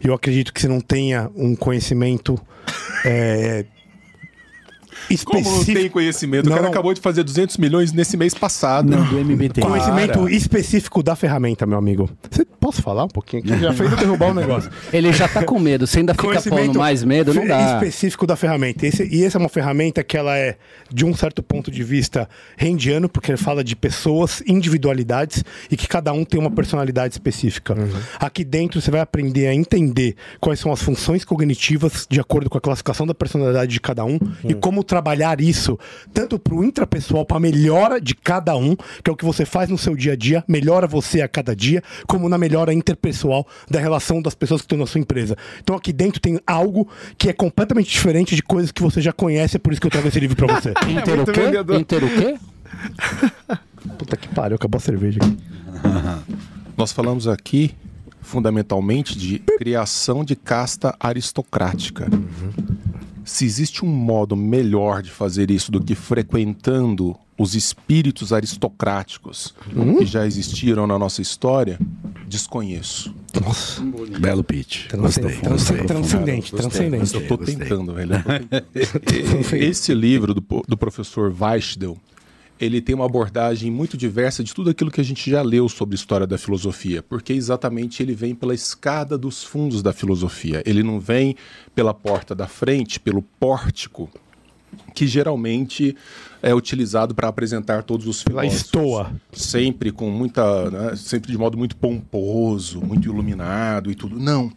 E eu acredito que você não tenha um conhecimento é, Como não tem específico. conhecimento? O Não, cara não. acabou de fazer 200 milhões nesse mês passado. Não, do MBT. Conhecimento específico da ferramenta, meu amigo. Você posso falar um pouquinho aqui? Já fez eu derrubar o negócio. Ele já tá com medo. Você ainda fica pondo mais medo, não dá. específico da ferramenta. Esse- e essa é uma ferramenta que ela é, de um certo ponto de vista, rendiano, porque ele fala de pessoas, individualidades, e que cada um tem uma personalidade específica. Aqui dentro você vai aprender a entender quais são as funções cognitivas de acordo com a classificação da personalidade de cada um e como trabalhar isso, tanto para o intrapessoal, para a melhora de cada um, que é o que você faz no seu dia a dia, melhora você a cada dia, como na melhora interpessoal da relação das pessoas que estão na sua empresa. Então aqui dentro tem algo que é completamente diferente de coisas que você já conhece, é por isso que eu trago esse livro para você. Inter o quê? Inter o quê? Puta que pariu, acabou a cerveja aqui. Nós falamos aqui, fundamentalmente, de criação de casta aristocrática. Se existe um modo melhor de fazer isso do que frequentando os espíritos aristocráticos que já existiram na nossa história, desconheço. Nossa, Belo pitch. Gostei. Transcendente, gostei. transcendente, transcendente. Eu tô tentando, velho. Esse livro do, do professor Weichdel, ele tem uma abordagem muito diversa de tudo aquilo que a gente já leu sobre história da filosofia, porque exatamente ele vem pela escada dos fundos da filosofia. Ele não vem pela porta da frente, pelo pórtico, que geralmente é utilizado para apresentar todos os filósofos. estoa. Sempre com muita, né, sempre de modo muito pomposo, muito iluminado e tudo. Não.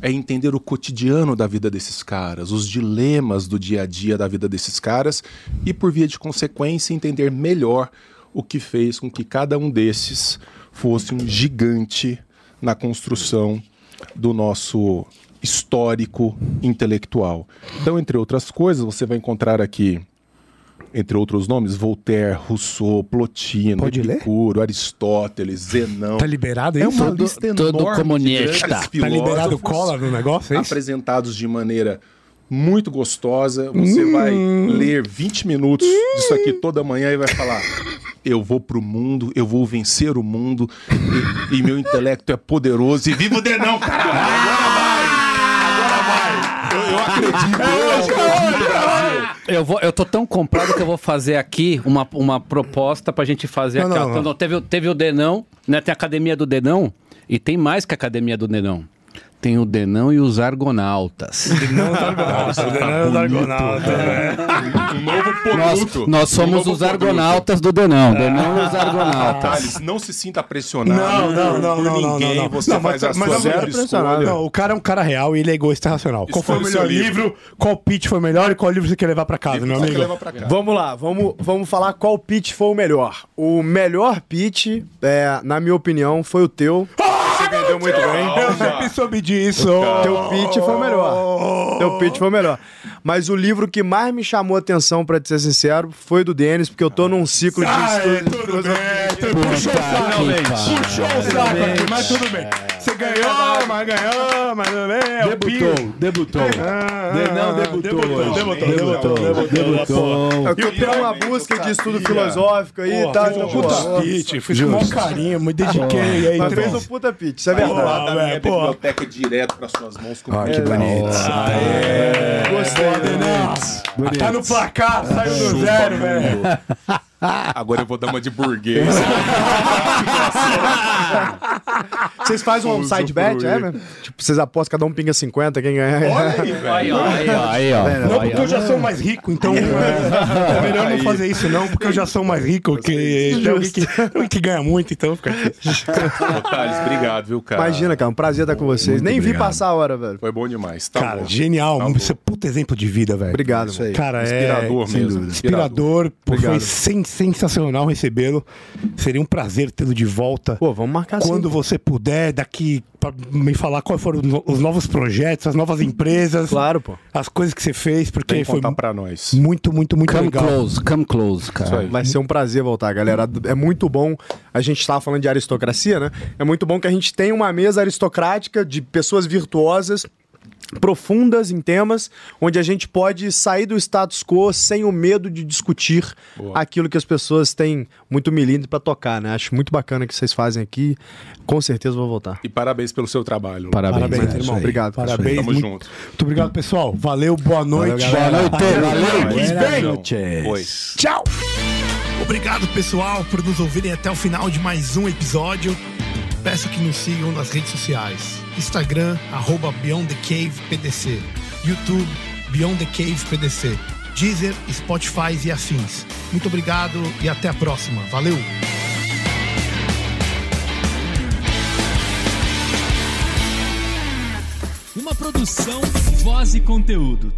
É entender o cotidiano da vida desses caras, os dilemas do dia a dia da vida desses caras e, por via de consequência, entender melhor o que fez com que cada um desses fosse um gigante na construção do nosso histórico intelectual. Então, entre outras coisas, você vai encontrar aqui, entre outros nomes, Voltaire, Rousseau, Plotino, Pode ler? Epicuro, Aristóteles, Zenão. Tá liberado É isso? uma lista todo enorme de comunista. grandes Tá liberado cola no negócio, é isso? apresentados de maneira muito gostosa. Você vai ler 20 minutos disso aqui toda manhã e vai falar: Eu vou pro mundo, eu vou vencer o mundo, e, e meu intelecto é poderoso. E viva o Denão, caralho! Agora vai! Eu, eu acredito, eu vou, eu tô tão comprado que eu vou fazer aqui uma, uma proposta pra gente fazer Não, aqui. não, não. Teve, o- teve o Denão, né? Tem a Academia do Denão. E tem mais que a Academia do Denão. Tem o Denão e os Argonautas. Um novo Nós, produto. nós Um somos novo os produto. Argonautas do Denão. Denão e os Argonautas. Thales, não se sinta pressionado Não, não, não, por não, ninguém. não, não. Você Não, faz mas- a mas sua escolha. Não, o cara é um cara real e ele é egoísta racional. Qual foi o Escolha o melhor seu livro? Qual pitch foi melhor e qual livro você quer levar pra casa, meu Você amigo? Vamos lá, vamos, vamos falar qual pitch foi o melhor. O melhor pitch, é, na minha opinião, foi o teu. Você vendeu muito bem. Eu sempre soube disso. Teu pitch foi o melhor. Teu pitch foi o melhor. Mas o livro que mais me chamou a atenção, pra te ser sincero, foi do Denis, porque eu tô num ciclo de Ai, estudo. tudo bem, puxou o saco. Puxou o saco, Arthur, mas tudo bem. Você ganhou, mas ganhou, mas bem. É o Debutou, debutou. Ah, De- não, debutou hoje. Debutou, Debutou, debutou, debutou. Eu tô tendo uma busca de estudo filosófico aí e tal. Fiz puta pitch, fiz com o maior carinho, me dediquei. aí, Mas fez trouxe. um puta pitch, isso é verdade. Ah, da minha biblioteca direto para suas mãos com Ah, que bonito. Gostei. Não, Tá no placar, saiu do zero, velho. Agora eu vou dar uma de burguês. Vocês fazem um side bet, é, né? Tipo, vocês apostam, cada um pinga 50, quem ganhar. Aí, ó, aí, ó, aí, ó. Não, porque eu já sou mais rico, então é, é melhor não fazer isso, não, porque eu já sou mais rico. Que, tem alguém que, tem alguém que ganha muito, então fica Thales, obrigado, viu, cara? Imagina, cara, um prazer estar com vocês. Nem vi obrigado. passar a hora, velho. Foi bom demais. Tá Cara, bom. genial. Tá é puta exemplo de vida, velho. Obrigado, Isso aí. Cara, Inspirador é. sem mesmo. dúvida. Inspirador, pô, foi Obrigado. Sen- sensacional recebê-lo. Seria um prazer tê-lo de volta. Pô, vamos marcar assim. Quando você puder, daqui, pra me falar quais foram os no- os novos projetos, as novas empresas, Claro, pô. as coisas que você fez, porque Vem foi pra nós. muito, muito, muito Come legal. close, come close, cara. Vai ser um prazer voltar, galera. É muito bom. A gente estava falando de aristocracia, né? É muito bom que a gente tenha uma mesa aristocrática de pessoas virtuosas. Profundas em temas onde a gente pode sair do status quo sem o medo de discutir Boa. aquilo que as pessoas têm muito milímetro para tocar, né? Acho muito bacana que vocês fazem aqui. Com certeza vou voltar. E parabéns pelo seu trabalho. Parabéns. Parabéns, isso irmão. Obrigado. Parabéns. Tamo muito, junto. muito obrigado, pessoal. Valeu, boa noite. galera. Boa noite, valeu. noches. Foi. Tchau! Obrigado, pessoal, por nos ouvirem até o final de mais um episódio. Peço que nos sigam nas redes sociais. Instagram, arroba Beyond the Cave PDC. YouTube, Beyond the Cave PDC. Deezer, Spotify e afins. Muito obrigado e até a próxima. Valeu! Uma produção, voz e conteúdo.